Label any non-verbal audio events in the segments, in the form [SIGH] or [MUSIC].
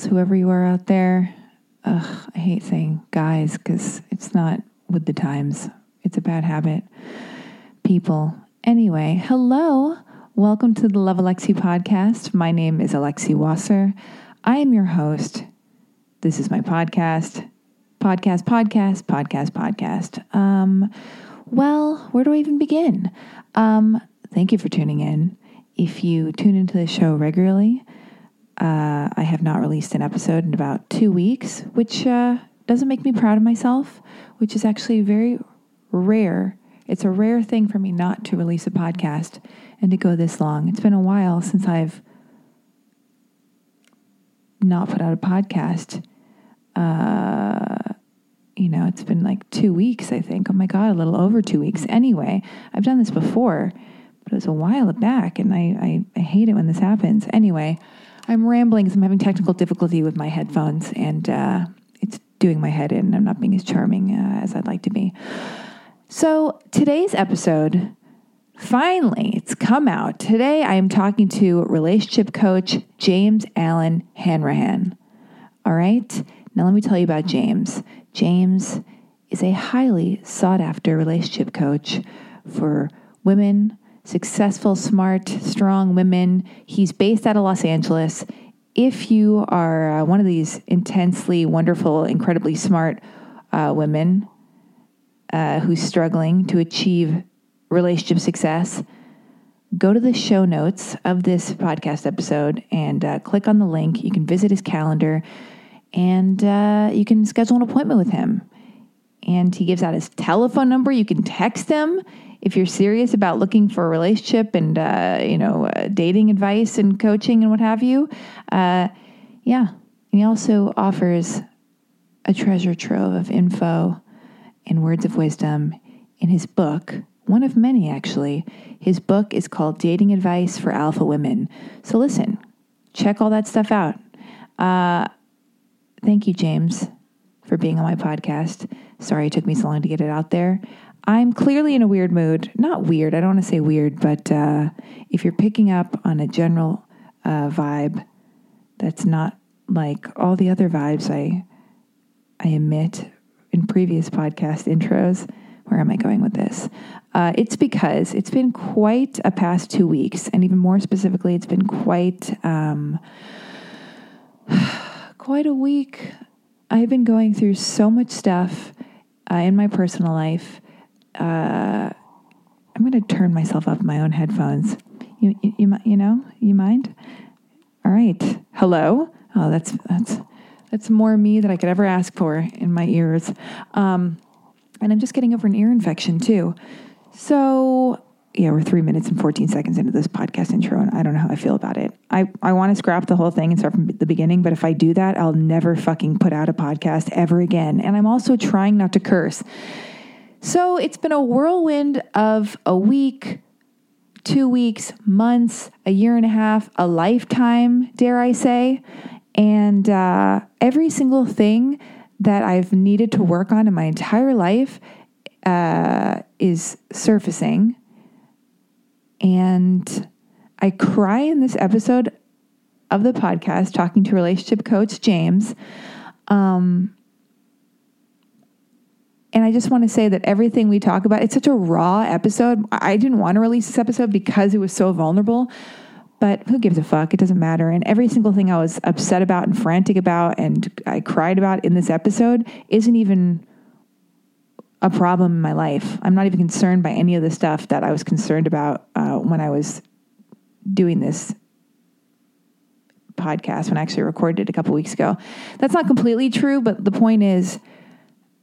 girls, whoever you are out there. Ugh, I hate saying guys because it's not with the times. It's a bad habit. People. Anyway, hello. Welcome to the Love Alexi podcast. My name is Alexi Wasser. I am your host. This is my podcast. Podcast, podcast, podcast, podcast. Um, well, where do I even begin? Um, thank you for tuning in. If you tune into the show regularly, uh, I have not released an episode in about two weeks, which uh, doesn't make me proud of myself, which is actually very rare. It's a rare thing for me not to release a podcast and to go this long. It's been a while since I've not put out a podcast. Uh, you know, it's been like two weeks, I think. Oh my God, a little over two weeks. Anyway, I've done this before, but it was a while back, and I, I, I hate it when this happens. Anyway, I'm rambling because I'm having technical difficulty with my headphones, and uh, it's doing my head in. I'm not being as charming uh, as I'd like to be. So, today's episode, finally, it's come out. Today, I am talking to relationship coach James Allen Hanrahan. All right, now let me tell you about James. James is a highly sought after relationship coach for women, successful, smart, strong women. He's based out of Los Angeles. If you are uh, one of these intensely wonderful, incredibly smart uh, women uh, who's struggling to achieve relationship success, go to the show notes of this podcast episode and uh, click on the link. You can visit his calendar and uh, you can schedule an appointment with him. And he gives out his telephone number. You can text him if you're serious about looking for a relationship and uh, you know uh, dating advice and coaching and what have you. Uh, yeah, and he also offers a treasure trove of info and words of wisdom in his book. One of many, actually. His book is called Dating Advice for Alpha Women. So listen, check all that stuff out. Uh, Thank you, James, for being on my podcast. Sorry it took me so long to get it out there. I'm clearly in a weird mood. Not weird, I don't want to say weird, but uh, if you're picking up on a general uh, vibe that's not like all the other vibes I, I emit in previous podcast intros, where am I going with this? Uh, it's because it's been quite a past two weeks, and even more specifically, it's been quite. Um, [SIGHS] quite a week. I've been going through so much stuff uh, in my personal life. Uh, I'm going to turn myself up my own headphones. You, you, you, you know, you mind? All right. Hello. Oh, that's that's that's more me than I could ever ask for in my ears. Um, and I'm just getting over an ear infection too. So yeah, we're three minutes and 14 seconds into this podcast intro, and I don't know how I feel about it. I, I want to scrap the whole thing and start from the beginning, but if I do that, I'll never fucking put out a podcast ever again. And I'm also trying not to curse. So it's been a whirlwind of a week, two weeks, months, a year and a half, a lifetime, dare I say. And uh, every single thing that I've needed to work on in my entire life uh, is surfacing and I cry in this episode of the podcast talking to relationship coach James. Um, and I just want to say that everything we talk about, it's such a raw episode. I didn't want to release this episode because it was so vulnerable, but who gives a fuck? It doesn't matter. And every single thing I was upset about and frantic about and I cried about in this episode isn't even a problem in my life. I'm not even concerned by any of the stuff that I was concerned about uh, when I was doing this podcast when I actually recorded it a couple weeks ago. That's not completely true, but the point is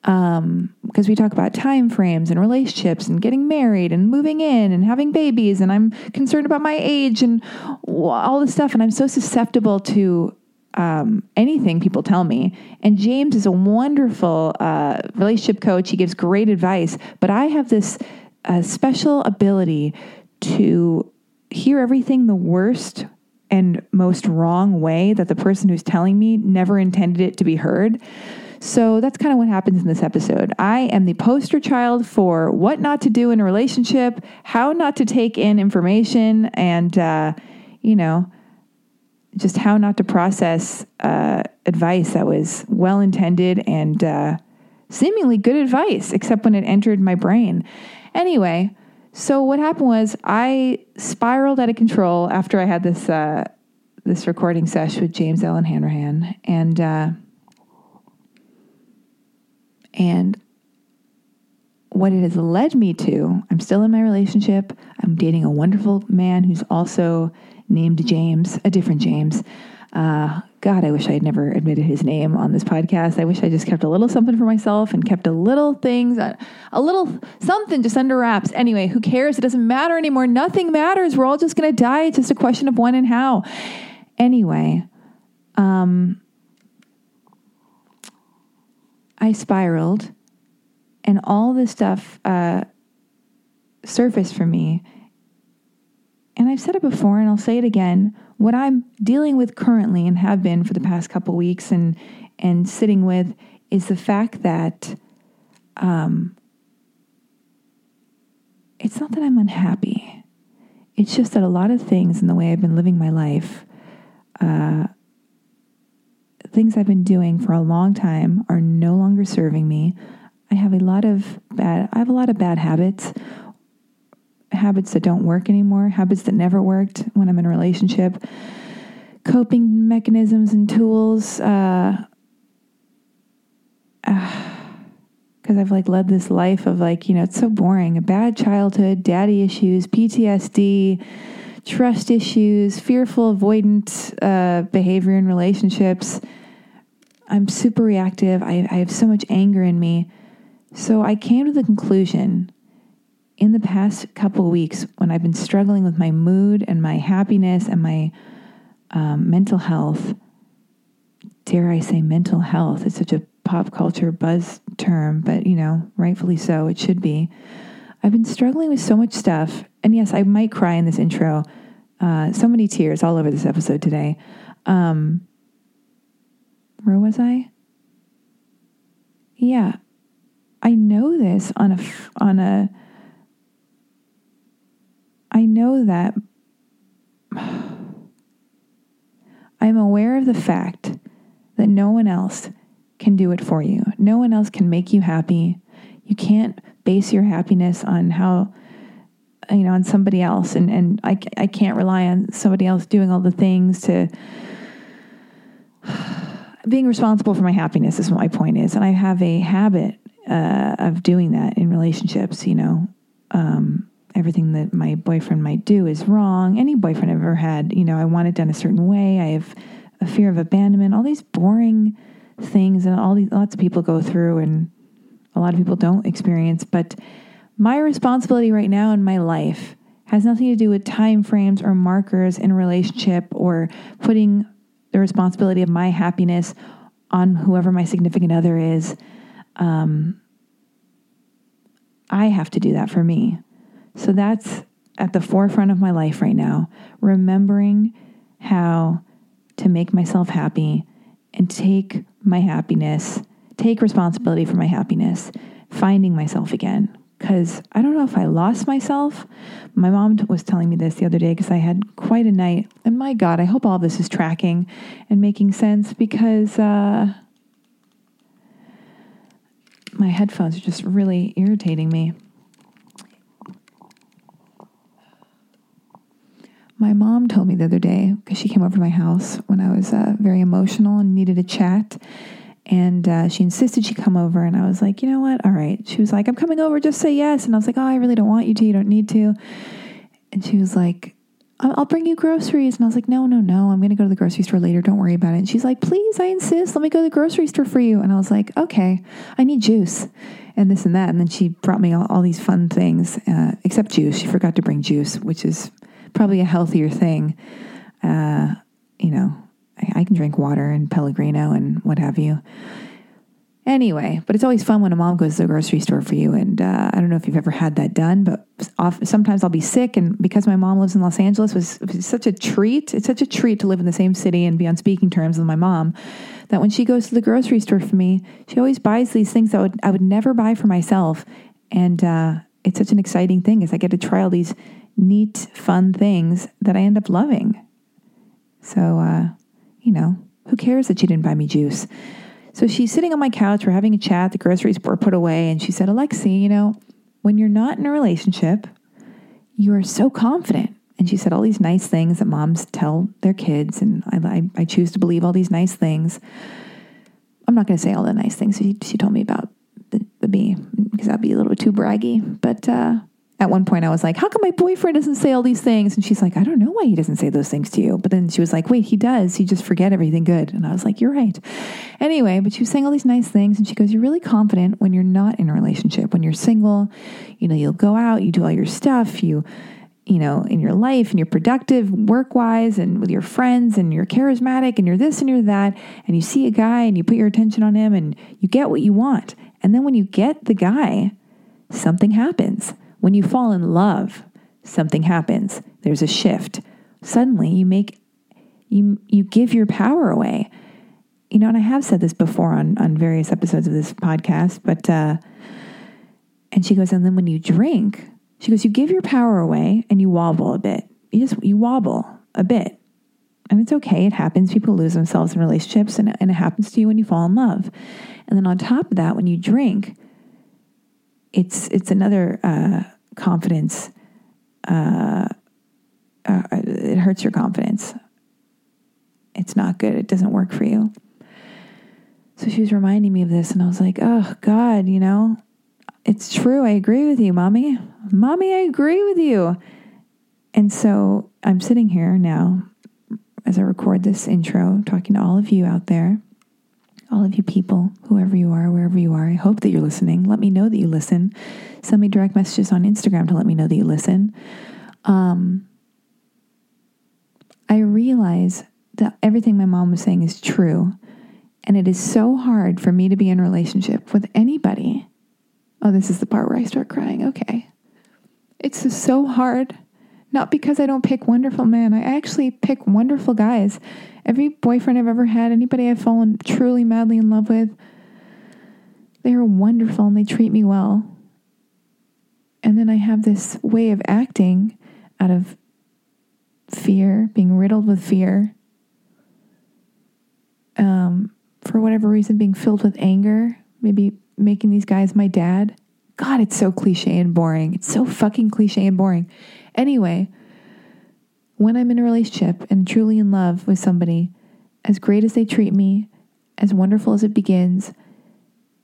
um because we talk about time frames and relationships and getting married and moving in and having babies and I'm concerned about my age and all this stuff and I'm so susceptible to um, anything people tell me. And James is a wonderful uh, relationship coach. He gives great advice, but I have this uh, special ability to hear everything the worst and most wrong way that the person who's telling me never intended it to be heard. So that's kind of what happens in this episode. I am the poster child for what not to do in a relationship, how not to take in information, and, uh, you know, just how not to process uh, advice that was well intended and uh, seemingly good advice, except when it entered my brain. Anyway, so what happened was I spiraled out of control after I had this uh, this recording session with James Allen Hanrahan, and uh, and what it has led me to. I'm still in my relationship. I'm dating a wonderful man who's also named James, a different James. Uh, God, I wish I had never admitted his name on this podcast. I wish I just kept a little something for myself and kept a little things, a, little something just under wraps. Anyway, who cares? It doesn't matter anymore. Nothing matters. We're all just going to die. It's just a question of when and how. Anyway, um, I spiraled and all this stuff uh, surfaced for me and I've said it before and I'll say it again, what I'm dealing with currently and have been for the past couple weeks and and sitting with is the fact that um, it's not that I'm unhappy. It's just that a lot of things in the way I've been living my life, uh, things I've been doing for a long time, are no longer serving me. I have a lot of bad. I have a lot of bad habits habits that don't work anymore, habits that never worked when I'm in a relationship, coping mechanisms and tools. Uh, [SIGHS] because I've like led this life of like, you know, it's so boring. A bad childhood, daddy issues, PTSD, trust issues, fearful, avoidant uh, behavior in relationships. I'm super reactive. I, I have so much anger in me. So I came to the conclusion in the past couple weeks when I've been struggling with my mood and my happiness and my um, mental health, dare I say mental health? It's such a pop culture buzz term, but you know, rightfully so, it should be. I've been struggling with so much stuff. And yes, I might cry in this intro. Uh, so many tears all over this episode today. Um, where was I? Yeah, I know this on a on a I know that [SIGHS] I'm aware of the fact that no one else can do it for you. No one else can make you happy. You can't base your happiness on how you know on somebody else and and I, I can't rely on somebody else doing all the things to being responsible for my happiness is what my point is and i have a habit uh, of doing that in relationships you know um, everything that my boyfriend might do is wrong. Any boyfriend I've ever had, you know, I want it done a certain way. I have a fear of abandonment, all these boring things and all these lots of people go through and a lot of people don't experience. But my responsibility right now in my life has nothing to do with time frames or markers in a relationship or putting the responsibility of my happiness on whoever my significant other is. Um, I have to do that for me. So that's at the forefront of my life right now, remembering how to make myself happy and take my happiness, take responsibility for my happiness, finding myself again. Because I don't know if I lost myself. My mom was telling me this the other day because I had quite a night. And my God, I hope all this is tracking and making sense because uh, my headphones are just really irritating me. My mom told me the other day, because she came over to my house when I was uh, very emotional and needed a chat. And uh, she insisted she come over. And I was like, you know what? All right. She was like, I'm coming over. Just say yes. And I was like, oh, I really don't want you to. You don't need to. And she was like, I'll bring you groceries. And I was like, no, no, no. I'm going to go to the grocery store later. Don't worry about it. And she's like, please, I insist. Let me go to the grocery store for you. And I was like, okay, I need juice and this and that. And then she brought me all, all these fun things, uh, except juice. She forgot to bring juice, which is probably a healthier thing. Uh, you know, I, can drink water and Pellegrino and what have you. Anyway, but it's always fun when a mom goes to the grocery store for you. And uh, I don't know if you've ever had that done, but sometimes I'll be sick. And because my mom lives in Los Angeles, was, was such a treat. It's such a treat to live in the same city and be on speaking terms with my mom that when she goes to the grocery store for me, she always buys these things that I would, I would never buy for myself. And uh, it's such an exciting thing as I get to try all these neat, fun things that I end up loving. So, uh, you know, who cares that she didn't buy me juice? So she's sitting on my couch, we're having a chat, the groceries were put away, and she said, Alexi, you know, when you're not in a relationship, you are so confident. And she said all these nice things that moms tell their kids, and I, I, I choose to believe all these nice things. I'm not going to say all the nice things she, she told me about the, the me because that'd be a little too braggy. But uh, at one point I was like, how come my boyfriend doesn't say all these things? And she's like, I don't know why he doesn't say those things to you. But then she was like, wait, he does. He just forget everything good. And I was like, you're right. Anyway, but she was saying all these nice things. And she goes, you're really confident when you're not in a relationship. When you're single, you know, you'll go out, you do all your stuff, you, you know, in your life and you're productive work wise and with your friends and you're charismatic and you're this and you're that. And you see a guy and you put your attention on him and you get what you want. And then when you get the guy, something happens when you fall in love, something happens. There's a shift. Suddenly you make you you give your power away. You know, and I have said this before on on various episodes of this podcast, but uh and she goes, and then when you drink, she goes, you give your power away and you wobble a bit. You just you wobble a bit. And it's okay. It happens. People lose themselves in relationships and, and it happens to you when you fall in love. And then on top of that, when you drink, it's it's another uh, confidence. Uh, uh, it hurts your confidence. It's not good. It doesn't work for you. So she was reminding me of this, and I was like, "Oh God, you know, it's true. I agree with you, mommy. Mommy, I agree with you." And so I'm sitting here now as I record this intro, talking to all of you out there all of you people, whoever you are, wherever you are. I hope that you're listening. Let me know that you listen. Send me direct messages on Instagram to let me know that you listen. Um, I realize that everything my mom was saying is true. And it is so hard for me to be in a relationship with anybody. Oh, this is the part where I start crying. Okay. It's so hard. Not because I don't pick wonderful men. I actually pick wonderful guys. Every boyfriend I've ever had, anybody I've fallen truly madly in love with, they are wonderful and they treat me well. And then I have this way of acting out of fear, being riddled with fear. Um, for whatever reason, being filled with anger, maybe making these guys my dad. God, it's so cliche and boring. It's so fucking cliche and boring. Anyway, when I'm in a relationship and truly in love with somebody, as great as they treat me, as wonderful as it begins,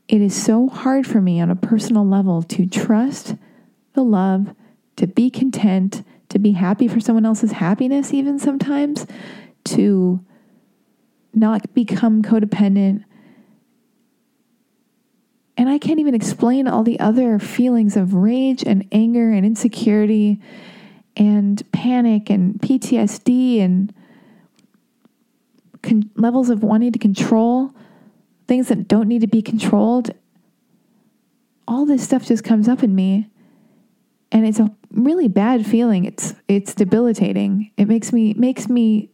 it is so hard for me on a personal level to trust the love, to be content, to be happy for someone else's happiness, even sometimes, to not become codependent. And I can't even explain all the other feelings of rage and anger and insecurity and panic and PTSD and con- levels of wanting to control things that don't need to be controlled. All this stuff just comes up in me and it's a really bad feeling. It's it's debilitating. It makes me makes me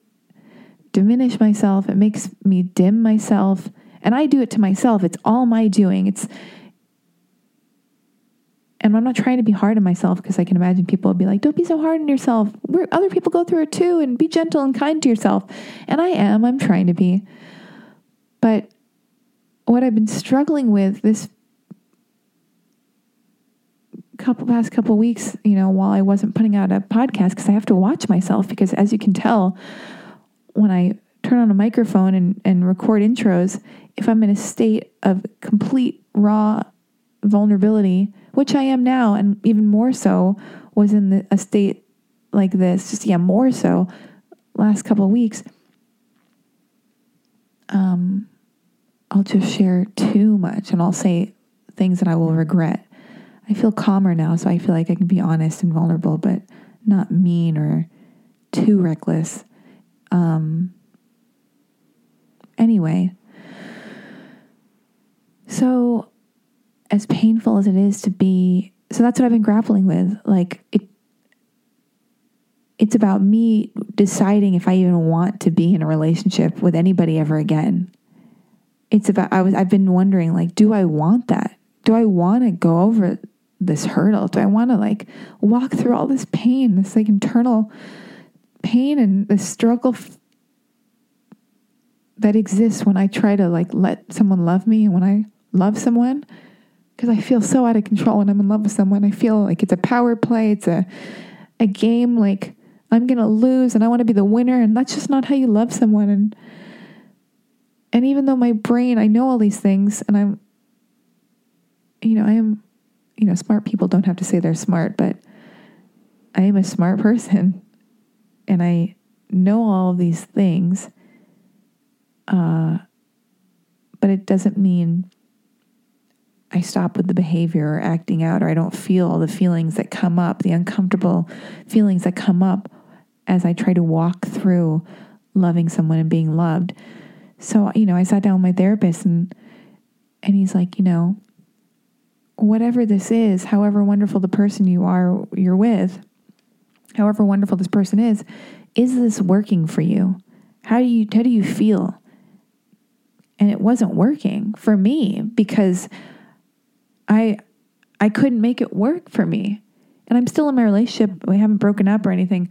diminish myself. It makes me dim myself. And I do it to myself. It's all my doing. It's and I'm not trying to be hard on myself because I can imagine people will be like, don't be so hard on yourself. We're, other people go through it too, and be gentle and kind to yourself. And I am, I'm trying to be. But what I've been struggling with this couple past couple weeks, you know, while I wasn't putting out a podcast, because I have to watch myself, because as you can tell, when I turn on a microphone and, and record intros, if I'm in a state of complete raw vulnerability, which I am now, and even more so was in the, a state like this, just yeah, more so last couple of weeks. Um, I'll just share too much and I'll say things that I will regret. I feel calmer now, so I feel like I can be honest and vulnerable, but not mean or too reckless. Um, anyway, So, as painful as it is to be, so that's what I've been grappling with. Like, it, it's about me deciding if I even want to be in a relationship with anybody ever again. It's about I was I've been wondering like do I want that? Do I want to go over this hurdle? Do I want to like walk through all this pain, this like internal pain and the struggle f- that exists when I try to like let someone love me and when I love someone? Because I feel so out of control when I'm in love with someone. I feel like it's a power play. It's a a game like I'm going to lose and I want to be the winner and that's just not how you love someone and and even though my brain I know all these things and I'm you know, I am you know, smart people don't have to say they're smart, but I am a smart person and I know all of these things. Uh but it doesn't mean I stop with the behavior or acting out, or I don't feel all the feelings that come up, the uncomfortable feelings that come up as I try to walk through loving someone and being loved. So, you know, I sat down with my therapist and and he's like, you know, whatever this is, however wonderful the person you are you're with, however wonderful this person is, is this working for you? How do you how do you feel? And it wasn't working for me because I I couldn't make it work for me. And I'm still in my relationship. We haven't broken up or anything.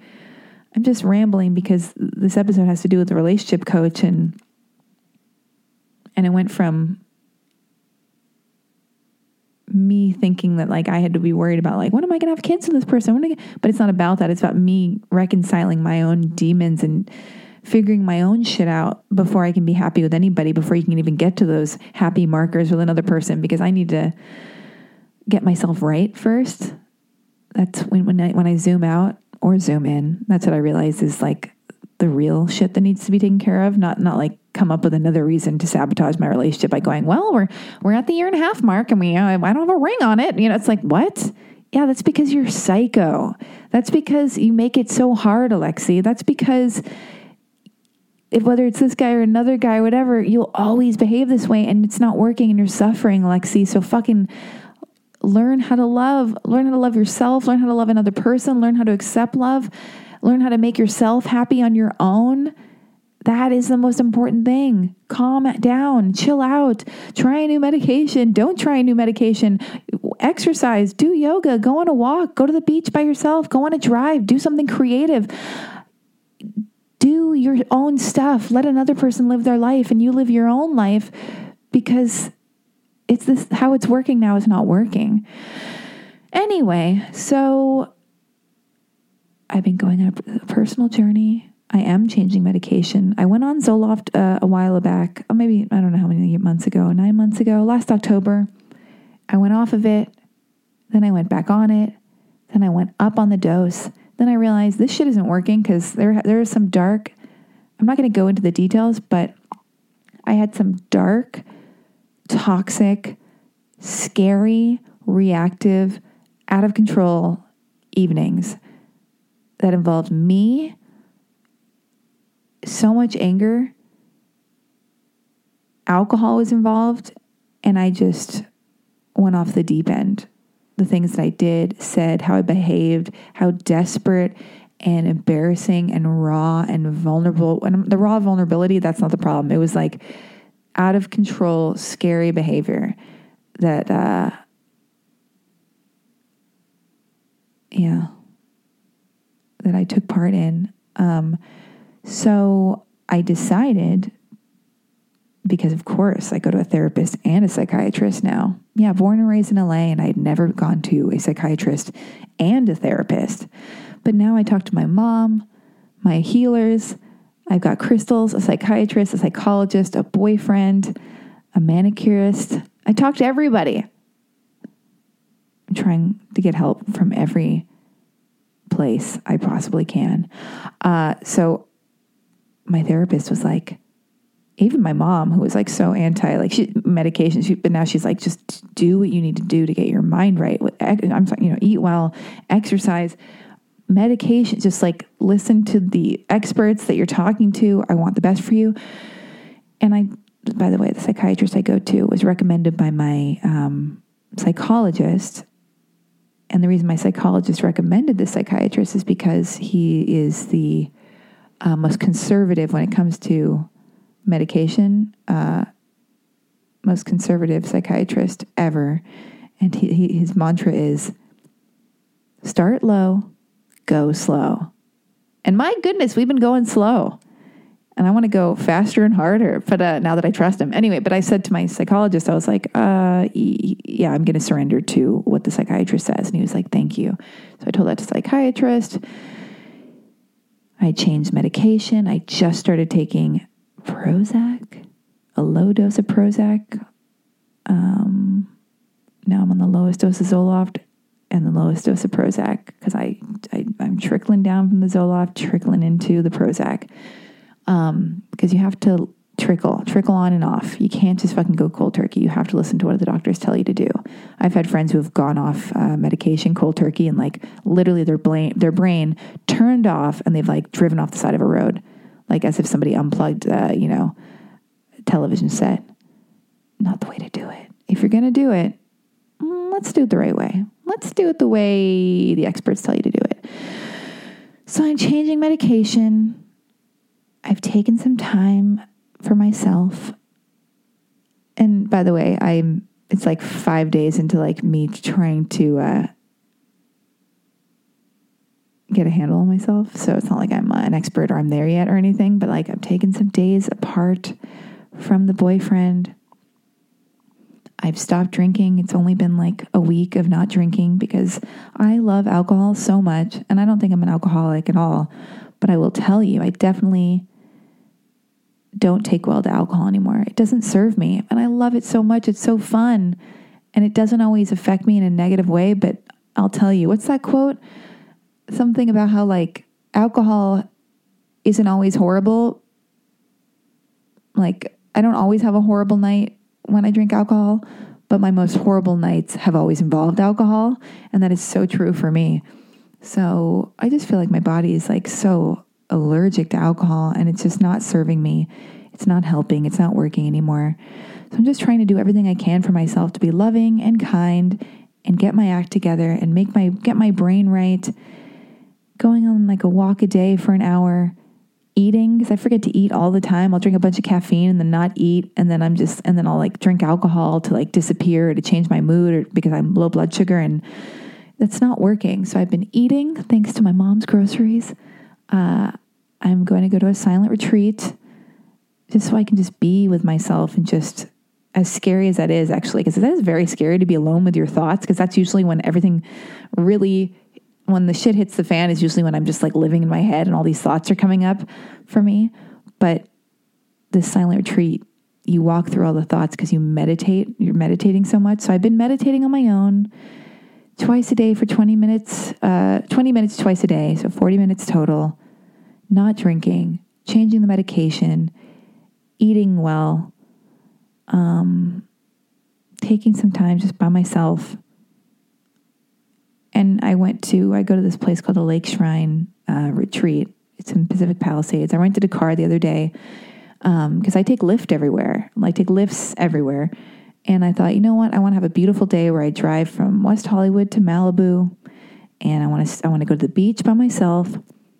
I'm just rambling because this episode has to do with the relationship coach and and it went from me thinking that like I had to be worried about like when am I going to have kids with this person? But it's not about that. It's about me reconciling my own demons and figuring my own shit out before I can be happy with anybody, before you can even get to those happy markers with another person because I need to get myself right first. That's when when I when I zoom out or zoom in. That's what I realize is like the real shit that needs to be taken care of, not not like come up with another reason to sabotage my relationship by going, well, we're we're at the year and a half mark and we uh, I don't have a ring on it. You know, it's like what? Yeah, that's because you're psycho. That's because you make it so hard, Alexi. That's because if whether it's this guy or another guy, or whatever, you'll always behave this way and it's not working and you're suffering, Alexi. So fucking learn how to love, learn how to love yourself, learn how to love another person, learn how to accept love, learn how to make yourself happy on your own. That is the most important thing. Calm down, chill out, try a new medication, don't try a new medication, exercise, do yoga, go on a walk, go to the beach by yourself, go on a drive, do something creative. Do your own stuff. Let another person live their life and you live your own life because it's this how it's working now is not working. Anyway, so I've been going on a personal journey. I am changing medication. I went on Zoloft uh, a while back, or maybe I don't know how many months ago, nine months ago, last October. I went off of it, then I went back on it, then I went up on the dose. Then I realized this shit isn't working because there there is some dark. I'm not going to go into the details, but I had some dark toxic, scary, reactive, out of control evenings that involved me, so much anger, alcohol was involved, and I just went off the deep end. The things that I did, said, how I behaved, how desperate and embarrassing and raw and vulnerable. And the raw vulnerability, that's not the problem. It was like, out of control, scary behavior that, uh, yeah, that I took part in. Um, so I decided, because of course I go to a therapist and a psychiatrist now. Yeah, born and raised in LA, and I'd never gone to a psychiatrist and a therapist. But now I talk to my mom, my healers, I've got crystals, a psychiatrist, a psychologist, a boyfriend, a manicurist. I talk to everybody. I'm trying to get help from every place I possibly can. Uh, so my therapist was like, even my mom, who was like so anti like she medication, she, but now she's like, just do what you need to do to get your mind right. I'm sorry, you know, eat well, exercise medication, just like listen to the experts that you're talking to. I want the best for you. And I by the way, the psychiatrist I go to was recommended by my um, psychologist. And the reason my psychologist recommended this psychiatrist is because he is the uh, most conservative when it comes to medication, uh, most conservative psychiatrist ever. And he, he, his mantra is start low, go slow. And my goodness, we've been going slow. And I want to go faster and harder, but uh, now that I trust him. Anyway, but I said to my psychologist, I was like, uh, yeah, I'm going to surrender to what the psychiatrist says. And he was like, thank you. So I told that to psychiatrist. I changed medication. I just started taking Prozac, a low dose of Prozac. Um, now I'm on the lowest dose of Zoloft and the lowest dose of Prozac because I, I I'm trickling down from the Zoloft, trickling into the Prozac. Um, because you have to trickle, trickle on and off. You can't just fucking go cold turkey. You have to listen to what the doctors tell you to do. I've had friends who have gone off uh, medication cold turkey and like literally their brain their brain turned off and they've like driven off the side of a road, like as if somebody unplugged, uh, you know, television set. Not the way to do it. If you're gonna do it, let's do it the right way. Let's do it the way the experts tell you to do it. So I'm changing medication. I've taken some time for myself. And by the way, I'm it's like 5 days into like me trying to uh get a handle on myself. So it's not like I'm an expert or I'm there yet or anything, but like I've taken some days apart from the boyfriend. I've stopped drinking. It's only been like a week of not drinking because I love alcohol so much. And I don't think I'm an alcoholic at all. But I will tell you, I definitely don't take well to alcohol anymore. It doesn't serve me. And I love it so much. It's so fun. And it doesn't always affect me in a negative way. But I'll tell you, what's that quote? Something about how like alcohol isn't always horrible. Like, I don't always have a horrible night when I drink alcohol, but my most horrible nights have always involved alcohol. And that is so true for me. So I just feel like my body is like so allergic to alcohol and it's just not serving me. It's not helping. It's not working anymore. So I'm just trying to do everything I can for myself to be loving and kind and get my act together and make my get my brain right. Going on like a walk a day for an hour, eating because I forget to eat all the time. I'll drink a bunch of caffeine and then not eat, and then I'm just and then I'll like drink alcohol to like disappear or to change my mood or because I'm low blood sugar and that's not working. So I've been eating thanks to my mom's groceries. Uh, I'm going to go to a silent retreat just so I can just be with myself and just as scary as that is actually because that is very scary to be alone with your thoughts because that's usually when everything really when the shit hits the fan is usually when I'm just like living in my head and all these thoughts are coming up for me. But this silent retreat, you walk through all the thoughts because you meditate. You're meditating so much. So I've been meditating on my own twice a day for 20 minutes, uh, 20 minutes twice a day. So 40 minutes total, not drinking, changing the medication, eating well, um, taking some time just by myself and I went to, I go to this place called the Lake Shrine uh, Retreat. It's in Pacific Palisades. I rented a car the other day because um, I take Lyft everywhere. I take Lyfts everywhere. And I thought, you know what? I want to have a beautiful day where I drive from West Hollywood to Malibu, and I want to I want to go to the beach by myself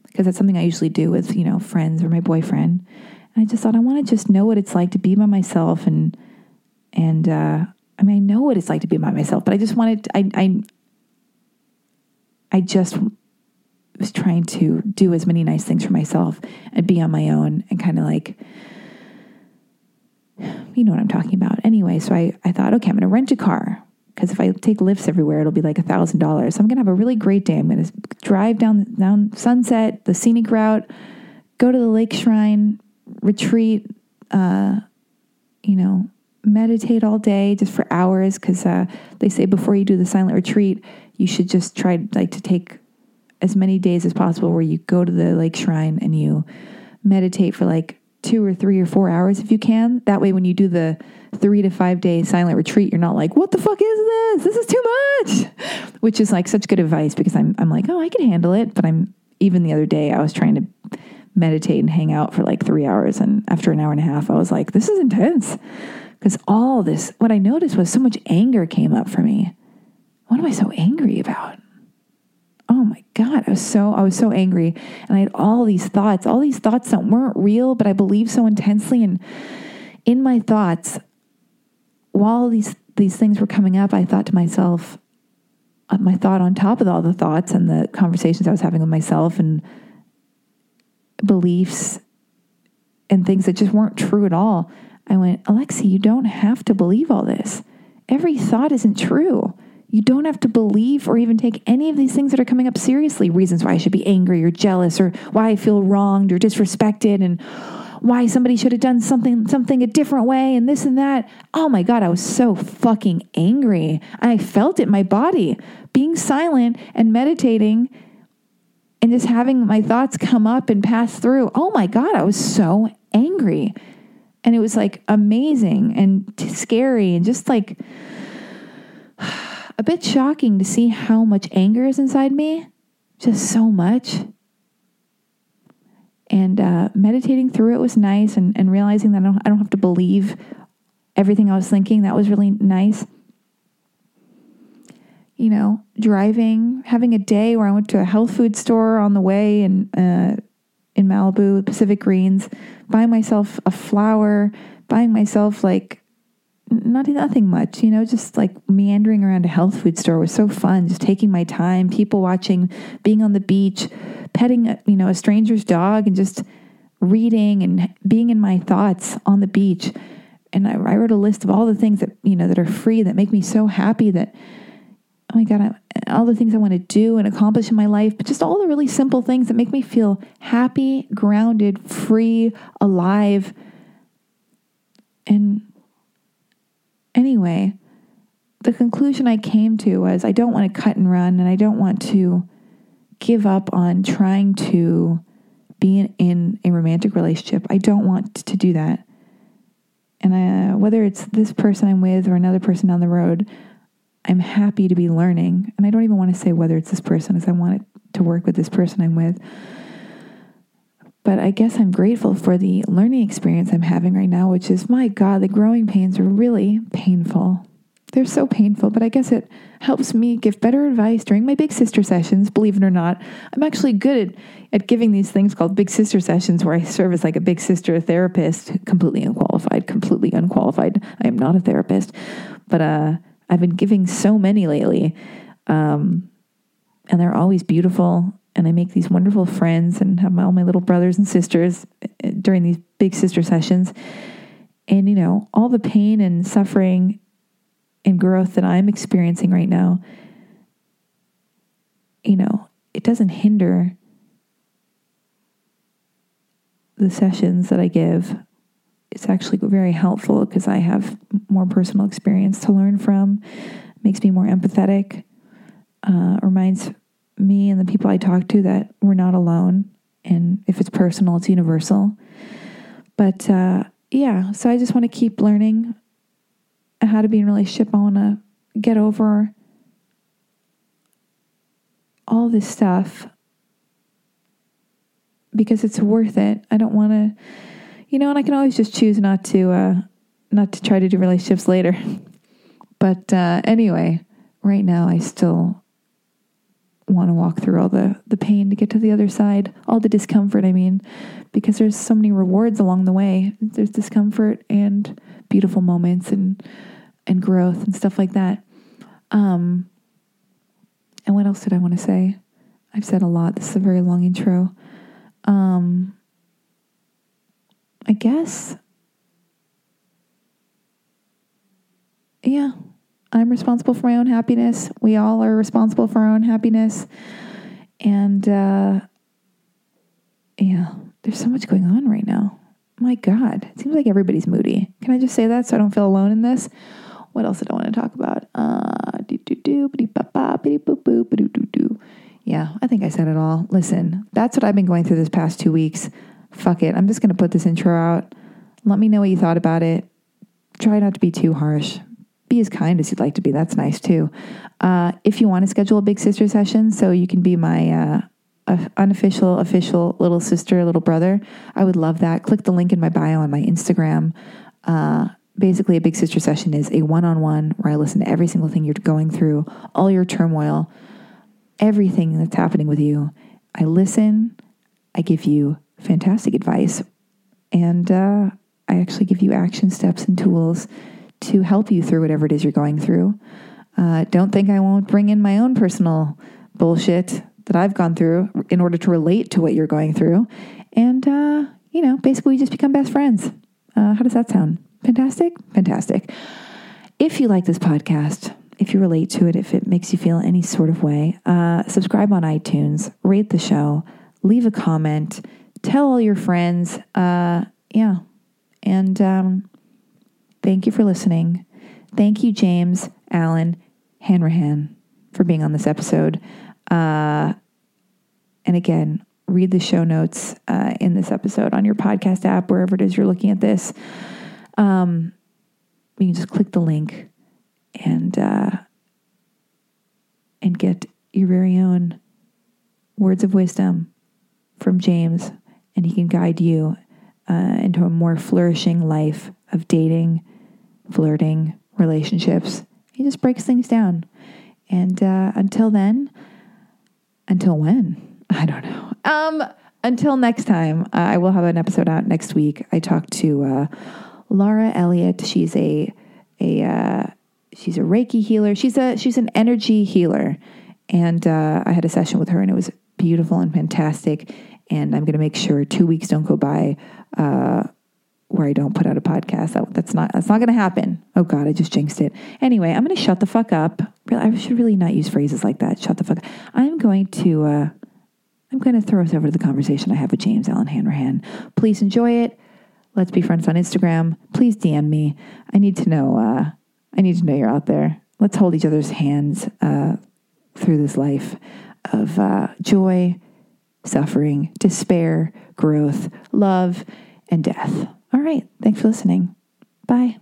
because that's something I usually do with you know friends or my boyfriend. And I just thought I want to just know what it's like to be by myself and and uh, I mean I know what it's like to be by myself, but I just wanted I I I just was trying to do as many nice things for myself and be on my own and kind of like, you know what I'm talking about. Anyway, so I, I thought, okay, I'm going to rent a car because if I take Lyfts everywhere, it'll be like a thousand dollars. So I'm going to have a really great day. I'm going to drive down down Sunset, the scenic route, go to the Lake Shrine, retreat, uh, you know, meditate all day just for hours because uh, they say before you do the silent retreat, you should just try like to take as many days as possible where you go to the lake shrine and you meditate for like two or three or four hours if you can. That way, when you do the three to five day silent retreat, you're not like, what the fuck is this? This is too much, [LAUGHS] which is like such good advice because I'm, I'm like, oh, I can handle it. But I'm even the other day, I was trying to meditate and hang out for like three hours. And after an hour and a half, I was like, this is intense. Because all this, what I noticed was so much anger came up for me. What am I so angry about? Oh my God, I was so, I was so angry. And I had all these thoughts, all these thoughts that weren't real, but I believed so intensely. And in my thoughts, while these, these things were coming up, I thought to myself, uh, my thought on top of all the thoughts and the conversations I was having with myself and beliefs and things that just weren't true at all. I went, Alexi, you don't have to believe all this. Every thought isn't true. You don't have to believe or even take any of these things that are coming up seriously. Reasons why I should be angry or jealous or why I feel wronged or disrespected and why somebody should have done something something a different way and this and that. Oh my god, I was so fucking angry. I felt it in my body. Being silent and meditating and just having my thoughts come up and pass through. Oh my god, I was so angry. And it was like amazing and scary and just like a bit shocking to see how much anger is inside me. Just so much. And uh, meditating through it was nice and, and realizing that I don't, I don't have to believe everything I was thinking. That was really nice. You know, driving, having a day where I went to a health food store on the way and uh, in Malibu, Pacific Greens, buying myself a flower, buying myself like not nothing much, you know, just like meandering around a health food store was so fun. Just taking my time, people watching, being on the beach, petting, a, you know, a stranger's dog, and just reading and being in my thoughts on the beach. And I, I wrote a list of all the things that you know that are free that make me so happy that oh my God, I, all the things I want to do and accomplish in my life, but just all the really simple things that make me feel happy, grounded, free, alive. And anyway, the conclusion I came to was I don't want to cut and run and I don't want to give up on trying to be in, a romantic relationship. I don't want to do that. And I, whether it's this person I'm with or another person down the road, I'm happy to be learning. And I don't even want to say whether it's this person, as I want to work with this person I'm with. But I guess I'm grateful for the learning experience I'm having right now, which is my God, the growing pains are really painful. They're so painful, but I guess it helps me give better advice during my big sister sessions. Believe it or not, I'm actually good at, at giving these things called big sister sessions where I serve as like a big sister therapist, completely unqualified, completely unqualified. I am not a therapist, but uh, I've been giving so many lately. Um, and they're always beautiful. And I make these wonderful friends and have my, all my little brothers and sisters eh, during these big sister sessions. And, you know, all the pain and suffering and growth that I'm experiencing right now, you know, it doesn't hinder the sessions that I give it's actually very helpful because I have more personal experience to learn from. makes me more empathetic. Uh, reminds me and the people I talk to that we're not alone. And if it's personal, it's universal. But uh, yeah, so I just want to keep learning how to be in a relationship. I want to get over all this stuff because it's worth it. I don't want to you know, and I can always just choose not to uh, not to try to do relationships later. [LAUGHS] But uh, anyway, right now I still want to walk through all the the pain to get to the other side, all the discomfort. I mean, because there's so many rewards along the way. There's discomfort and beautiful moments and and growth and stuff like that. Um, and what else did I want to say? I've said a lot. This is a very long intro. Um, I guess, yeah, I'm responsible for my own happiness. We all are responsible for our own happiness. And uh, yeah, there's so much going on right now. My God, it seems like everybody's moody. Can I just say that so I don't feel alone in this? What else did I want to talk about? Uh, yeah, I think I said it all. Listen, that's what I've been going through this past two weeks fuck it. I'm just going to put this intro out. Let me know what you thought about it. Try not to be too harsh. Be as kind as you'd like to be. That's nice too. Uh, if you want to schedule a big sister session so you can be my uh, unofficial, official little sister, little brother, I would love that. Click the link in my bio on my Instagram. Uh, basically, a big sister session is a one on one where I listen to every single thing you're going through, all your turmoil, everything that's happening with you. I listen, I give you fantastic advice, and uh, I actually give you action steps and tools to help you through whatever it is you're going through. Uh, don't think I won't bring in my own personal bullshit that I've gone through in order to relate to what you're going through. And, uh, you know, basically, we just become best friends. Uh, how does that sound? Fantastic? Fantastic. If you like this podcast, if you relate to it, if it makes you feel any sort of way, uh, subscribe on iTunes, rate the show, leave a comment, tell all your friends. Uh, yeah. And um, thank you for listening. Thank you, James, Allen, Hanrahan, for being on this episode. Uh, and again, read the show notes uh, in this episode on your podcast app, wherever it is you're looking at this. Um, you can just click the link and uh, and get your very own words of wisdom from James, and he can guide you uh, into a more flourishing life of dating, flirting, relationships. He just breaks things down. And uh, until then, until when? I don't know. Um, until next time, uh, I will have an episode out next week. I talked to uh, Laura Elliott. She's a a uh, she's a Reiki healer. She's a she's an energy healer, and uh, I had a session with her, and it was beautiful and fantastic. And I'm going to make sure two weeks don't go by uh, where I don't put out a podcast. That, that's not that's not going to happen. Oh God, I just jinxed it. Anyway, I'm going to shut the fuck up. I should really not use phrases like that. Shut the fuck. up. I'm going to uh, I'm going to throw us over to the conversation I have with James Allen Hanrahan. Please enjoy it. Let's be friends on Instagram. Please DM me. I need to know. Uh, I need to know you're out there. Let's hold each other's hands uh, through this life of uh, joy, suffering, despair, growth, love, and death. All right. Thanks for listening. Bye.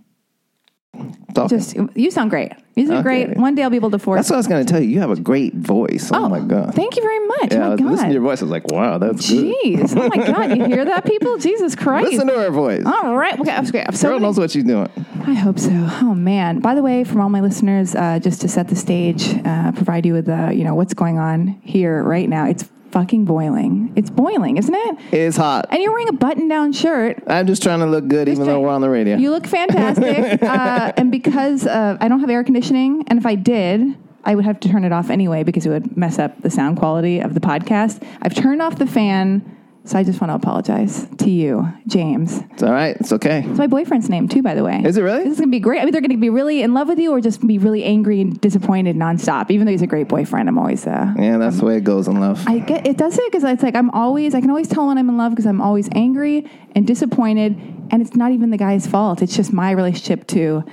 Talking. Just you sound great. You sound Okay. great. One day I'll be able to force. That's what I was going to tell you. You have a great voice. Oh, my God. Thank you very much. yeah, I oh was my listening to your voice. I was like, wow, that's good. Jeez. Oh my god. You hear that, people? [LAUGHS] Jesus Christ. Listen to her voice. All right. Okay. I'm great. I'm so Girl many- knows what she's doing. I hope so. Oh man! By the way, from all my listeners, uh, just to set the stage, uh, provide you with uh, you know what's going on here right now. It's fucking boiling. It's boiling, isn't it? It's hot. And you're wearing a button-down shirt. I'm just trying to look good, even though we're on the radio. You look fantastic. [LAUGHS] uh, and because uh, I don't have air conditioning, and if I did, I would have to turn it off anyway because it would mess up the sound quality of the podcast. I've turned off the fan, so I just want to apologize to you, James. it's all right. It's okay. It's my boyfriend's name too, by the way. Is it really? This is gonna be great. I mean, they're gonna be really in love with you, or just be really angry and disappointed nonstop. Even though he's a great boyfriend, I'm always. Uh, Yeah, that's the way it goes in love. I get it does it because it's like I'm always I can always tell when I'm in love because I'm always angry and disappointed, and it's not even the guy's fault. It's just my relationship to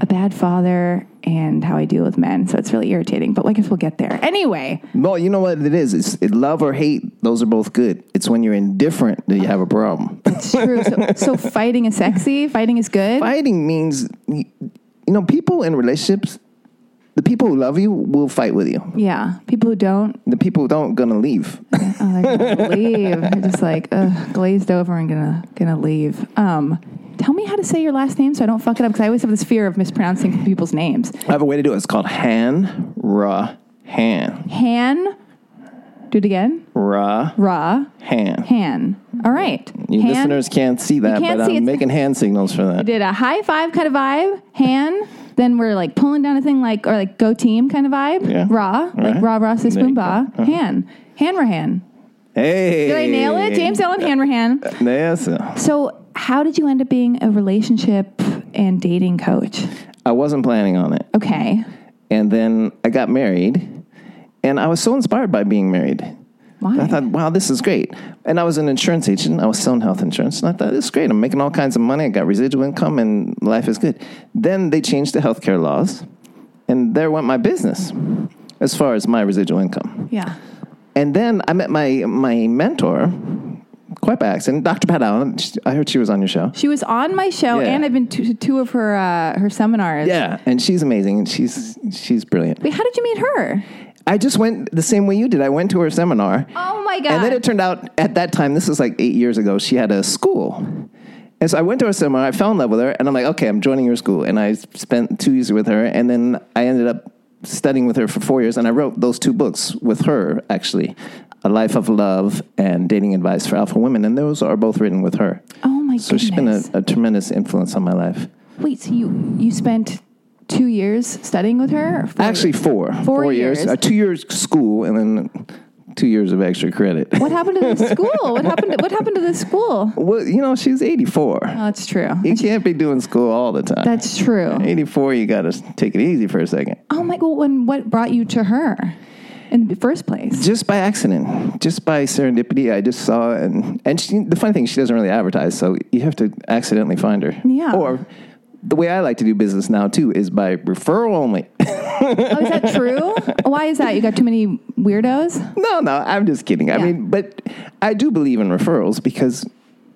a bad father and how I deal with men. So it's really irritating. But I guess we'll get there anyway. well, you know what it is? It's it, love or hate. Those are both good. It's when you're indifferent that you have a problem. It's true. so, [LAUGHS] so fighting is sexy. Fighting is good. Fighting means, you know, people in relationships, the people who love you will fight with you. Yeah. People who don't, The people who don't gonna leave. [LAUGHS] oh, they're gonna leave. They're just like ugh, glazed over and gonna gonna leave. Um, tell me how to say your last name so I don't fuck it up because I always have this fear of mispronouncing people's names. I have a way to do it. It's called Han Ra Han Han. Do it again. Ra Ra. Han. Han. All right. You listeners can't see that, can't but see I'm making hand signals for that. We did a high five kind of vibe. Han. Then we're like pulling down a thing like or like go team kind of vibe. Yeah. Ra. Like rah rah sis boom ba. Uh-huh. Han. Hanrahan. Hey, Did I nail it? James Allen Hanrahan. Yes. So, how did you end up being a relationship and dating coach? I wasn't planning on it, Okay. and then I got married, and I was so inspired by being married. Why? I thought, wow, this is great. And I was an insurance agent. I was selling health insurance. And I thought, this is great. I'm making all kinds of money. I got residual income and life is good. Then they changed the healthcare laws. And there went my business as far as my residual income. yeah. And then I met my, my mentor, quite by accident, Dr. Pat Allen. She- I heard she was on your show. She was on my show, Yeah. and I've been to, to two of her uh, her seminars. Yeah, and she's amazing and she's she's brilliant. Wait, how did you meet her? I just went the same way you did. I went to her seminar. Oh my god! And then it turned out at that time, this was like eight years ago, she had a school. And so I went to her seminar, I fell in love with her, and I'm like, okay, I'm joining your school. And I spent two years with her, and then I ended up studying with her for four years, and I wrote those two books with her, actually A Life of Love and Dating Advice for Alpha Women. And those are both written with her. oh my gosh. So goodness! she's been a, a tremendous influence on my life. Wait, so you you spent two years studying with her? Four Actually, years? four. Four years. years. Uh, two years school, and then two years of extra credit. what happened to the [LAUGHS] school? What happened? To, what happened to the school? well, you know, she's 84. Oh, that's true. You can't be doing school all the time. That's true. 84, you got to take it easy for a second. Oh my god! When what brought you to her in the first place? Just by accident, just by serendipity, I just saw, and and she, the funny thing, she doesn't really advertise, so you have to accidentally find her. Yeah. Or the way I like to do business now too is by referral only. [LAUGHS] Oh, is that true? Why is that? You got too many weirdos? no, no, I'm just kidding. I mean, but I do believe in referrals because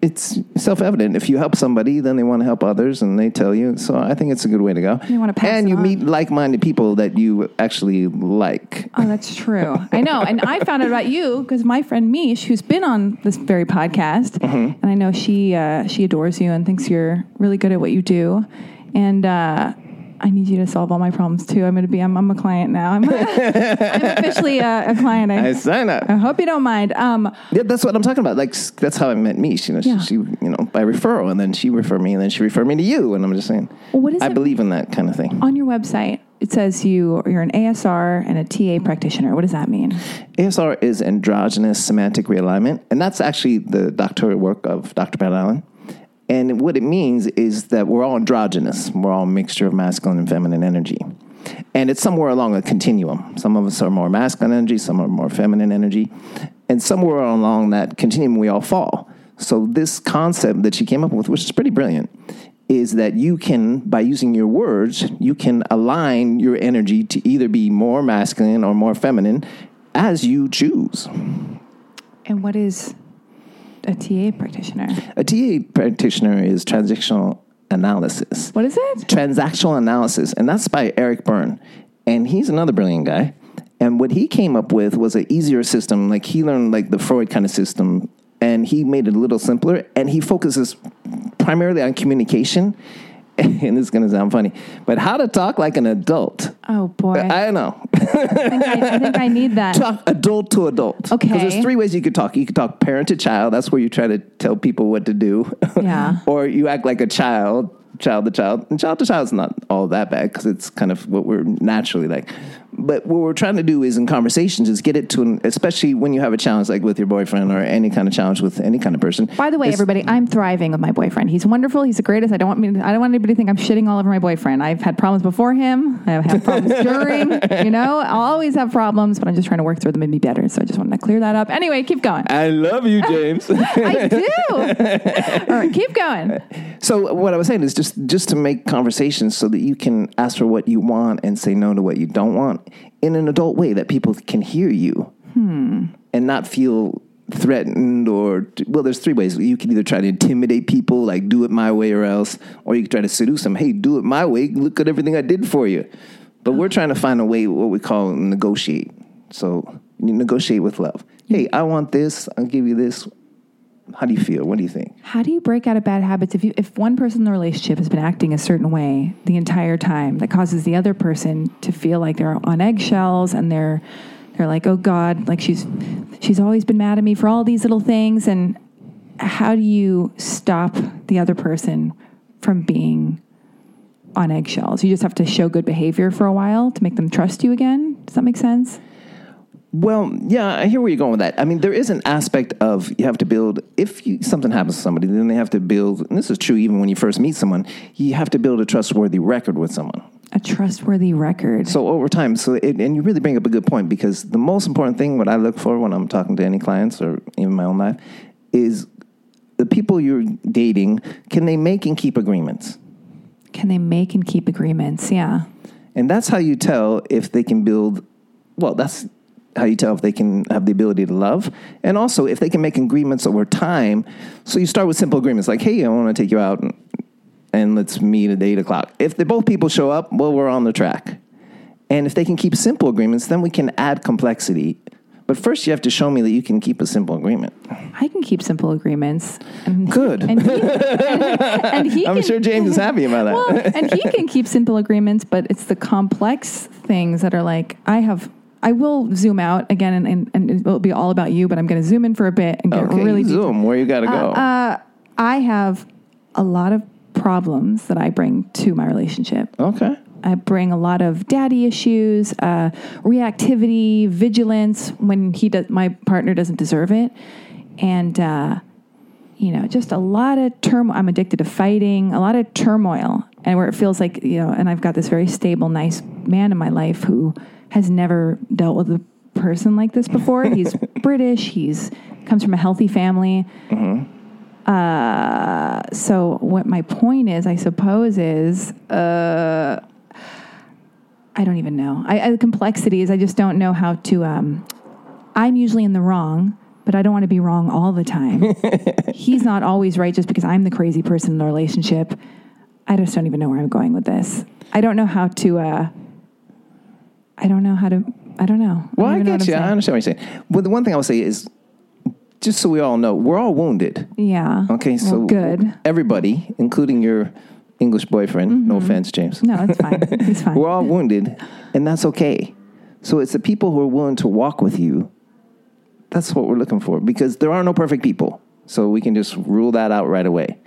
it's self-evident. If you help somebody, then they want to help others, and they tell you. So I think it's a good way to go. You wanna pass and you on. meet like-minded people that you actually like. Oh, that's true. I know. And I found out about you because my friend Mish, who's been on this very podcast, Mm-hmm. and I know she uh, she adores you and thinks you're really good at what you do. And uh, I need you to solve all my problems too. I'm going to be. I'm, I'm a client now. I'm, [LAUGHS] I'm officially a, a client. I, I sign up. I hope you don't mind. Um, Yeah, that's what I'm talking about. Like that's how I met Mish. You know, Yeah. she, she, you know, by referral, and then she referred me, and then she referred me to you. And I'm just saying, Well, what is I it- believe in that kind of thing. on your website, it says you you're an ASR and a TA practitioner. What does that mean? ASR is androgynous semantic realignment, and that's actually the doctoral work of Dr. Pat Allen. And what it means is that we're all androgynous. We're all a mixture of masculine and feminine energy. And it's somewhere along a continuum. Some of us are more masculine energy, some are more feminine energy. And somewhere along that continuum, we all fall. So, this concept that she came up with, which is pretty brilliant, is that you can, by using your words, you can align your energy to either be more masculine or more feminine as you choose. And what is a TA practitioner? A TA practitioner is transactional analysis. What is it? Transactional analysis, and that's by Eric Berne. And he's another brilliant guy. And what he came up with was an easier system. Like he learned like the Freud kind of system, and he made it a little simpler. And he focuses primarily on communication. [LAUGHS] And this is going to sound funny, but how to talk like an adult. Oh boy, I, I know. think I, I think I need that. [LAUGHS] talk adult to adult. Okay. Because there's three ways you could talk. You could talk parent to child. That's where you try to tell people what to do. [LAUGHS] Yeah. or you act like a child, child to child. And child to child is not all that bad because it's kind of what we're naturally like. But what we're trying to do is in conversations is get it to an, especially when you have a challenge like with your boyfriend or any kind of challenge with any kind of person. By the way, everybody, I'm thriving with my boyfriend. He's wonderful. He's the greatest. I don't want me. To, I don't want anybody to think I'm shitting all over my boyfriend. I've had problems before him. I've had problems [LAUGHS] during. You know, I'll always have problems, but I'm just trying to work through them and be better. So I just wanted to clear that up. Anyway, keep going. I love you, James. [LAUGHS] I do. all right, keep going. So what I was saying is just just to make conversations so that you can ask for what you want and say no to what you don't want in an adult way that people can hear you and not feel threatened or well there's three ways. You can either try to intimidate people like do it my way or else or you can try to seduce them. Hey do it my way. Look at everything i did for you. But we're trying to find a way what we call negotiate. So you negotiate with love. Hey i want this. I'll give you this how do you feel what do you think How do you break out of bad habits if you if one person in the relationship has been acting a certain way the entire time that causes the other person to feel like they're on eggshells and they're they're like, "Oh god, like she's she's always been mad at me for all these little things." And how do you stop the other person from being on eggshells? You just have to show good behavior for a while to make them trust you again. Does that make sense? Well, yeah, I hear where you're going with that. I mean, there is an aspect of you have to build. If you, something happens to somebody, then they have to build. And this is true even when you first meet someone. You have to build a trustworthy record with someone. A trustworthy record. So over time, so it, and you really bring up a good point because the most important thing, what I look for when I'm talking to any clients or even my own life, is the people you're dating. Can they make and keep agreements? Can they make and keep agreements? Yeah. And that's how you tell if they can build, well, that's how you tell if they can have the ability to love. And also if they can make agreements over time. So you start with simple agreements like, hey, I want to take you out and, and let's meet at eight o'clock. If the both people show up, well, we're on the track. And if they can keep simple agreements, then we can add complexity. But first, you have to show me that you can keep a simple agreement. I can keep simple agreements. And Good. And he, and, and he [LAUGHS] I'm can, sure James is happy about that. Well, and he can keep simple agreements, but it's the complex things that are like I have. I will zoom out again, and, and, and it will be all about you. But I'm going to zoom in for a bit and get okay, really deep. zoom. Where you got to go? Uh, I have a lot of problems that I bring to my relationship. okay. I bring a lot of daddy issues, uh, reactivity, vigilance when he does, my partner doesn't deserve it, and uh, you know, just a lot of turmoil. I'm addicted to fighting, a lot of turmoil, and where it feels like you know, and I've got this very stable, nice man in my life who has never dealt with a person like this before. [LAUGHS] He's British. He's comes from a healthy family. Uh, so what my point is, I suppose, is uh, I don't even know. I, I, the complexity is I just don't know how to. Um, I'm usually in the wrong, but I don't want to be wrong all the time. [LAUGHS] He's not always right just because I'm the crazy person in the relationship. I just don't even know where I'm going with this. I don't know how to. Uh, I don't know how to. I don't know. Well, I know get you. I understand what you're saying. But the one thing I would say is, just so we all know, we're all wounded. Yeah. Okay, so Well, good. Everybody, including your English boyfriend. No mm-hmm. offense, James. No, it's fine. It's [LAUGHS] fine. We're all wounded, and that's okay. So it's the people who are willing to walk with you. That's what we're looking for because there are no perfect people. So we can just rule that out right away.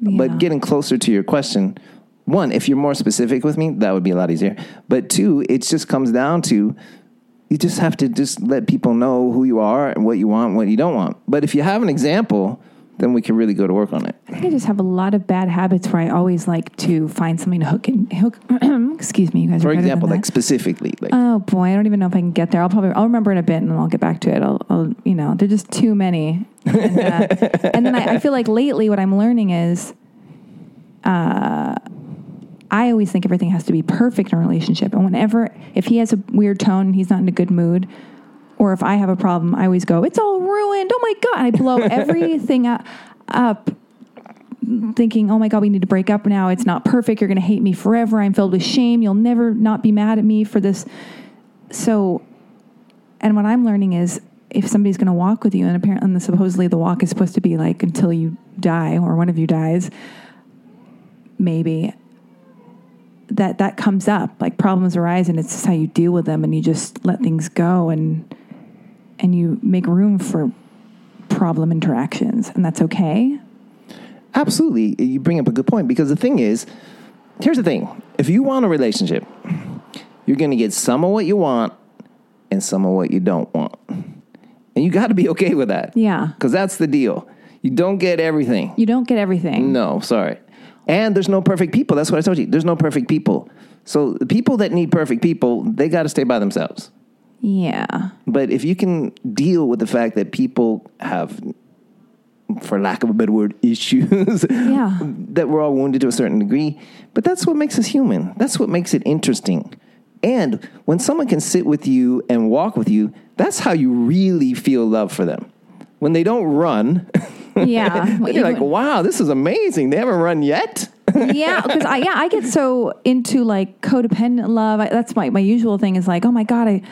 Yeah. But getting closer to your question, one, if you're more specific with me, that would be a lot easier. But two, it just comes down to you just have to just let people know who you are and what you want, and what you don't want. But if you have an example, then we can really go to work on it. I think I just have a lot of bad habits where I always like to find something to hook and hook. [CLEARS THROAT] excuse me, you guys. For example, like specifically, like Oh boy, I don't even know if I can get there. I'll probably I'll remember in a bit and then I'll get back to it. I'll, I'll you know, there's just too many. And, uh, [LAUGHS] and then I, I feel like lately what I'm learning is, uh, I always think everything has to be perfect in a relationship, and whenever if he has a weird tone, he's not in a good mood, or if I have a problem, I always go, "It's all ruined." Oh my god! I blow [LAUGHS] everything up, up thinking, oh my God, we need to break up now. It's not perfect. You're going to hate me forever. I'm filled with shame. You'll never not be mad at me for this. So, and what I'm learning is if somebody's going to walk with you, and apparently, and supposedly the walk is supposed to be like until you die or one of you dies, maybe that that comes up like problems arise and it's just how you deal with them and you just let things go and and you make room for problem interactions and that's okay Absolutely. You bring up a good point because the thing is, here's the thing. If you want a relationship, you're going to get some of what you want and some of what you don't want. And you got to be okay with that. yeah Because that's the deal. You don't get everything. You don't get everything. No, sorry. And there's no perfect people. That's what I told you. There's no perfect people. So the people that need perfect people, they got to stay by themselves. Yeah. But if you can deal with the fact that people have, for lack of a better word, [LAUGHS] issues, Yeah. that we're all wounded to a certain degree, but that's what makes us human. That's what makes it interesting. And when someone can sit with you and walk with you, that's how you really feel love for them. When they don't run, [LAUGHS] Yeah. [LAUGHS] you're like, wow, this is amazing. They haven't run yet. [LAUGHS] yeah, because I yeah I get so into like codependent love. I, that's my my usual thing is like, oh my god, I.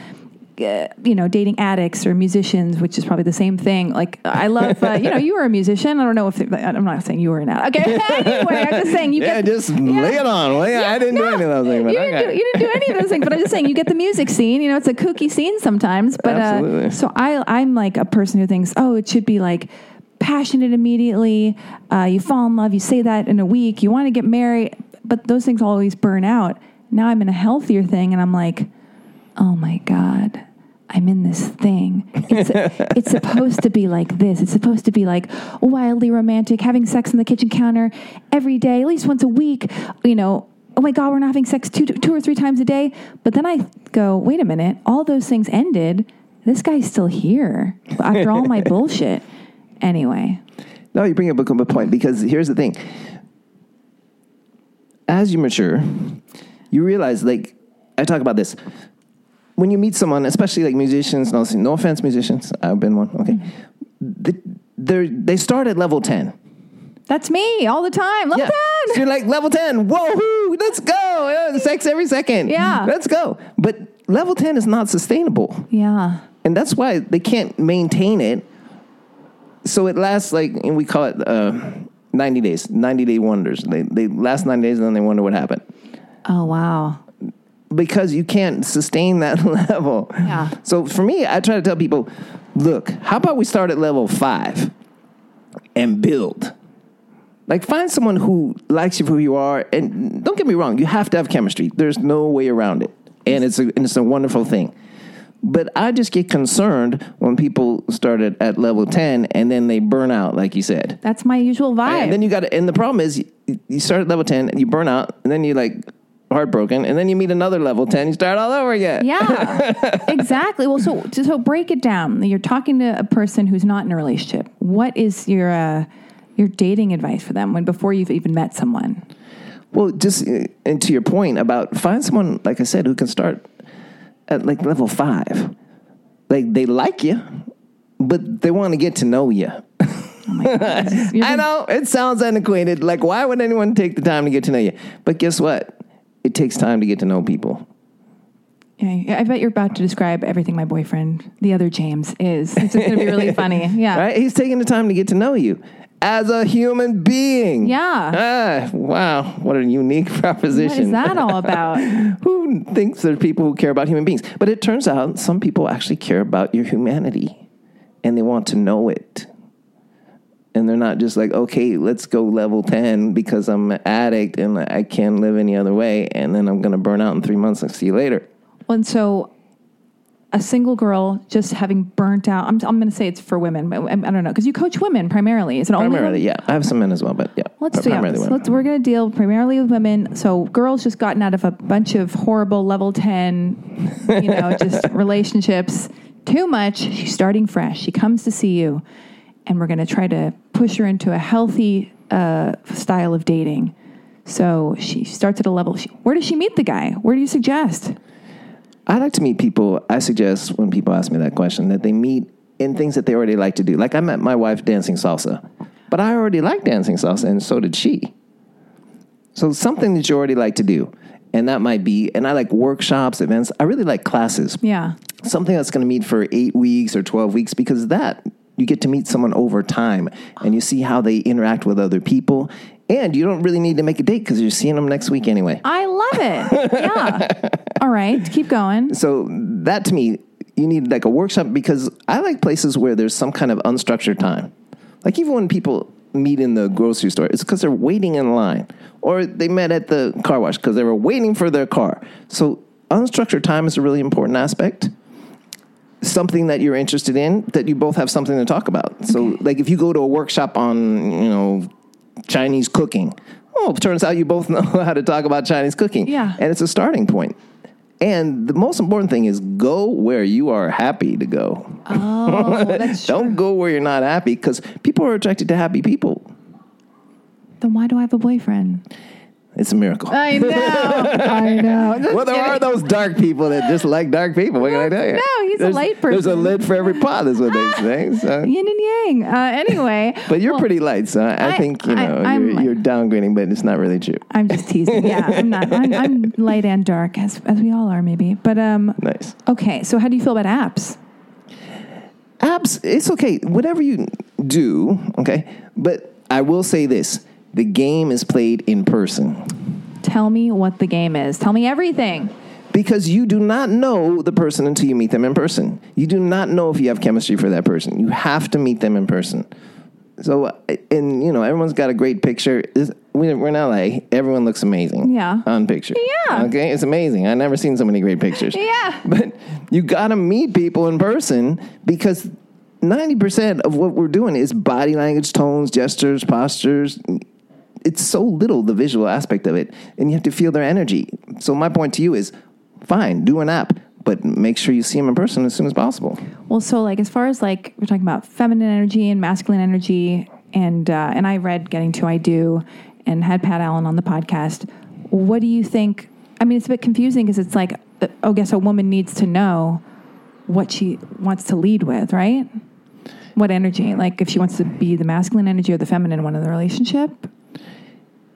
Uh, you know, dating addicts or musicians, which is probably the same thing. Like, I love, uh, you know, you were a musician. I don't know if I'm not saying you were an addict. Okay, [LAUGHS] anyway, I'm just saying you yeah, get just lay it on. Well, yeah, I didn't do any of those things. But you, didn't do, you didn't do any of those things, but I'm just saying you get the music scene. You know, it's a kooky scene sometimes. But Absolutely. uh, so I, I'm like a person who thinks, oh, it should be like passionate immediately. Uh, you fall in love, you say that in a week. You want to get married, but those things always burn out. Now I'm in a healthier thing, and I'm like, oh my god. I'm in this thing. It's, [LAUGHS] it's supposed to be like this. It's supposed to be like wildly romantic, having sex on the kitchen counter every day, at least once a week. You know, oh my God, we're not having sex two, two or three times a day. But then I go, wait a minute, all those things ended. This guy's still here after all my [LAUGHS] bullshit. Anyway, No, you bring up a good point because here's the thing. As you mature, you realize, like, I talk about this. When you meet someone, especially like musicians, no, no offense, musicians, I've been one, okay. Mm-hmm. They, they're, they start at level 10. that's me all the time. Level Yeah. So you're like, level 10, whoa! Let's go. Yeah, Sex every second. Yeah. Let's go. But level 10 is not sustainable. Yeah. And that's why they can't maintain it. So it lasts like, and we call it uh, 90 days, 90 day wonders. They, they last 90 days and then they wonder what happened. Oh wow. Because you can't sustain that [LAUGHS] level. Yeah. So for me, I try to tell people look, how about we start at level five and build? Like, find someone who likes you for who you are. And don't get me wrong, you have to have chemistry. There's no way around it. And it's a, and it's a wonderful thing. But I just get concerned when people start at, at level 10 and then they burn out, like you said. That's my usual vibe. And then you got to, and the problem is you, you start at level 10 and you burn out and then you like heartbroken and then you meet another level 10, you start all over again. yeah, [LAUGHS] exactly. Well, so so break it down. You're talking to a person who's not in a relationship. What is your uh, your dating advice for them when before you've even met someone? Well, just uh, and to your point about find someone, like I said, who can start at like level five. Like they like you, but they want to get to know you. Oh [LAUGHS] you're I know it sounds antiquated. Like, why would anyone take the time to get to know you? But guess what? It takes time to get to know people. Yeah, I bet you're about to describe everything my boyfriend, the other James, is. It's going to be really [LAUGHS] funny. Yeah. Right? He's taking the time to get to know you as a human being. Yeah. Ah, wow. What a unique [LAUGHS] proposition. What is that all about? [LAUGHS] who thinks there are people who care about human beings? But it turns out some people actually care about your humanity and they want to know it. And they're not just like, okay, let's go level 10 because I'm an addict and I can't live any other way. And then I'm going to burn out in three months and see you later. And so a single girl just having burnt out. I'm, I'm going to say it's for women, but I, I don't know because you coach women primarily. Is it only Primarily, women? yeah. I have some men as well, but yeah. Let's do yeah, so let's, we're going to deal primarily with women. So girls just gotten out of a bunch of horrible level ten, you know, [LAUGHS] just relationships. Too much. She's starting fresh. She comes to see you, and we're going to try to push her into a healthy uh, style of dating. So she starts at a level. She, where does she meet the guy? Where do you suggest? I like to meet people. I suggest when people ask me that question that they meet in things that they already like to do. Like I met my wife dancing salsa, but I already like dancing salsa, and so did she. So something that you already like to do, and that might be. And I like workshops, events. I really like classes. Yeah. Something that's going to meet for eight weeks or twelve weeks because that you get to meet someone over time, and you see how they interact with other people. And you don't really need to make a date because you're seeing them next week anyway. I love it. Yeah. [LAUGHS] All right. Keep going. So that to me, you need like a workshop because I like places where there's some kind of unstructured time. Like even when people meet in the grocery store, it's because they're waiting in line, or they met at the car wash because they were waiting for their car. So unstructured time is a really important aspect. Something that you're interested in that you both have something to talk about. So like if you go to a workshop on you know Chinese cooking. Well, it turns out you both [LAUGHS] know how to talk about Chinese cooking. Yeah. And it's a starting point. And the most important thing is go where you are happy to go. Oh, [LAUGHS] that's true. Don't go where you're not happy because people are attracted to happy people. Then why do I have a boyfriend? It's a miracle. I know. [LAUGHS] I know. well, there are those dark people that just like dark people. What can I tell you? No, he's a light person. There's a lid for every pot, is what they [LAUGHS] say. So. Yin and yang. Uh, anyway. [LAUGHS] But you're well, pretty light, so I, I- think you know I'm you're, you're downgrading, but it's not really true. I'm just teasing. Yeah, I'm not. I'm, I'm light and dark, as as we all are, maybe. But um, Nice. okay. So how do you feel about apps? apps it's okay whatever you do okay but i will say this the game is played in person Tell me what the game is. Tell me everything. because you do not know the person until you meet them in person you do not know if you have chemistry for that person you have to meet them in person so and you know everyone's got a great picture we're in la everyone looks amazing Yeah. on picture Yeah. okay it's amazing i've never seen so many great pictures [LAUGHS] Yeah. but you got to meet people in person because 90% of what we're doing is body language, tones, gestures, postures. It's so little the visual aspect of it, and you have to feel their energy. So, my point to you is fine, do an app, but make sure you see them in person as soon as possible. Well, so like as far as like we're talking about feminine energy and masculine energy, and uh, and I read Getting to I Do, and had Pat Allen on the podcast. What do you think? I mean, it's a bit confusing because it's like, uh, oh, guess a woman needs to know what she wants to lead with, right? What energy? Like if she wants to be the masculine energy or the feminine one in the relationship.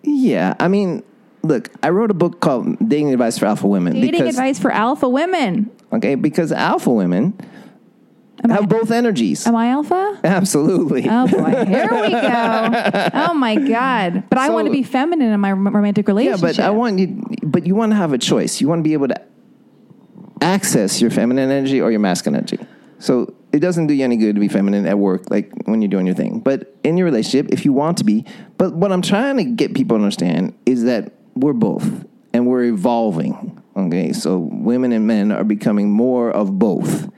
Yeah, I mean, look, I wrote a book called Dating Advice for Alpha Women. Dating because, advice for alpha women. Okay, because alpha women Am have I, both energies. am I alpha? Absolutely. Oh boy, here we go. [LAUGHS] Oh my god! But I So- want to be feminine in my rom- romantic yeah, relationship. but I want you, but you want to have a choice. You want to be able to access your feminine energy or your masculine energy. So it doesn't do you any good to be feminine at work, like when you're doing your thing. But in your relationship, if you want to be, but what I'm trying to get people to understand is that we're both and we're evolving. Okay, so women and men are becoming more of both.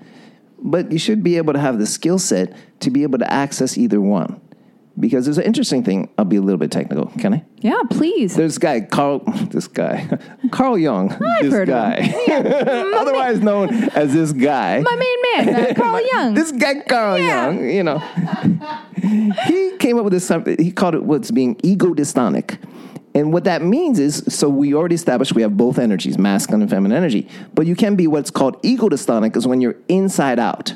But you should be able to have the skill set to be able to access either one. Because there's an interesting thing. I'll be a little bit technical. Can I? yeah, please. There's this guy, Carl, this guy, [LAUGHS] Carl Jung, this heard of guy, [LAUGHS] [LAUGHS] otherwise known as this guy. my main man, uh, Carl Jung. This guy, Carl Yeah. Jung, you know, he came up with this something. He called it what's being ego dystonic. And what that means is, so we already established we have both energies, masculine and feminine energy. But you can be what's called ego dystonic, is when you're inside out.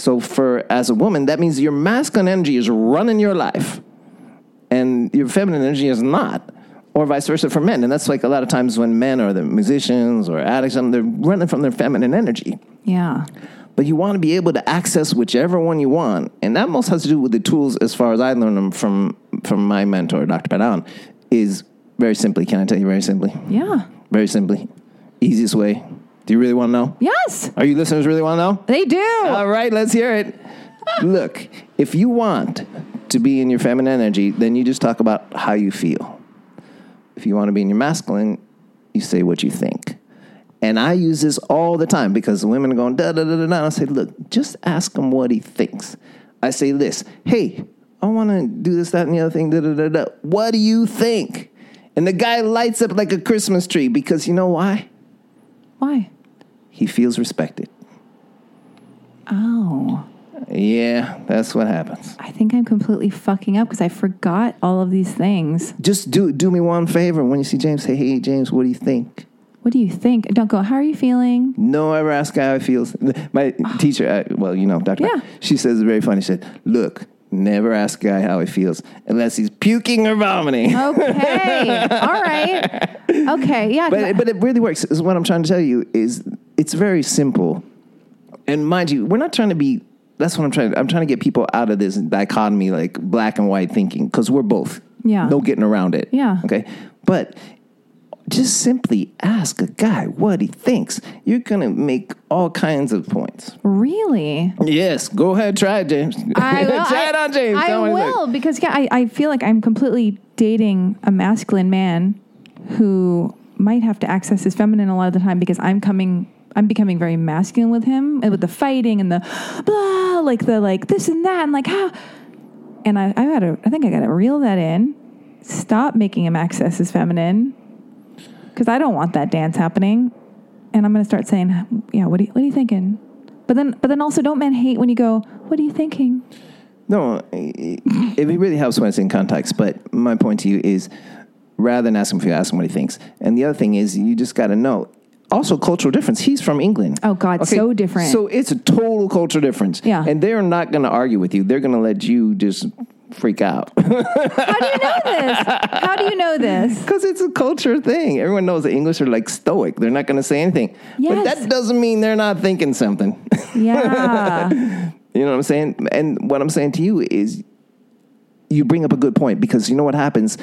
So for as a woman, that means your masculine energy is running your life, and your feminine energy is not, or vice versa for men. And that's like a lot of times when men are the musicians or addicts, and they're running from their feminine energy. yeah. But you want to be able to access whichever one you want, and that most has to do with the tools, as far as I learned them from from my mentor, Dr. Pat Allen. Is very simply. Can I tell you very simply? Yeah. Very simply, easiest way. Do you really want to know? Yes, Are you listeners really want to know? they do. All right, let's hear it. Look, if you want to be in your feminine energy, then you just talk about how you feel. If you want to be in your masculine, you say what you think. And I use this all the time because the women are going da da da da da. I say, look, just ask him what he thinks. I say this, hey, I want to do this, that, and the other thing. Da da da da. What do you think? And the guy lights up like a Christmas tree because you know why? Why? He feels respected. Oh, Yeah, that's what happens. I think I'm completely fucking up because I forgot all of these things. Just do do me one favor. When you see James, say, "Hey, James, what do you think?" What do you think? Don't go. How are you feeling? No I ever ask guy how he feels. My teacher, uh, well, you know, Doctor, Yeah. she says it's very funny. She said, "Look, never ask a guy how he feels unless he's puking or vomiting." Okay. [LAUGHS] all right. Okay. Yeah. But but it really works. Is what I'm trying to tell you is it's very simple. And mind you, we're not trying to be. That's what I'm trying. I'm trying to get people out of this dichotomy, like black and white thinking, because we're both. Yeah. No getting around it. Yeah. Okay. But just simply ask a guy what he thinks. You're gonna make all kinds of points. really? Yes. Go ahead. Try it, James. [LAUGHS] I will. try it on, James. I Tell me what will because yeah, I, I feel like I'm completely dating a masculine man who might have to access his feminine a lot of the time because I'm coming. I'm becoming very masculine with him and with the fighting and the blah, like the like this and that and like how. And I, I gotta. I think I gotta reel that in. Stop making him access his feminine because I don't want that dance happening. And I'm gonna start saying, yeah, what are you, what are you thinking? But then, but then also, don't men hate when you go, what are you thinking? No, it it really helps when it's in context. But my point to you is rather than ask him if you ask him what he thinks. And the other thing is, you just got to know. Also, cultural difference. He's from England. Oh, God, so different. So it's a total cultural difference. Yeah. And they're not going to argue with you. They're going to let you just freak out How do you know this? How do you know this? [LAUGHS] because it's a culture thing. Everyone knows the English are like stoic. They're not going to say anything. But that doesn't mean they're not thinking something. [LAUGHS] Yeah. You know what I'm saying? And what I'm saying to you is you bring up a good point because you know what happens?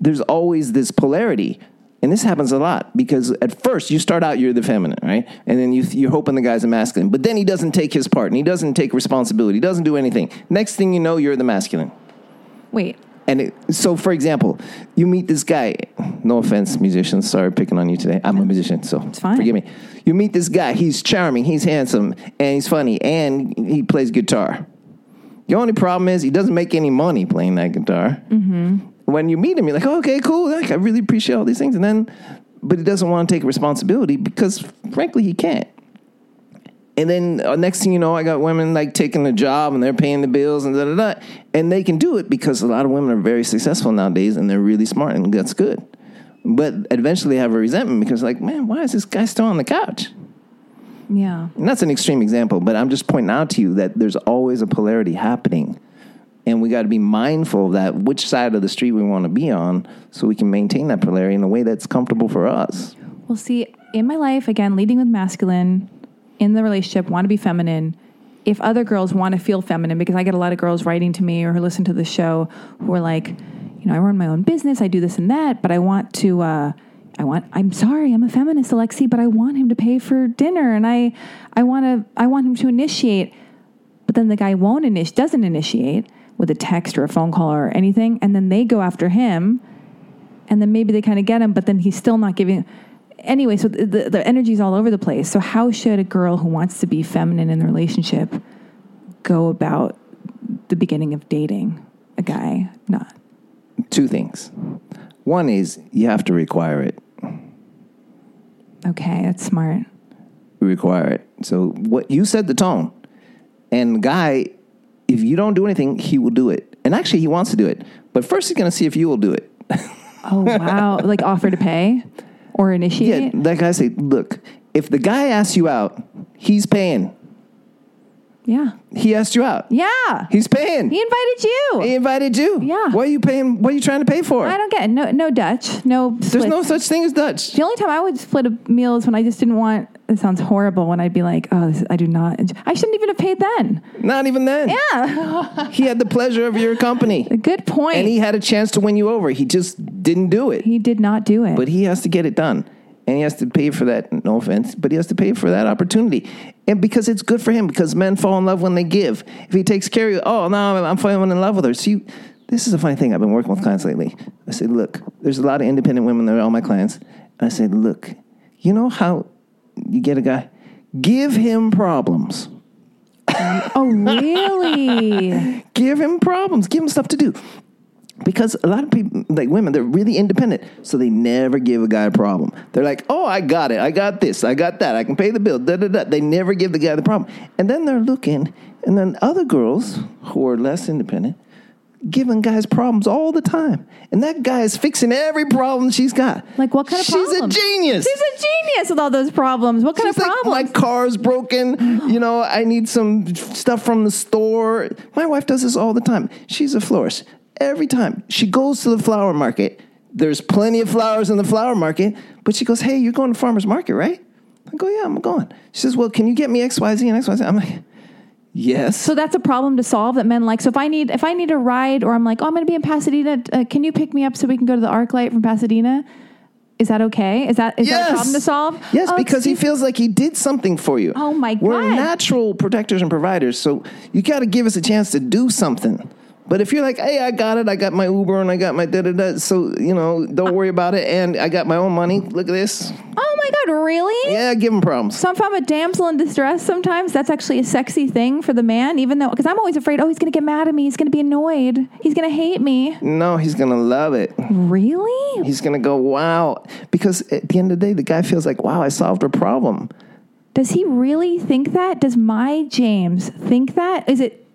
There's always this polarity. And this happens a lot because at first you start out, you're the feminine, right? And then you, you're hoping the guy's a masculine. But then he doesn't take his part and he doesn't take responsibility. He doesn't do anything. Next thing you know, you're the masculine. Wait. And it, so, for example, you meet this guy. No offense, musicians. Sorry, picking on you today. I'm a musician, so fine. forgive me. You meet this guy. He's charming. He's handsome, and he's funny, and he plays guitar. The only problem is he doesn't make any money playing that guitar. Mm-hmm. When you meet him, you're like, oh, okay, cool. Like, I really appreciate all these things, and then, but he doesn't want to take responsibility because, frankly, he can't. And then uh, next thing you know, I got women like taking a job and they're paying the bills and da da da. And they can do it because a lot of women are very successful nowadays and they're really smart and that's good. But eventually they have a resentment because, like, man, why is this guy still on the couch? Yeah. And that's an extreme example, but I'm just pointing out to you that there's always a polarity happening And we got to be mindful of that, which side of the street we want to be on, so we can maintain that polarity in a way that's comfortable for us. Well, see, in my life, again, leading with masculine, in the relationship, want to be feminine. If other girls want to feel feminine, because I get a lot of girls writing to me or who listen to the show who are like, you know, I run my own business, I do this and that, but I want to, uh, I want, I'm sorry, I'm a feminist, Alexi, but I want him to pay for dinner and I, I want to, I want him to initiate. But then the guy won't initiate, doesn't initiate with a text or a phone call or anything. And then they go after him and then maybe they kind of get him, but then he's still not giving. Anyway, so the, the, the energy's all over the place. So, how should a girl who wants to be feminine in the relationship go about the beginning of dating a guy? Not. Two things. One is you have to require it. Okay, that's smart. require it. So what you set the tone, and guy, if you don't do anything, he will do it. And actually, he wants to do it. But first, he's going to see if you will do it. Oh, wow. [LAUGHS] like offer to pay or Yeah, initiate? that guy say, look, if the guy asks you out, he's paying. Yeah. He asked you out. Yeah. He's paying. He invited you. He invited you. Yeah. What are you paying? What are you trying to pay for? I don't get it. No, no Dutch. No There's no such thing as Dutch. The only time I would split a meal is when I just didn't want. It sounds horrible when I'd be like, "Oh, this, I do not." enjoy- I shouldn't even have paid then. Not even then. Yeah, [LAUGHS] He had the pleasure of your company. [LAUGHS] good point. And he had a chance to win you over. He just didn't do it. he did not do it. but he has to get it done and he has to pay for that no offense but he has to pay for that opportunity. And because it's good for him because men fall in love when they give. If he takes care of you oh no i'm falling in love with her. See this is a funny thing i've been working with clients lately. I said look there's a lot of independent women that are all my clients. And i said look you know how you get a guy? Give him problems. Oh, really? [LAUGHS] give him problems. Give him stuff to do because a lot of people like women they're really independent so they never give a guy a problem they're like oh i got it i got this i got that i can pay the bill da, da, da. they never give the guy the problem and then they're looking and then other girls who are less independent giving guys problems all the time and that guy is fixing every problem she's got Like what kind of problem? she's problems? a genius She's a genius with all those problems. What kind She's of like, problems? my car's broken. You know, I need some stuff from the store. My wife does this all the time. She's a florist. Every time she goes to the flower market, there's plenty of flowers in the flower market, but she goes, Hey, you're going to farmer's market, right? I go, Yeah, I'm going. She says, Well, can you get me XYZ and XYZ? I'm like, Yes. so that's a problem to solve that men like. So if I need if I need a ride or I'm like, oh, I'm going to be in Pasadena, uh, can you pick me up so we can go to the ArcLight from Pasadena? Is that okay? Is that is that a problem to solve? Yes, Oh, because he feels like he did something for you. Oh, my god. We're natural protectors and providers, so you got to give us a chance to do something. But if you're like, hey, I got it, I got my Uber and I got my da da da, so you know, don't worry about it, and I got my own money. Look at this. Oh my God, really? Yeah, give him problems. So if I'm a damsel in distress, sometimes that's actually a sexy thing for the man, even though because I'm always afraid, oh, he's going to get mad at me, he's going to be annoyed, he's going to hate me. No, he's gonna love it. Really? He's gonna go, wow, because at the end of the day, the guy feels like, wow, I solved a problem. Does he really think that? Does my James think that? Is it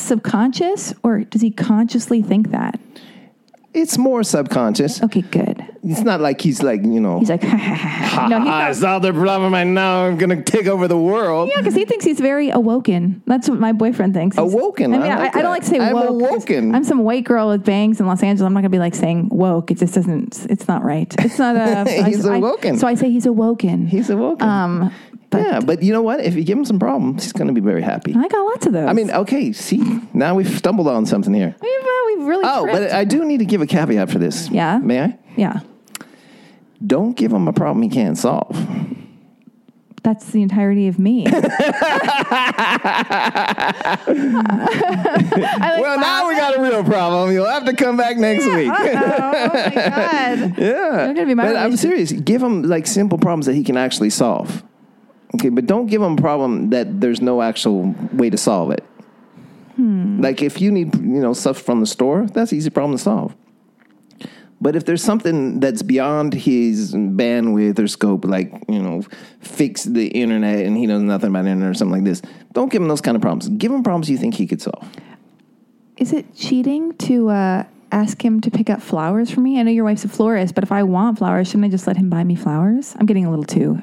subconscious or does he consciously think that? It's more subconscious. Okay, good. It's not like he's like, you know, He's like, [LAUGHS] no, he's I solved the problem, and now I'm gonna take over the world. Yeah, because he thinks he's very awoken. That's what my boyfriend thinks. He's- Awoken, I mean, I I, like I don't like to say I'm woke. awoken. I'm some white girl with bangs in Los Angeles. I'm not gonna be like saying woke. It just doesn't. It's not right. It's not a. [LAUGHS] He's I- awoken. so I say he's awoken. He's awoken. um, but yeah, but you know what? If you give him some problems, he's going to be very happy. I got lots of those. I mean, okay, see, now we've stumbled on something here. we've, uh, we've really. Oh, but. I do need to give a caveat for this. Yeah? May I? yeah, Don't give him a problem he can't solve. that's the entirety of me. [LAUGHS] [LAUGHS] Like Well, now we got a real problem. You'll have to come back next week. Oh my god. [LAUGHS] yeah. You're gonna be my But I'm serious. Give him like simple problems that he can actually solve. Okay, but don't give him a problem that there's no actual way to solve it. Hmm. Like if you need, you know, stuff from the store, that's an easy problem to solve. But if there's something that's beyond his bandwidth or scope, like, you know, fix the internet and he knows nothing about internet or something like this, don't give him those kind of problems. Give him problems you think he could solve. Is it cheating to uh, ask him to pick up flowers for me? I know your wife's a florist, but if I want flowers, shouldn't I just let him buy me flowers? I'm getting a little too.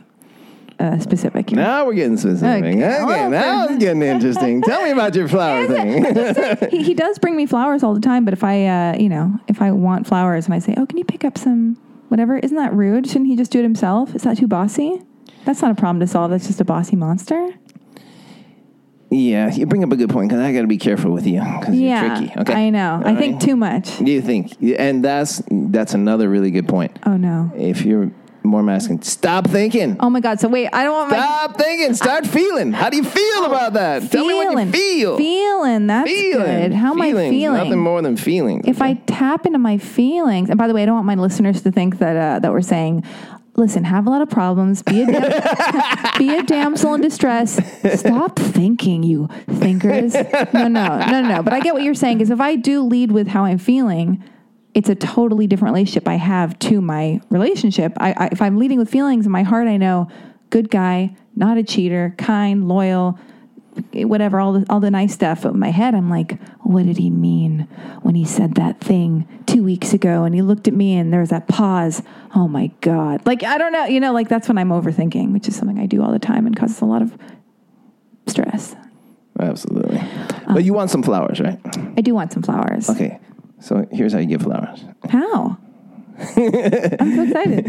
Uh, specific. here. Now we're getting specific. Okay. Okay, now it's getting [LAUGHS] interesting. Tell me about your flower thing. he, he does bring me flowers all the time, but if I, uh, you know, if I want flowers and I say, "Oh, can you pick up some whatever?" Isn't that rude? Shouldn't he just do it himself? Is that too bossy? That's not a problem to solve. That's just a bossy monster. yeah, you bring up a good point because I got to be careful with you because yeah, you're tricky. Okay, I know. I All think too much. You think, and that's that's another really good point. Oh no. If you're more masking. stop thinking. Oh my God. So wait, I don't want my Stop thinking. Start feeling. How do you feel about that? Tell me what you feel. Feeling. That's feeling. good. How am I feeling? Nothing more than feelings. if I tap into my feelings, and by the way, I don't want my listeners to think that uh, that we're saying, listen, have a lot of problems, be a dam- [LAUGHS] be a damsel in distress. Stop thinking, you thinkers. No, no, no, no, no. But I get what you're saying. Because if I do lead with how I'm feeling, it's a totally different relationship I have to my relationship. I, I, if I'm leading with feelings in my heart, I know good guy, not a cheater, kind, loyal whatever, all the all the nice stuff. But in my head, I'm like, what did he mean when he said that thing two weeks ago? And he looked at me, and there was that pause. Oh my god! Like I don't know, you know, like that's when I'm overthinking, which is something I do all the time and causes a lot of stress. Absolutely. Um, but you want some flowers, right? I do want some flowers. Okay. So here's how you get flowers. How? [LAUGHS] I'm so excited.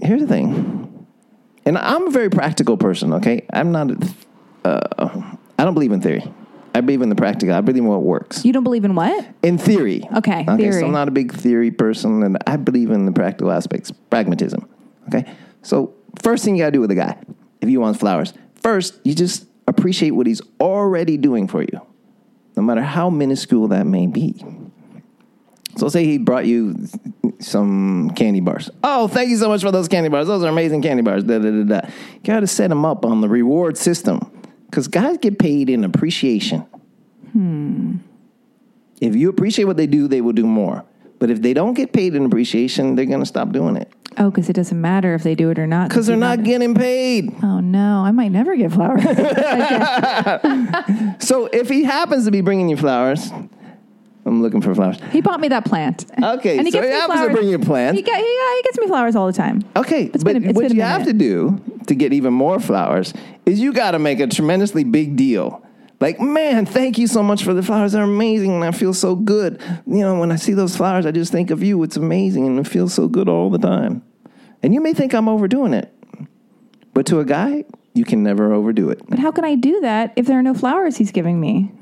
Here's the thing, and I'm a very practical person. Okay, I'm not. Uh, I don't believe in theory. I believe in the practical. I believe in what works. You don't believe in what? In theory. Okay, Okay. theory. So I'm not a big theory person, and I believe in the practical aspects, pragmatism. Okay. So first thing you gotta do with a guy, if you want flowers, first you just appreciate what he's already doing for you, no matter how minuscule that may be. So say he brought you some candy bars. Oh, thank you so much for those candy bars. Those are amazing candy bars. Da, da, da, da. You got to set them up on the reward system because guys get paid in appreciation. Hmm. If you appreciate what they do, they will do more. But if they don't get paid in appreciation, they're going to stop doing it Oh, because it doesn't matter if they do it or not. because they're not getting paid. Oh no, I might never get flowers. [LAUGHS] [LAUGHS] So if he happens to be bringing you flowers, I'm looking for flowers. He bought me that plant. Okay, and he so gets he me happens to flowers. bring you a plant. He, get, he, he gets me flowers all the time. Okay, It's but been what you have to do to get even more flowers is you got to make a tremendously big deal. Like, man, thank you so much for the flowers. They're amazing, and I feel so good. You know, when I see those flowers, I just think of you. It's amazing, and it feels so good all the time. And you may think I'm overdoing it, but to a guy, you can never overdo it. But how can I do that if there are no flowers he's giving me?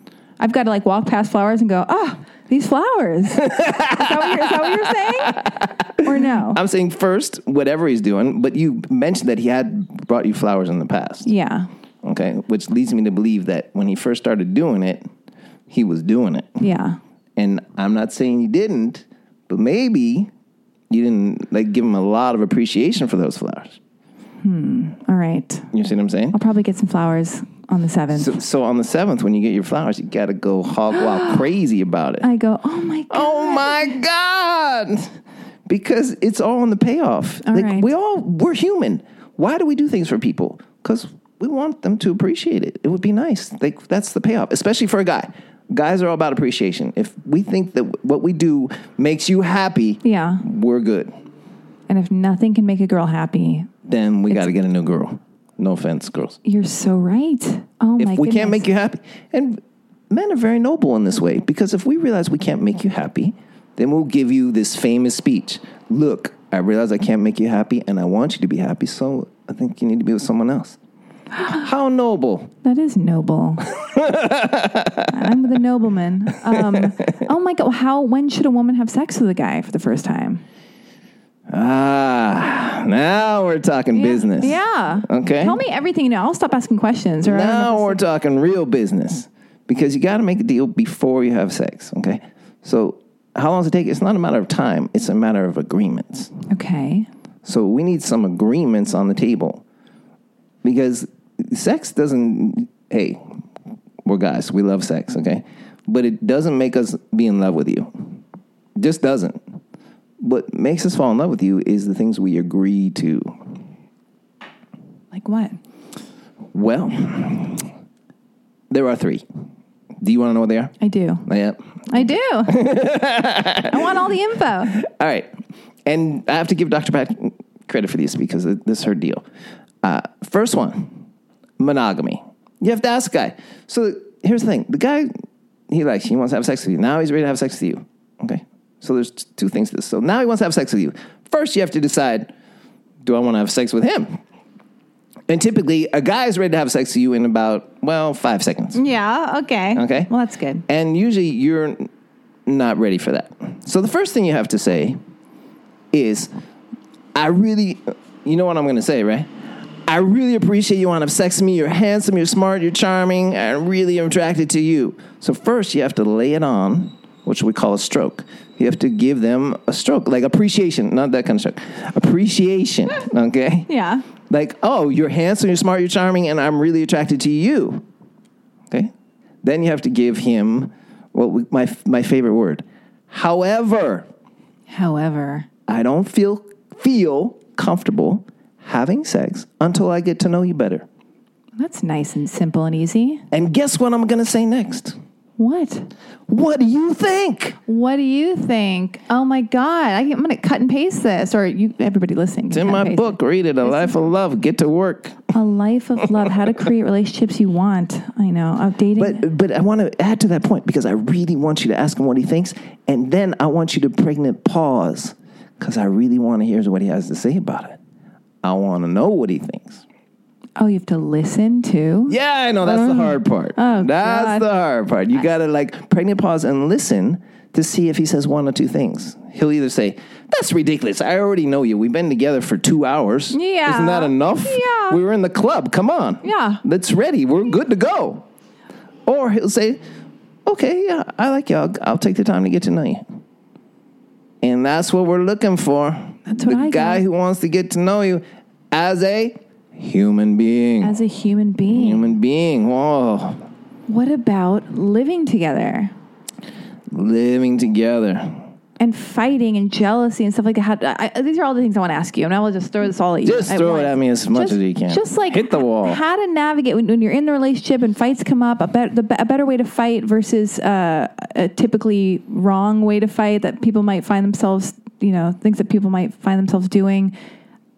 I've got to like walk past flowers and go, ah, these flowers. [LAUGHS] is, that what you're, is that what you're saying? Or no? I'm saying first, whatever he's doing, but you mentioned that he had brought you flowers in the past. yeah. Okay, which leads me to believe that when he first started doing it, he was doing it. Yeah. And I'm not saying you didn't, but maybe you didn't like give him a lot of appreciation for those flowers. Hmm. All right. You see what I'm saying? I'll probably get some flowers on the 7th. So, so on the seventh, when you get your flowers, you got to go hog wild [GASPS] crazy about it. I go, oh my oh God. Oh my god! Because it's all in the payoff. All like right. we all we're human. Why do we do things for people? Because we want them to appreciate it. It would be nice. Like that's the payoff, especially for a guy. Guys are all about appreciation. If we think that what we do makes you happy, Yeah. we're good. And if nothing can make a girl happy, Then we got to get a new girl. No offense, girls. you're so right. Oh If my If we can't make you happy, and men are very noble in this way because if we realize we can't make you happy, then we'll give you this famous speech. Look, I realize I can't make you happy, and I want you to be happy, so I think you need to be with someone else. [GASPS] How noble! That is noble. [LAUGHS] I'm the nobleman. Um, oh my god! How? When should a woman have sex with a guy for the first time? Ah, now we're talking business. Yeah. Okay. Tell me everything know. I'll stop asking questions. Or I don't know Now we're talking real business because you got to make a deal before you have sex. Okay, so how long does it take? It's not a matter of time; it's a matter of agreements. okay. So we need some agreements on the table because sex doesn't. Hey, we're guys. We love sex, okay? But it doesn't make us be in love with you. Just doesn't. What makes us fall in love with you is the things we agree to. Like what? Well, there are three. Do you want to know what they are? I do. Yeah. I do. [LAUGHS] I want all the info. All right. And I have to give Dr. Pat credit for this because this is her deal. Uh, first one, monogamy. You have to ask a guy. So here's the thing: the guy he likes, he wants to have sex with you. Now he's ready to have sex with you. So there's t- two things to this. So now he wants to have sex with you. First, you have to decide: Do I want to have sex with him? And typically, a guy is ready to have sex with you in about well five seconds. Yeah. Okay. Okay. Well, that's good. And usually you're not ready for that. So the first thing you have to say is, I really, you know what I'm going to say, right? I really appreciate you want to have sex with me. You're handsome, you're smart, you're charming, I really am attracted to you. So first you have to lay it on, which we call a stroke. You have to give them a stroke, like appreciation, not that kind of stroke. Appreciation, [LAUGHS] okay? Yeah. Like, oh, you're handsome, you're smart, you're charming, and I'm really attracted to you. Okay? Then you have to give him what we, my my favorite word. However, However, I don't feel feel comfortable having sex until I get to know you better. that's nice and simple and easy. And guess what I'm going to say next? What? What do you think? What do you think? Oh my God! I, am going to cut and paste this, or you, everybody listening. It's in my book. Read it. A Life of Love. Get to work. A life of love. How to create relationships you want. I know. Updating. But but I want to add to that point because I really want you to ask him what he thinks, and then I want you to pregnant pause because I really want to hear what he has to say about it. I want to know what he thinks. Oh, you have to listen to. Yeah, I know that's the hard oh, part. Oh, that's God. the hard part. You got to like pregnant pause and listen to see if he says one or two things. He'll either say, "That's ridiculous. I already know you. We've been together for two hours. Yeah. isn't that enough? Yeah. we were in the club. Come on. Yeah. that's ready. We're good to go." Or he'll say, "Okay, yeah, I like you. I'll, I'll take the time to get to know you." And that's what we're looking for. That's what the I guy got. who wants to get to know you as a human being. As a human being. Human being. Whoa. What about living together Living together. and fighting and jealousy and stuff like that? How, I, these are all the things I want to ask you, and I will just throw this all at you. Just throw it at me as much Just- as you can. Just like hit the wall. How to navigate when, when you're in the relationship and fights come up. A, bet, the, a better way to fight versus uh, a typically wrong way to fight that people might find themselves, you know, things that people might find themselves doing.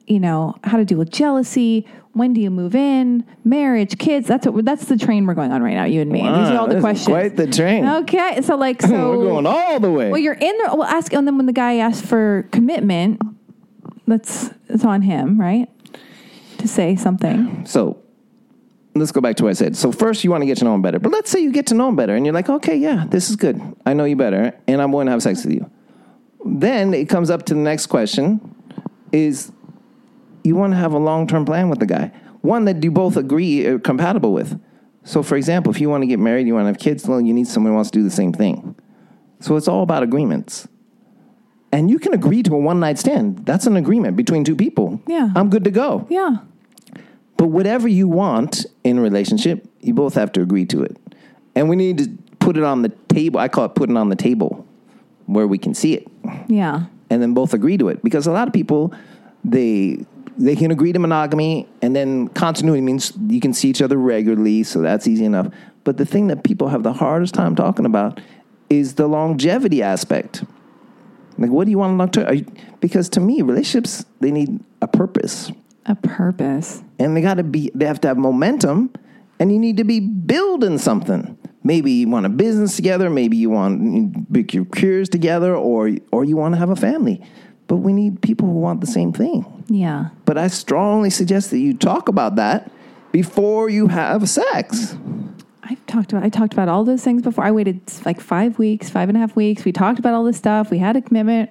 You know, how to deal with jealousy. When do you move in? Marriage, kids. That's what. That's the train we're going on right now. You and me. And these are all the questions. Quite the train. Okay, so like [LAUGHS] so. We're going all the way. Well, you're in there. Well, ask, and then when the guy asks for commitment, that's it's on him, right? To say something. so let's go back to what I said. So first, you want to get to know him better. But let's say you get to know him better, and you're like, okay, yeah, this is good. I know you better, and I'm going to have sex with you. Then it comes up to the next question: Is you want to have a long term plan with the guy, one that you both agree are compatible with. So, for example, if you want to get married, you want to have kids, well, you need someone who wants to do the same thing. So it's all about agreements. And you can agree to a one night stand. That's an agreement between two people. Yeah. I'm good to go. Yeah. But whatever you want in a relationship, you both have to agree to it. And we need to put it on the table. I call it putting on the table where we can see it Yeah. and then both agree to it. Because a lot of people, they they can agree to monogamy and then continuity means you can see each other regularly, so that's easy enough. But the thing that people have the hardest time talking about is the longevity aspect. Like, what do you want to long term? Because to me, relationships they need a purpose A purpose. and they got to be they have to have momentum and you need to be building something maybe you want a business together maybe you want big your careers together or or you want to have a family but we need people who want the same thing Yeah. but i strongly suggest that you talk about that before you have sex I've talked about I talked about all those things before. I waited like five weeks, five and a half weeks. We talked about all this stuff. We had a commitment,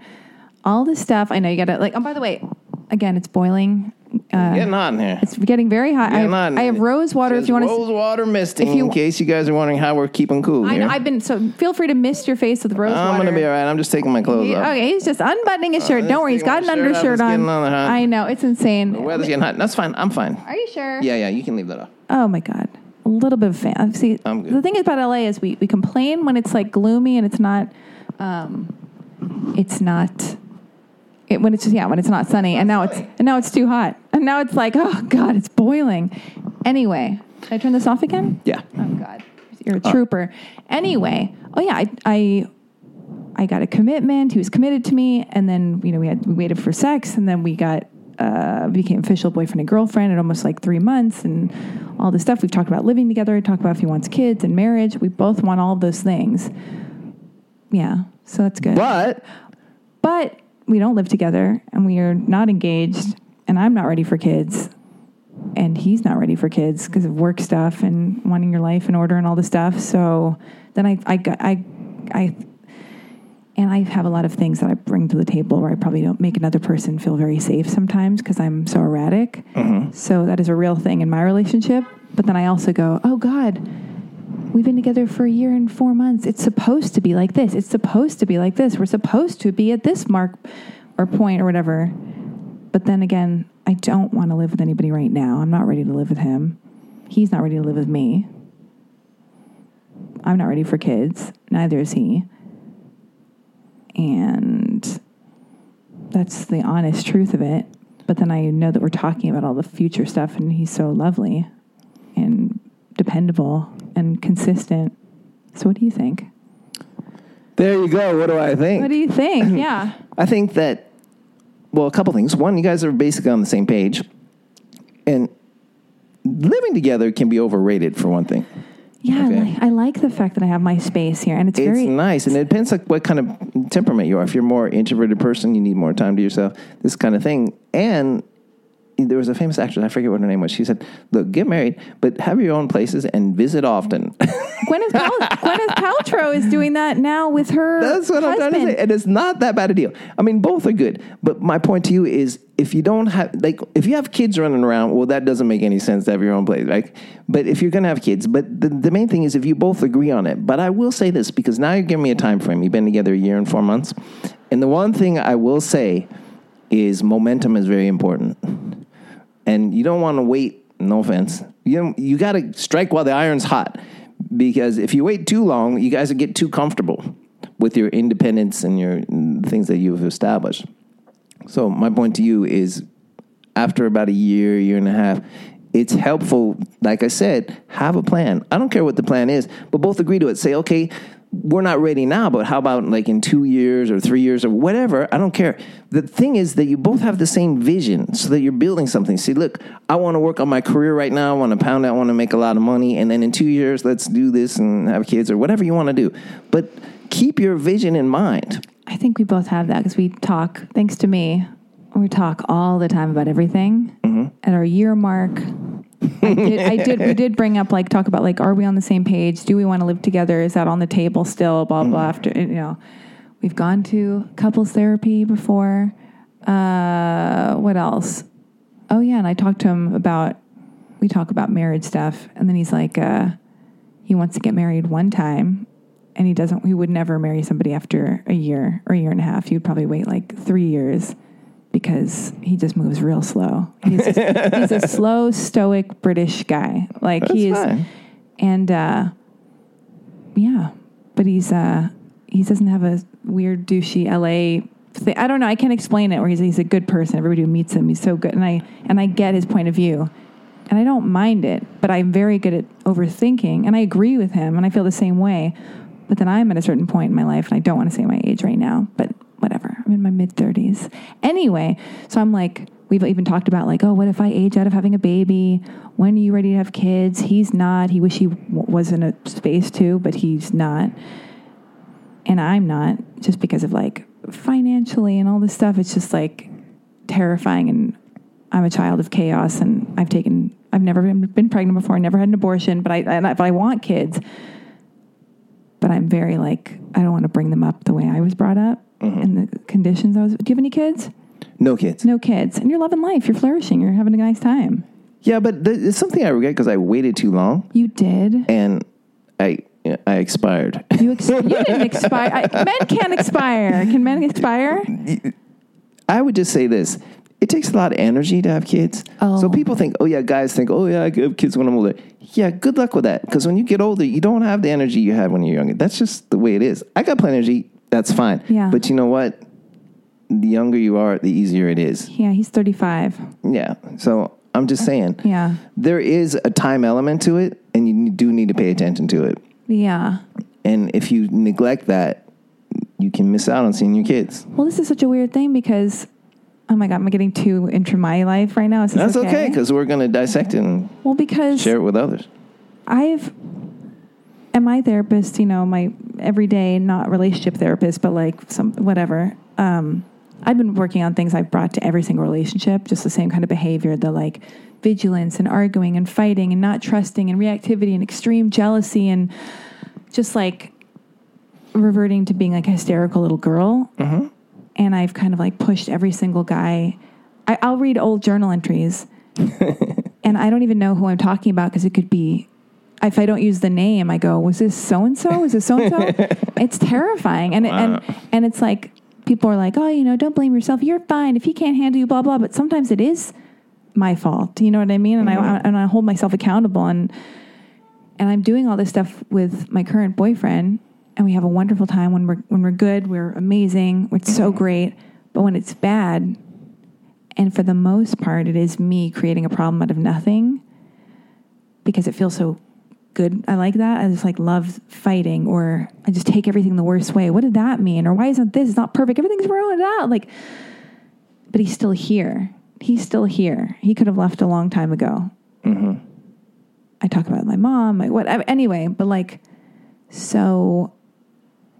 all this stuff. I know you gotta like oh by the way, again, it's boiling. Uh, getting hot in here it's getting very hot. I Getting have, hot in I have here. rose water if Says you want rose to water misting if you- in case you guys are wondering how we're keeping cool I here. know, I've been so feel free to mist your face with rose water. i'm water. gonna be all right i'm just taking my clothes He- off okay, he's just unbuttoning his shirt. let's Don't worry, he's got my an shirt off. undershirt It's on. getting on. I know it's insane. the weather's getting hot that's fine i'm fine Are you sure? yeah yeah you can leave that off Oh my god, a little bit of fan. See, I'm good. the thing about LA is we we complain when it's like gloomy and it's not, um, it's not. It, when it's just yeah when it's not sunny and now it's and now it's too hot and now it's like oh god it's boiling anyway should I turn this off again yeah oh god you're a trooper anyway oh yeah I, I I got a commitment he was committed to me and then you know we had we waited for sex and then we got uh, became official boyfriend and girlfriend in almost like three months, and all this stuff. We've talked about living together. Talked about if he wants kids and marriage. We both want all of those things. Yeah, so that's good. But But we don't live together, and we are not engaged, and I'm not ready for kids, and he's not ready for kids because of work stuff and wanting your life in order and all the stuff. So then I, I, I, I, and I have a lot of things that I bring to the table where I probably don't make another person feel very safe sometimes because I'm so erratic. Mm-hmm. So that is a real thing in my relationship. But then I also go, oh God, We've been together for a year and four months. It's supposed to be like this. It's supposed to be like this. We're supposed to be at this mark or point or whatever. But then again, I don't want to live with anybody right now. I'm not ready to live with him. He's not ready to live with me. I'm not ready for kids. Neither is he. And that's the honest truth of it. But then I know that we're talking about all the future stuff, and he's so lovely and dependable and consistent. So, what do you think? there you go. What do I think? What do you think? [CLEARS THROAT] yeah. I think that, well, a couple things. One, you guys are basically on the same page. And living together can be overrated, for one thing. Yeah, Okay. I, like, I like the fact that I have my space here, and it's, It's very nice. And it depends like what kind of temperament you are. If you're a more introverted person, you need more time to yourself, this kind of thing. And there was a famous actress, I forget what her name was. She said, Look, get married, but have your own places and visit often. [LAUGHS] Gwyneth, Pal- Gwyneth Paltrow is doing that now with her. That's what I'm trying to husband. say. And it's not that bad a deal. I mean, both are good. But my point to you is if you don't have, like, if you have kids running around, well, that doesn't make any sense to have your own place, right? But if you're going to have kids, but the, the main thing is if you both agree on it. But I will say this because now you're giving me a time frame. You've been together a year and four months. And the one thing I will say is momentum is very important. And you don't want to wait, no offense. You, you got to strike while the iron's hot because if you wait too long, you guys will get too comfortable with your independence and your things that you've established. So my point to you is after about a year, year and a half, it's helpful, like I said, have a plan. I don't care what the plan is, but both agree to it. Say, okay, we're not ready now, but how about like in two years or three years or whatever? I don't care. The thing is that you both have the same vision so that you're building something. See, look, I want to work on my career right now. I want to pound it. I want to make a lot of money. And then in two years, let's do this and have kids or whatever you want to do. But keep your vision in mind. I think we both have that because we talk, thanks to me, we talk all the time about everything. Mm-hmm. At our year mark, I did, I did, we did bring up like talk about like, are we on the same page? Do we want to live together? Is that on the table still? Blah blah. Mm-hmm. After you know, we've gone to couples therapy before. Uh, what else? Oh yeah, and I talked to him about we talk about marriage stuff, and then he's like, uh, he wants to get married one time, and he doesn't. He would never marry somebody after a year or a year and a half. He would probably wait like three years because he just moves real slow. He's, just, he's a [LAUGHS] slow, stoic British guy. Like That's he is, fine. and uh, yeah, but he's uh, he doesn't have a weird douchey LA. Thing. I don't know. I can't explain it. Where he's he's a good person. Everybody who meets him, he's so good, and I and I get his point of view, and I don't mind it. But I'm very good at overthinking, and I agree with him, and I feel the same way. But then I'm at a certain point in my life, and I don't want to say my age right now. But whatever. I'm in my mid 30s. Anyway, so I'm like, we've even talked about like, oh, what if I age out of having a baby? When are you ready to have kids? He's not. He wish he w- was in a space too, but he's not. And I'm not, just because of like financially and all this stuff. It's just like terrifying. And I'm a child of chaos, and I've taken, I've never been, been pregnant before, I never had an abortion, but I, I, but I want kids. But I'm very like, I don't want to bring them up the way I was brought up Mm-hmm. and the conditions I was. Do you have any kids? No kids. No kids. And you're loving life. You're flourishing. You're having a nice time. Yeah, but th- it's something I regret because I waited too long You did. and I I expired. You, ex- you didn't expire. I, men can't expire. Can men expire? [LAUGHS] I would just say this. It takes a lot of energy to have kids. Oh. So people think, oh yeah, guys think, oh yeah, I have kids when I'm older. Yeah, good luck with that. Because when you get older, you don't have the energy you had when you're younger. That's just the way it is. I got plenty of energy. That's fine. Yeah. But you know what? The younger you are, the easier it is. Yeah, he's 35. Yeah. So I'm just saying, Yeah. there is a time element to it, and you do need to pay attention to it. Yeah. And if you neglect that, you can miss out on seeing your kids. Well, this is such a weird thing because Oh my god, I'm I getting too into my life right now? Is That's okay because we're going to dissect it and well, because share it with others. I've and my therapist, you know, my everyday not relationship therapist, but like some whatever. Um, I've been working on things I've brought to every single relationship, just the same kind of behavior, the like vigilance and arguing and fighting and not trusting and reactivity and extreme jealousy and just like reverting to being like a hysterical little girl. And I've kind of like pushed every single guy. I, I'll read old journal entries [LAUGHS] and I don't even know who I'm talking about because it could be. If I don't use the name, I go, "Was this so and so? Was this so and so?" It's terrifying, and and and it's like people are like, "Oh, you know, don't blame yourself. You're fine if he can't handle you." Blah blah. But sometimes it is my fault. You know what I mean? And mm-hmm. I and I hold myself accountable, and and I'm doing all this stuff with my current boyfriend, and we have a wonderful time when we're when we're good. We're amazing. It's so mm-hmm. great. But when it's bad, and for the most part, it is me creating a problem out of nothing because it feels so good. I like that. I just like love fighting, or I just take everything the worst way. What did that mean? Or why isn't this? It's not perfect. Everything's wrong with that. Like, but he's still here. He's still here. He could have left a long time ago. Mm-hmm. I talk about my mom, my what anyway, but like, so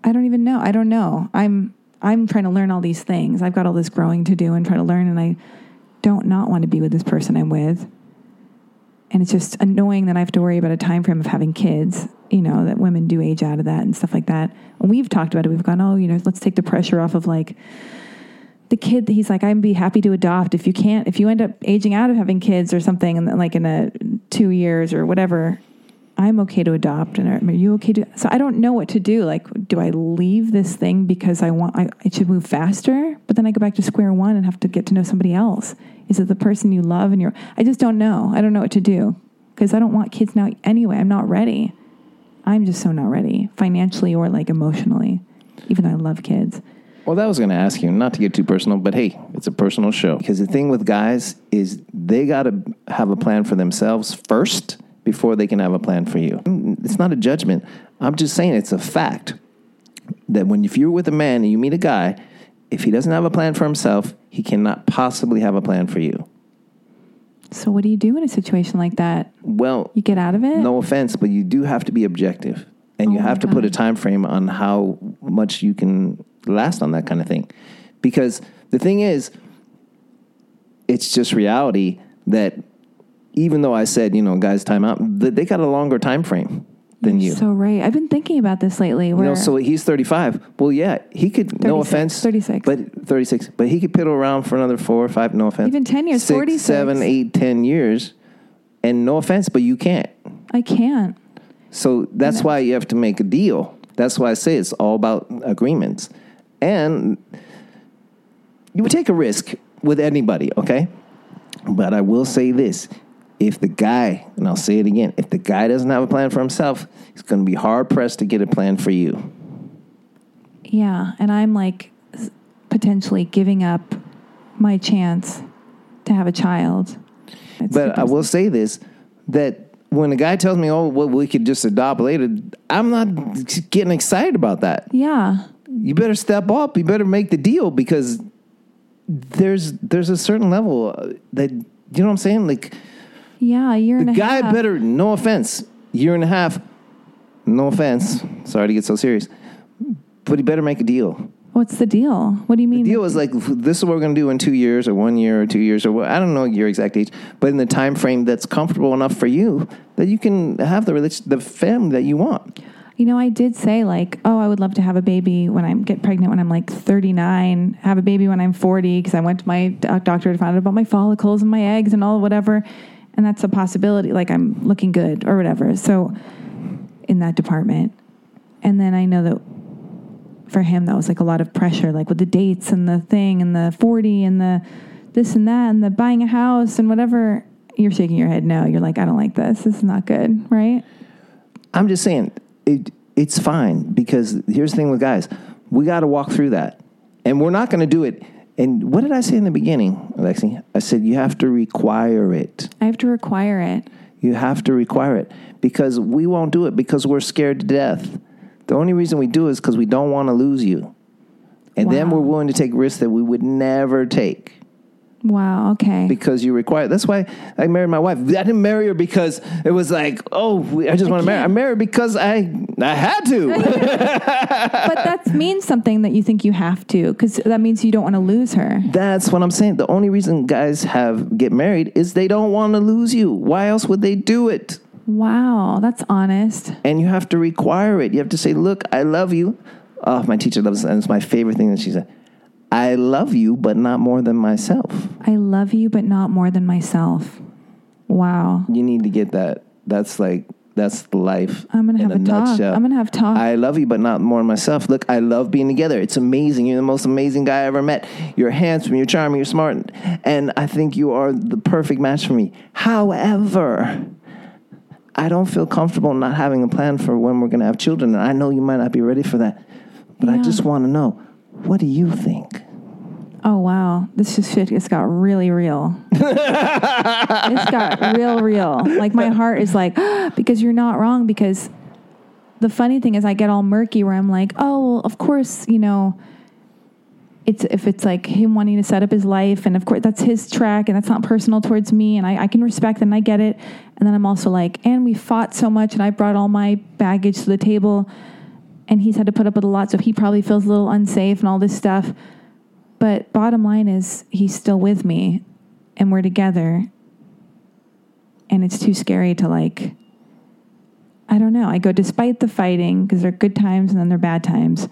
I don't even know. I don't know. I'm I'm trying to learn all these things. I've got all this growing to do and try to learn, and I don't not want to be with this person I'm with. And it's just annoying that I have to worry about a time frame of having kids. You know that women do age out of that and stuff like that. And we've talked about it. We've gone, oh, you know, let's take the pressure off of like the kid he's like, I'd be happy to adopt if you can't, if you end up aging out of having kids or something, and like in a two years or whatever, I'm okay to adopt. And are, you okay to? So I don't know what to do. Like, do I leave this thing because I want, I, it should move faster, but then I go back to square one and have to get to know somebody else? Is it the person you love and you're, I just don't know. I don't know what to do because I don't want kids now anyway. I'm not ready. I'm just so not ready financially or like emotionally, even though I love kids. Well, that was going to ask you, not to get too personal, but hey, it's a personal show. Because the thing with guys is they got to have a plan for themselves first before they can have a plan for you. It's not a judgment. I'm just saying it's a fact that when if you're with a man and you meet a guy, if he doesn't have a plan for himself, he cannot possibly have a plan for you. So what do you do in a situation like that? Well, You get out of it? no offense, but you do have to be objective, and oh you Oh my have to put a time frame on how much you can last on that kind of thing. Because the thing is, it's just reality that even though I said, you know, guys, time out, they got a longer time frame than you. So right. I've been thinking about this lately. you Where know, so he's 35. Well, yeah, he could, no offense. 36. But 36. But he could piddle around for another four or five, no offense. Even 10 years, Six, 46. seven, eight, 10 years. And no offense, but you can't. I can't. So that's why you have to make a deal. That's why I say it's all about agreements. And you would take a risk with anybody, okay? But I will say this if the guy, and I'll say it again, if the guy doesn't have a plan for himself, he's going to be hard pressed to get a plan for you. Yeah, and I'm like potentially giving up my chance to have a child. It's But I will say this that when a guy tells me, oh, well, we could just adopt later, I'm not getting excited about that. Yeah. you better step up. You better make the deal because there's there's a certain level uh, that you know what I'm saying. Like Yeah, a year the and a guy half. better. No offense, year and a half. No offense. Sorry to get so serious, but he better make a deal. What's the deal? What do you mean? The deal is like this is what we're going to do in two years or one year or two years or what, I don't know your exact age, but in the time frame that's comfortable enough for you that you can have the relation, the family that you want. You know, I did say like, oh, I would love to have a baby when I get pregnant when I'm like 39, have a baby when I'm 40 because I went to my uh, doctor to find out about my follicles and my eggs and all whatever, and that's a possibility. Like I'm looking good or whatever. So in that department, and then I know that for him that was like a lot of pressure, like with the dates and the thing and the 40 and the this and that and the buying a house and whatever. You're shaking your head no. You're like, I don't like this. This is not good, right? I'm just saying it. It's fine because here's the thing with guys, we got to walk through that, and we're not going to do it. And what did I say in the beginning, Alexi? I said you have to require it. I have to require it. You have to require it because we won't do it because we're scared to death. The only reason we do it is because we don't want to lose you, and then we're willing to take risks that we would never take. Wow. Okay. because you require. That's why I married my wife. I didn't marry her because it was like, oh, I just want to marry. I married because I I had to. [LAUGHS] but that means something that you think you have to, because that means you don't want to lose her. That's what I'm saying. The only reason guys have get married is they don't want to lose you. Why else would they do it? Wow. That's honest. And you have to require it. You have to say, "Look, I love you." Oh, my teacher loves and it's my favorite thing that she said. I love you, but not more than myself. I love you, but not more than myself. Wow. You need to get that. That's like that's life. I'm gonna have a talk. nutshell. I'm gonna have talk. I love you, but not more than myself. Look, I love being together. It's amazing. You're the most amazing guy I ever met. You're handsome, you're charming, you're smart, and I think you are the perfect match for me. However, I don't feel comfortable not having a plan for when we're going to have children, and I know you might not be ready for that. But I just want to know, what do you think? Oh wow, this just shit just got really real. it's got [LAUGHS] real, real. Like my heart is like, [GASPS] because you're not wrong. Because the funny thing is, I get all murky where I'm like, oh, well, of course, you know, it's if it's like him wanting to set up his life, and of course that's his track, and that's not personal towards me, and I, I can respect and I get it. And then I'm also like, and we fought so much, and I brought all my baggage to the table, and he's had to put up with a lot, so he probably feels a little unsafe and all this stuff. But bottom line is, he's still with me and we're together. And it's too scary to like, I don't know. I go, despite the fighting, because there are good times and then there are bad times,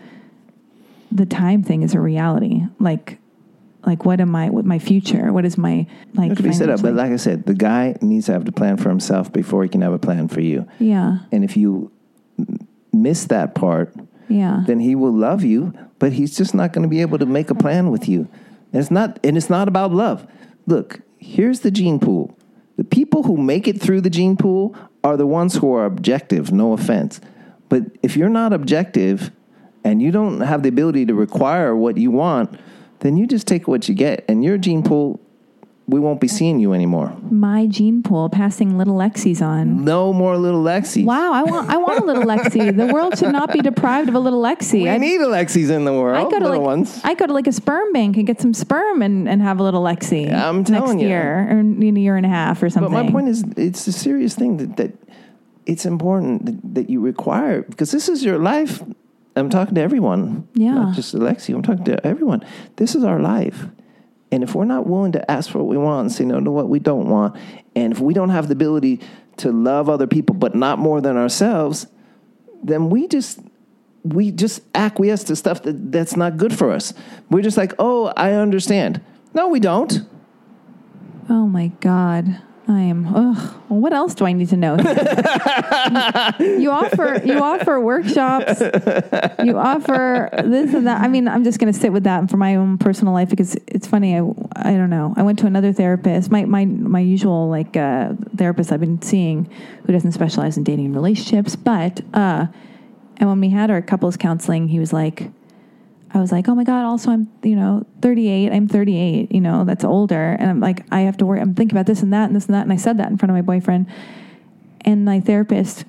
the time thing is a reality. Like, like what am I, what my future? What is my, like, It should be set up. But like I said, the guy needs to have the plan for himself before he can have a plan for you. yeah, And if you miss that part, yeah. then he will love you, but he's just not going to be able to make a plan with you. And it's not and it's not about love. Look, here's the gene pool. The people who make it through the gene pool are the ones who are objective, no offense. But if you're not objective and you don't have the ability to require what you want, then you just take what you get and your gene pool we won't be seeing you anymore. My gene pool passing little Lexi's on. No more little Lexi. Wow, I want I want a little Lexi. The world should not be deprived of a little Lexi. We I, need Alexis in the world. I go to like ones. I go to like a sperm bank and get some sperm and, and have a little Lexi. I'm next telling you. year or in a year and a half or something. But my point is, it's a serious thing that, that it's important that, that you require because this is your life. I'm talking to everyone, Yeah. not just Alexi. I'm talking to everyone. This is our life, and if we're not willing to ask for what we want and say no to what we don't want, and if we don't have the ability to love other people but not more than ourselves, then we just we just acquiesce to stuff that, that's not good for us. We're just like, oh, I understand. No, we don't. oh my god. I am. Ugh. Well, what else do I need to know? [LAUGHS] you offer you offer workshops. You offer this and that. I mean, I'm just going to sit with that for my own personal life because it's funny. I I don't know. I went to another therapist. My my my usual like uh, therapist I've been seeing, who doesn't specialize in dating and relationships, but uh, and when we had our couples counseling, he was like. I was like, oh my God, also I'm, you know, 38. I'm 38, you know, that's older. And I'm like, I have to worry. I'm thinking about this and that and this and that. And I said that in front of my boyfriend. And my therapist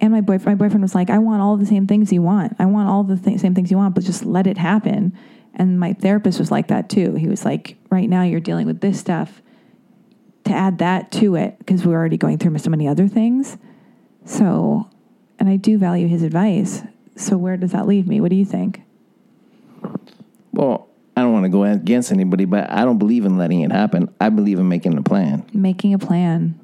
and my boyfriend, my boyfriend was like, I want all the same things you want. I want all the th- same things you want, but just let it happen. And my therapist was like that too. He was like, right now you're dealing with this stuff. To add that to it, because we're already going through so many other things. So, and I do value his advice. So where does that leave me? What do you think? Well, I don't want to go against anybody, but I don't believe in letting it happen. I believe in making a plan. Making a plan.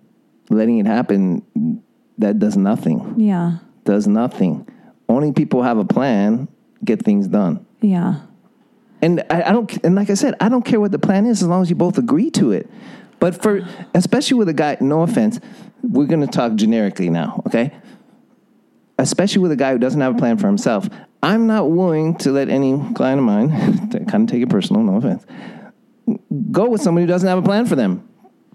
Letting it happen, that does nothing. Yeah. Does nothing. Only people who have a plan get things done. Yeah. And I, I don't. And like I said, I don't care what the plan is as long as you both agree to it. But for especially with a guy, no offense, we're going to talk generically now, okay? Especially with a guy who doesn't have a plan for himself, I'm not willing to let any client of mine, [LAUGHS] to kind of take it personal, no offense, go with somebody who doesn't have a plan for them.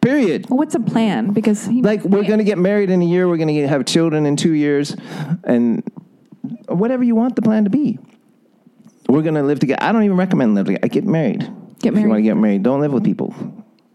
Period. Well, what's a plan? Because he, Like we're going to get married in a year, we're going to have children in two years, and whatever you want the plan to be. We're going to live together. I don't even recommend live together. I get married. Get married. If you want to get married, don't live with people.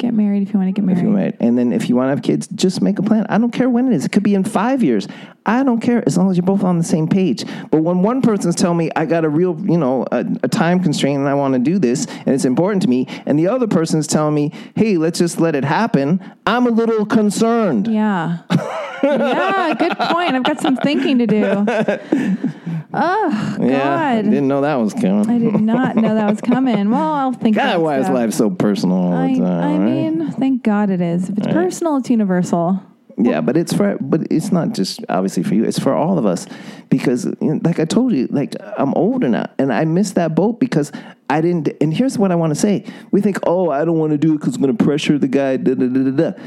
Get married if you want to get if married. you're married. And then if you want to have kids, just make a plan. I don't care when it is. It could be in five years. I don't care as long as you're both on the same page. But when one person's telling me I got a real, you know, a, a time constraint and I want to do this and it's important to me, and the other person's telling me, hey, let's just let it happen, I'm a little concerned. Yeah. [LAUGHS] yeah, good point. I've got some thinking to do. [LAUGHS] Oh, Yeah, I God. didn't know that was coming. I did not know that was coming. [LAUGHS] Well, I'll think God, why is life so personal all I, the time? I right? mean, thank God it is. If it's personal, it's universal. Yeah, but it's for but it's not just obviously for you. It's for all of us because, you know, like I told you, like I'm older now, and I missed that boat because I didn't. And here's what I want to say: We think, oh, I don't want to do it because it's going to pressure the guy. Da, da, da, da, da.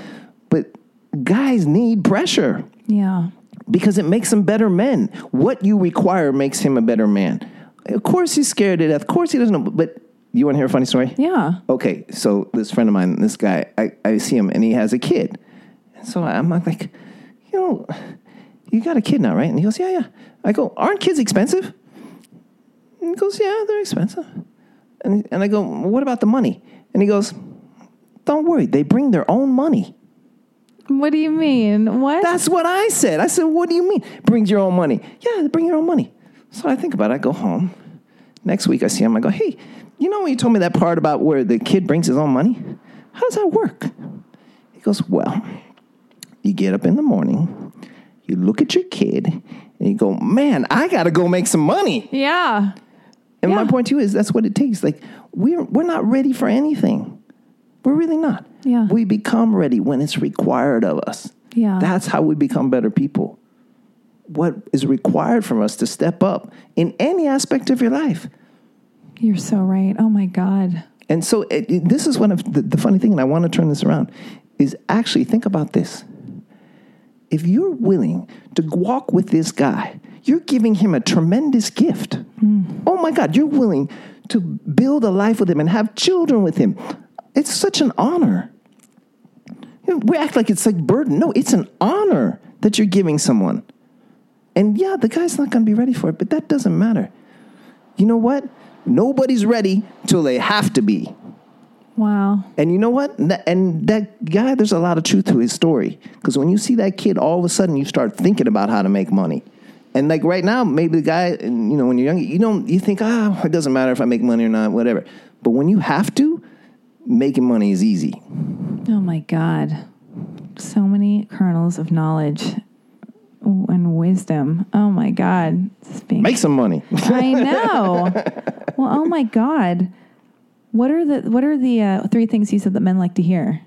But guys need pressure Yeah. Because it makes him better men. What you require makes him a better man. Of course, he's scared to death. Of course, he doesn't know. But you want to hear a funny story? Yeah. okay, so this friend of mine, this guy, I, I see him and he has a kid. And so I'm like, you know, you got a kid now, right? And he goes, yeah, yeah. I go, aren't kids expensive? And he goes, yeah, they're expensive. And, and I go, well, what about the money? And he goes, don't worry, they bring their own money. What do you mean? What? That's what I said. I said, what do you mean? Brings your own money. Yeah, bring your own money. So I think about it. I go home. Next week I see him. I go, hey, you know when you told me that part about where the kid brings his own money? How does that work? He goes, well, you get up in the morning, you look at your kid, and you go, man, I got to go make some money. yeah. And my point to you is that's what it takes. Like we're we're not ready for anything. We're really not. Yeah. We become ready when it's required of us. Yeah. That's how we become better people. What is required from us to step up in any aspect of your life. You're so right. Oh my God. And so it, it- this is one of the, the funny thing, and I want to turn this around, is actually think about this. If you're willing to walk with this guy, you're giving him a tremendous gift. Mm. Oh my God, you're willing to build a life with him and have children with him. It's such an honor. We act like it's like burden. No, it's an honor that you're giving someone. And yeah, the guy's not going to be ready for it, but that doesn't matter. You know what? Nobody's ready till they have to be. Wow. And you know what? And that, and that guy, there's a lot of truth to his story. Because when you see that kid, all of a sudden you start thinking about how to make money. And like right now, maybe the guy, you know, when you're young, you don't, you think, ah, it doesn't matter if I make money or not, whatever. But when you have to, making money is easy. Oh my God. So many kernels of knowledge and wisdom. Oh my God. Being Make some money. [LAUGHS] I know. well, oh my God. What are the what are the uh, three things you said that men like to hear?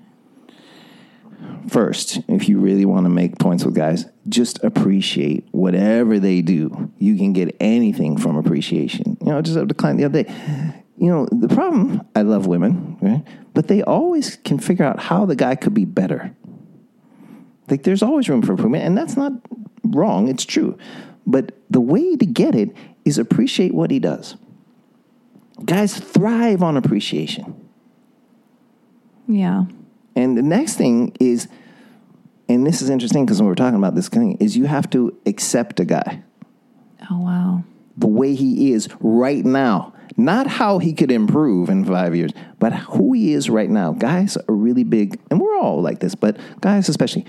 First, if you really want to make points with guys, just appreciate whatever they do. You can get anything from appreciation. You know, just have the client the other day. You know, the problem, I love women, right? But they always can figure out how the guy could be better. Like there's always room for improvement, and that's not wrong, it's true. But the way to get it is appreciate what he does. Guys thrive on appreciation. Yeah. And the next thing is, and this is interesting because when we're talking about this thing, is you have to accept a guy Oh wow. the way he is right now. Not how he could improve in five years, but who he is right now. Guys are really big, and we're all like this, but guys especially,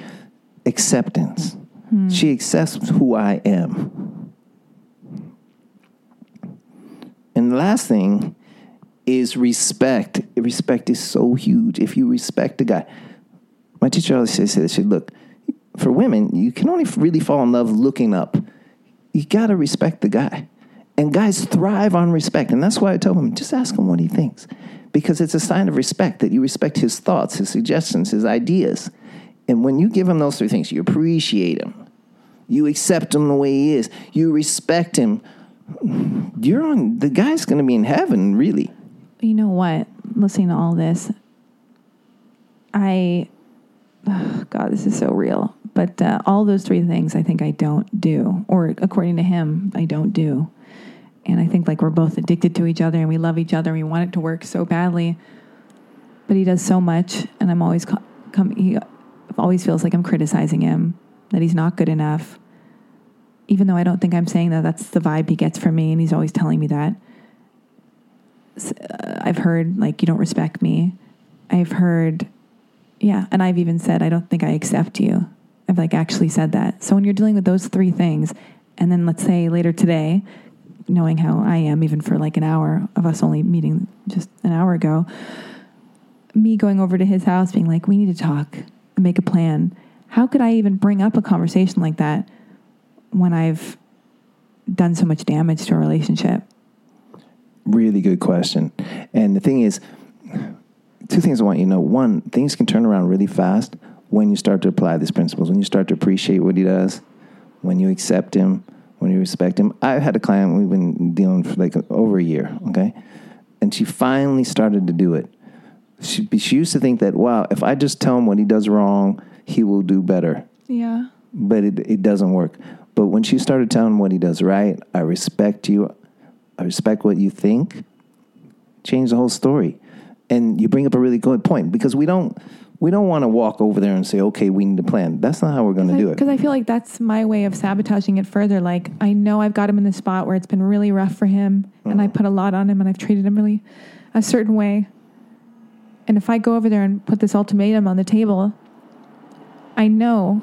acceptance. Hmm. She accepts who I am. And the last thing is respect. Respect is so huge. If you respect a guy, my teacher always says this. She look, for women, you can only really fall in love looking up. You got to respect the guy. And guys thrive on respect. And that's why I told him just ask him what he thinks. Because it's a sign of respect that you respect his thoughts, his suggestions, his ideas. And when you give him those three things, you appreciate him, you accept him the way he is, you respect him, you're on, the guy's going to be in heaven, really. You know what? Listening to all this, I, oh [SIGHS] God, this is so real. But uh, all those three things I think I don't do, or according to him, I don't do. And I think like we're both addicted to each other and we love each other and we want it to work so badly. But he does so much, and I'm always co- come. He always feels like I'm criticizing him that he's not good enough. Even though I don't think I'm saying that, that's the vibe he gets from me, and he's always telling me that. Uh, I've heard like you don't respect me. I've heard Yeah, and I've even said I don't think I accept you. I've like actually said that. So when you're dealing with those three things, and then let's say later today, knowing how I am, even for like an hour of us only meeting just an hour ago, me going over to his house, being like, "We need to talk and make a plan." How could I even bring up a conversation like that when I've done so much damage to a relationship? Really good question. And the thing is, two things I want you to know. One, things can turn around really fast when you start to apply these principles, when you start to appreciate what he does, when you accept him, when you respect him. I've had a client we've been dealing for like over a year, okay? And she finally started to do it. She, she used to think that, wow, if I just tell him what he does wrong, he will do better. Yeah. But it, it doesn't work. But when she started telling him what he does right, I respect you, I respect what you think, change the whole story. And you bring up a really good point because we don't we don't want to walk over there and say, okay, we need a plan. That's not how we're going to do it. Because I feel like that's my way of sabotaging it further. Like I know I've got him in the spot where it's been really rough for him, and I mm-hmm. put a lot on him, and I've treated him really a certain way. And if I go over there and put this ultimatum on the table, I know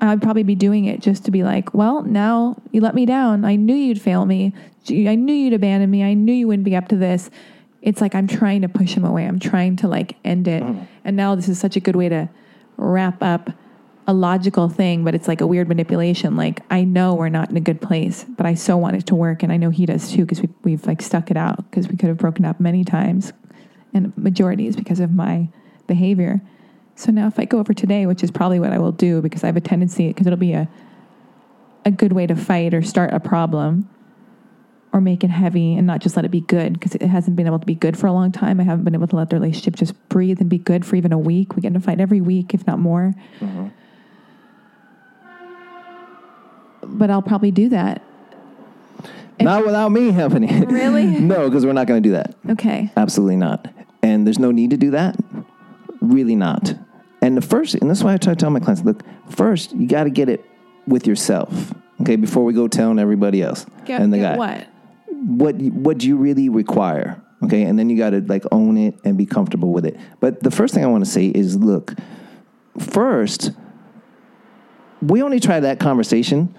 I'd probably be doing it just to be like, well, now you let me down. I knew you'd fail me. I knew you'd abandon me. I knew you wouldn't be up to this. It's like I'm trying to push him away. I'm trying to like end it. Mm. And now this is such a good way to wrap up a logical thing, but it's like a weird manipulation. Like I know we're not in a good place, but I so want it to work, and I know he does too because we, we've like stuck it out because we could have broken up many times, and majority is because of my behavior. So now if I go over today, which is probably what I will do because I have a tendency because it'll be a a good way to fight or start a problem or make it heavy and not just let it be good because it hasn't been able to be good for a long time. I haven't been able to let the relationship just breathe and be good for even a week. We get into a fight every week, if not more. Mm-hmm. But I'll probably do that. not without me helping you. Really? [LAUGHS] no, because we're not going to do that. Okay. Absolutely not. And there's no need to do that. Really not. And the first, and that's why I try to tell my clients, look, first you got to get it with yourself, okay, before we go telling everybody else Get, and the guy what? What what do you really require, okay, and then you got to like own it and be comfortable with it. But the first thing I want to say is, look, first, we only try that conversation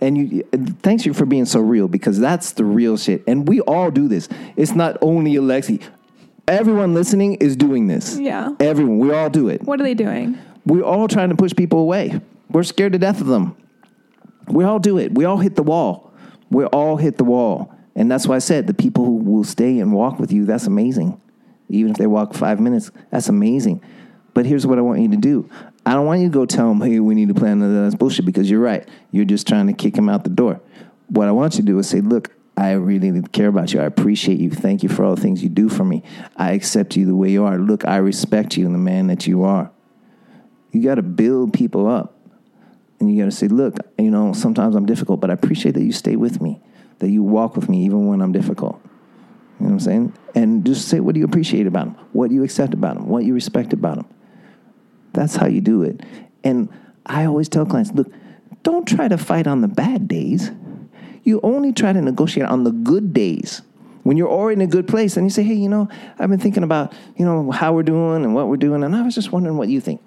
and you thanks you for being so real because that's the real shit. And we all do this. It's not only alexi. Everyone listening is doing this. Yeah. everyone we all do it. What are they doing? we're all trying to push people away. We're scared to death of them. We all do it. We all hit the wall. We all hit the wall and that's why i said the people who will stay and walk with you that's amazing even if they walk five minutes that's amazing but here's what i want you to do i don't want you to go tell them hey we need to plan another. that's bullshit because you're right you're just trying to kick them out the door what i want you to do is say look I really care about you. I appreciate you. Thank you for all the things you do for me. I accept you the way you are. Look, I respect you and the man that you are. You got to build people up. And you got to say, look, you know, sometimes I'm difficult, but I appreciate that you stay with me, that you walk with me even when I'm difficult. You know what I'm saying? And just say what do you appreciate about him, what do you accept about him, what you respect about him. That's how you do it. And I always tell clients, look, don't try to fight on the bad days. You only try to negotiate on the good days. When you're already in a good place and you say, hey, you know, I've been thinking about, you know, how we're doing and what we're doing, and I was just wondering what you think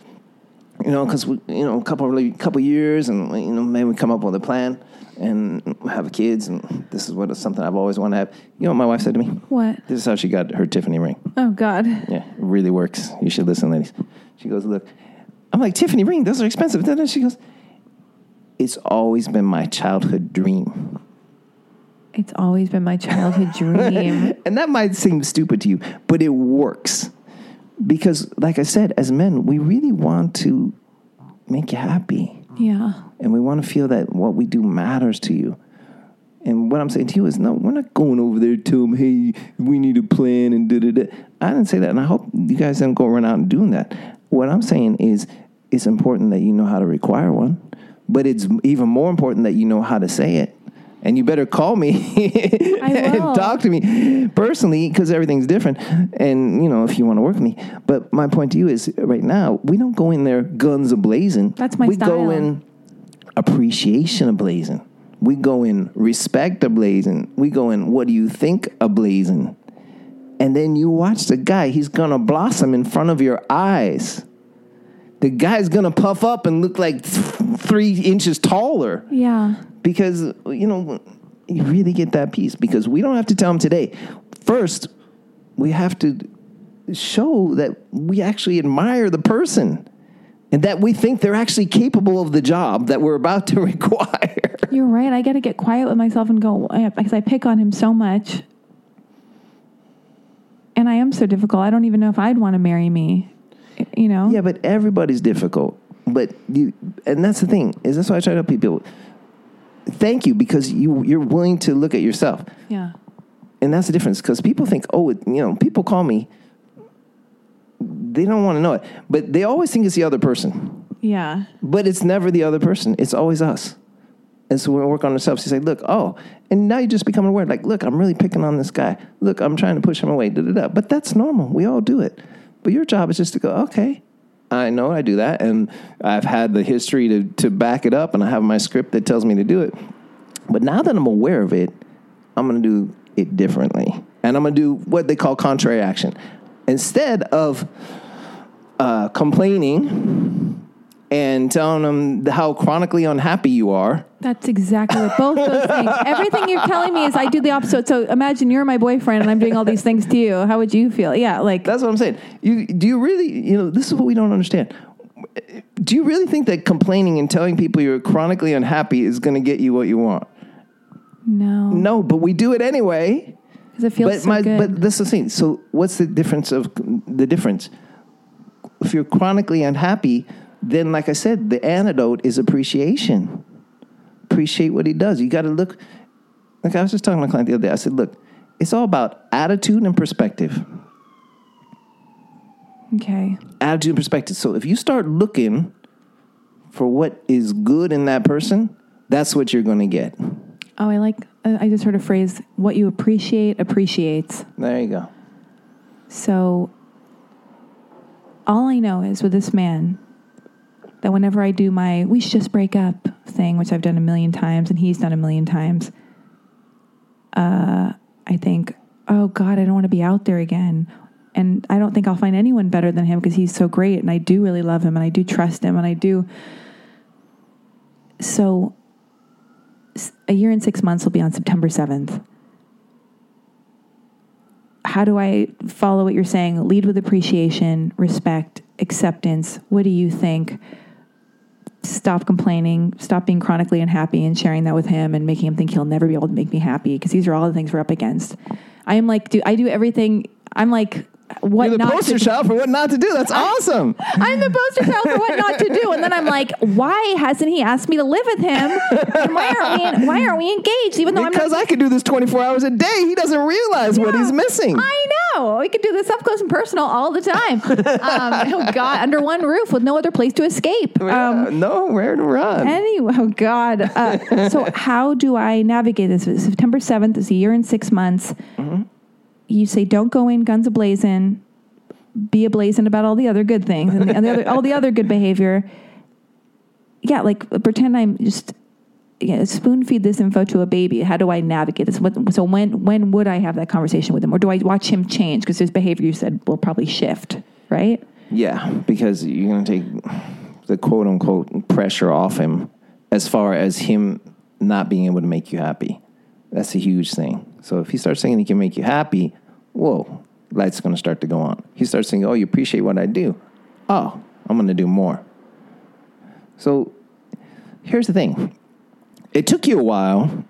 you know, because you know, a couple really, couple years, and you know, maybe we come up with a plan and have kids, and this is what is something I've always wanted to have. You know, what my wife said to me. What? This is how she got her Tiffany ring. Oh God. Yeah, it really works. You should listen, ladies. She goes, look, I'm like Tiffany ring. Those are expensive. Then she goes, it's always been my childhood dream. It's always been my childhood dream. [LAUGHS] and that might seem stupid to you, but it works. Because, like I said, as men, we really want to make you happy. Yeah. And we want to feel that what we do matters to you. And what I'm saying to you is, no, we're not going over there to them, hey, we need a plan and da da da. I didn't say that. And I hope you guys don't go run out and doing that. What I'm saying is, it's important that you know how to require one, but it's even more important that you know how to say it. And you better call me [LAUGHS] and talk to me personally because everything's different. And, you know, if you want to work with me. But my point to you is right now, we don't go in there guns ablazing. That's my we go in appreciation ablazing. We go in respect ablazing. We go in what do you think ablazing. and then you watch the guy, he's gonna blossom in front of your eyes. The guy's gonna puff up and look like th- three inches taller Yeah. Because you know you really get that piece because we don't have to tell them today. First, we have to show that we actually admire the person and that we think they're actually capable of the job that we're about to [LAUGHS] require. You're right. I got to get quiet with myself and go because I pick on him so much. And I am so difficult. I don't even know if I'd want to marry me. You know? Yeah, but everybody's difficult. But you, and that's the thing is that's why I try to help people. Thank you because you you're willing to look at yourself, Yeah. and that's the difference. Because people think, oh, it- you know, people call me. They don't want to know it, but they always think it's the other person. Yeah. But it's never the other person. It's always us. And so we work on ourselves, you say, look, oh, and now you just become aware, like, look, I'm really picking on this guy. Look, I'm trying to push him away. Da, da, da. But that's normal. We all do it. But your job is just to go, okay, I know I do that. And I've had the history to, to back it up, and I have my script that tells me to do it. But now that I'm aware of it, I'm going to do it differently. And I'm going to do what they call contrary action. Instead of uh, complaining and telling them how chronically unhappy you are, That's exactly what both those things. Everything you're telling me is I do the opposite. So imagine you're my boyfriend and I'm doing all these things to you. How would you feel? Yeah, like that's what I'm saying. You do you really, you know, this is what we don't understand. Do you really think that complaining and telling people you're chronically unhappy is going to get you what you want? no, No, but we do it anyway. because it feels but so my good. but this is the thing. So what's the difference of the difference? If you're chronically unhappy, then like I said, the antidote is appreciation. Appreciate what he does. You got to look. Like I was just talking to my client the other day. I said, look, it's all about attitude and perspective. okay, Attitude and perspective. So if you start looking for what is good in that person, that's what you're going to get. oh, I like. I just heard a phrase: "What you appreciate appreciates." There you go. So all I know is with this man that whenever I do my we should just break up thing, which I've done a million times and he's done a million times, uh, I think, oh God, I don't want to be out there again. And I don't think I'll find anyone better than him because he's so great and I do really love him and I do trust him and I do. So a year and six months will be on September 7th how do I follow what you're saying? Lead with appreciation, respect, acceptance. What do you think? Stop complaining, stop being chronically unhappy and sharing that with him and making him think he'll never be able to make me happy because these are all the things we're up against. I am like, do I do everything? I'm like, what You're the not poster to child for what not to do. That's awesome. I'm the poster child for what not to do. And then I'm like, why hasn't he asked me to live with him? And why aren't we, why aren't we engaged? Even though I'm not Because I could do this 24 hours a day. He doesn't realize what he's missing. I know. We could do this up close and personal all the time. [LAUGHS] Um, oh God, under one roof with no other place to escape. Um, Yeah, no, where to run? anyway, oh God. Uh, so [LAUGHS] how do I navigate this? September seventh is a year and six months. Mm-hmm. You say don't go in guns ablazing. Be ablazing about all the other good things and, the, and the other, all the other good behavior. Yeah, like pretend I'm just yeah, spoon feed this info to a baby. How do I navigate this? What, so when when would I have that conversation with him, or do I watch him change because his behavior you said will probably shift, right? yeah, because you're going to take the quote unquote pressure off him as far as him not being able to make you happy. That's a huge thing. So if he starts saying he can make you happy, whoa, lights going to start to go on. He starts saying, oh, you appreciate what I do. Oh, I'm going to do more. So here's the thing it took you a while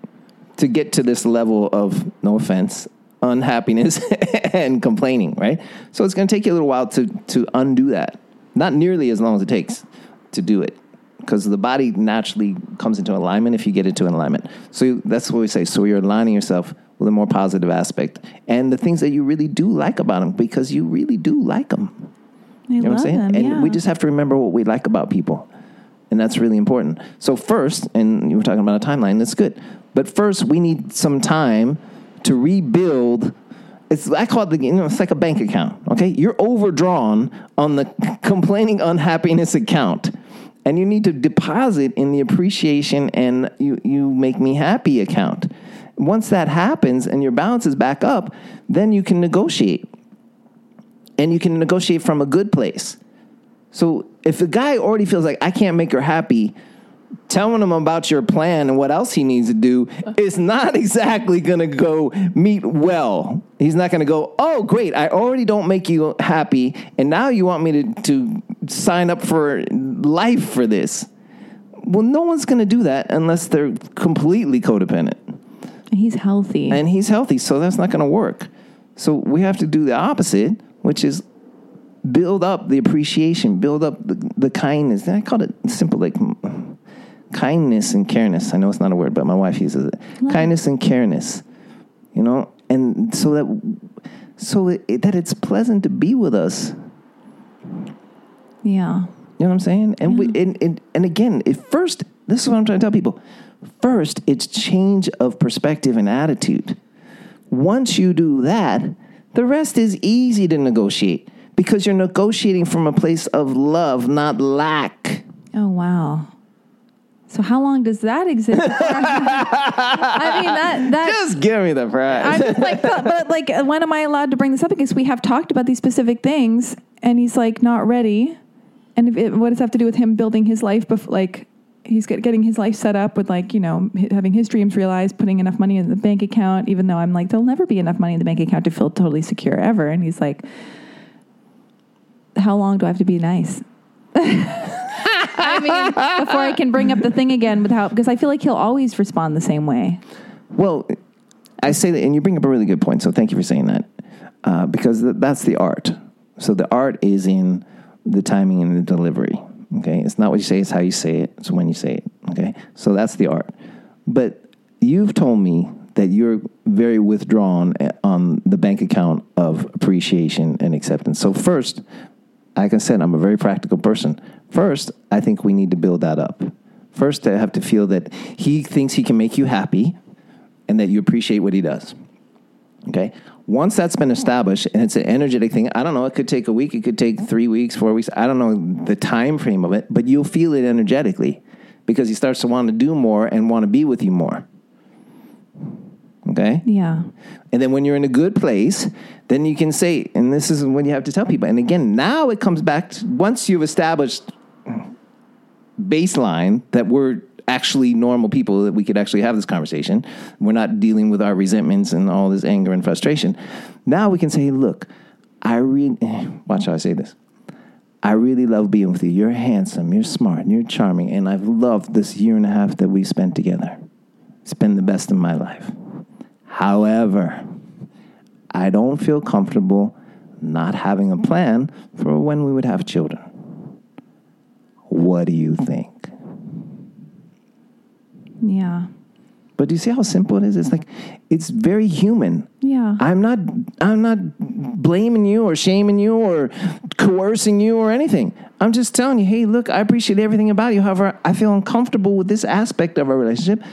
to get to this level of, no offense, unhappiness [LAUGHS] and complaining, right? So it's going to take you a little while to, to undo that. Not nearly as long as it takes to do it because the body naturally comes into alignment if you get into an alignment. So that's what we say. So you're aligning yourself with a more positive aspect and the things that you really do like about them because you really do like them. I You know what I'm saying? him. and yeah. we just have to remember what we like about people. And that's really important. So first, and you were talking about a timeline, that's good. But first we need some time to rebuild it's I call it the you know, it's like a bank account. Okay? You're overdrawn on the [LAUGHS] complaining unhappiness account. And you need to deposit in the appreciation and you, you make me happy account. Once that happens and your balance is back up, then you can negotiate. And you can negotiate from a good place. So if the guy already feels like I can't make her happy, telling him about your plan and what else he needs to do is not [LAUGHS] exactly going to go meet well. He's not going to go, "Oh, great, I already don't make you happy and now you want me to to sign up for life for this." Well, no one's going to do that unless they're completely codependent. And he's healthy. And he's healthy, so that's not going to work. So we have to do the opposite, which is build up the appreciation, build up the, the kindness. And I call it simple, like kindness and careness. I know it's not a word, but my wife uses it. Kindness and careness, you know, and so that so it, that it's pleasant to be with us. yeah. You know what I'm saying? And we and, and and again, at first, this is what I'm trying to tell people. First, it's change of perspective and attitude. Once you do that, the rest is easy to negotiate because you're negotiating from a place of love, not lack. Oh wow. So how long does that exist? [LAUGHS] I mean that that Just give me the I'm just like, but, but like, when am I allowed to bring this up? Because we have talked about these specific things, and he's like not ready. And if it, what does it have to do with him building his life? Bef- like he's get, getting his life set up with like you know having his dreams realized, putting enough money in the bank account. Even though I'm like, there'll never be enough money in the bank account to feel totally secure ever. And he's like, how long do I have to be nice? [LAUGHS] I mean, before I can bring up the thing again with how because I feel like he'll always respond the same way. Well, I say that, and you bring up a really good point. So thank you for saying that, uh, because th- that's the art. So the art is in the timing and the delivery. Okay, it's not what you say; it's how you say it. It's when you say it. Okay, so that's the art. But you've told me that you're very withdrawn eh, on the bank account of appreciation and acceptance. So first, like I said, I'm a very practical person. First, I think we need to build that up. First, I have to feel that he thinks he can make you happy and that you appreciate what he does. Okay? Once that's been established and it's an energetic thing, I don't know, it could take a week, it could take three weeks, four weeks. I don't know the time frame of it, but you'll feel it energetically because he starts to want to do more and want to be with you more. Okay? Yeah. And then when you're in a good place, then you can say, and this is when you have to tell people. And again, now it comes back to once you've established baseline that we're actually normal people, that we could actually have this conversation. We're not dealing with our resentments and all this anger and frustration. Now we can say, look, I really, [SIGHS] watch how I say this. I really love being with you. You're handsome, you're smart, and you're charming, and I've loved this year and a half that we spent together. It's been the best of my life. However, I don't feel comfortable not having a plan for when we would have children. What do you think? Yeah. But do you see how simple it is? It's like it's very human. Yeah. I'm not I'm not blaming you or shaming you or coercing you or anything. I'm just telling you, hey, look, I appreciate everything about you. However, I feel uncomfortable with this aspect of our relationship.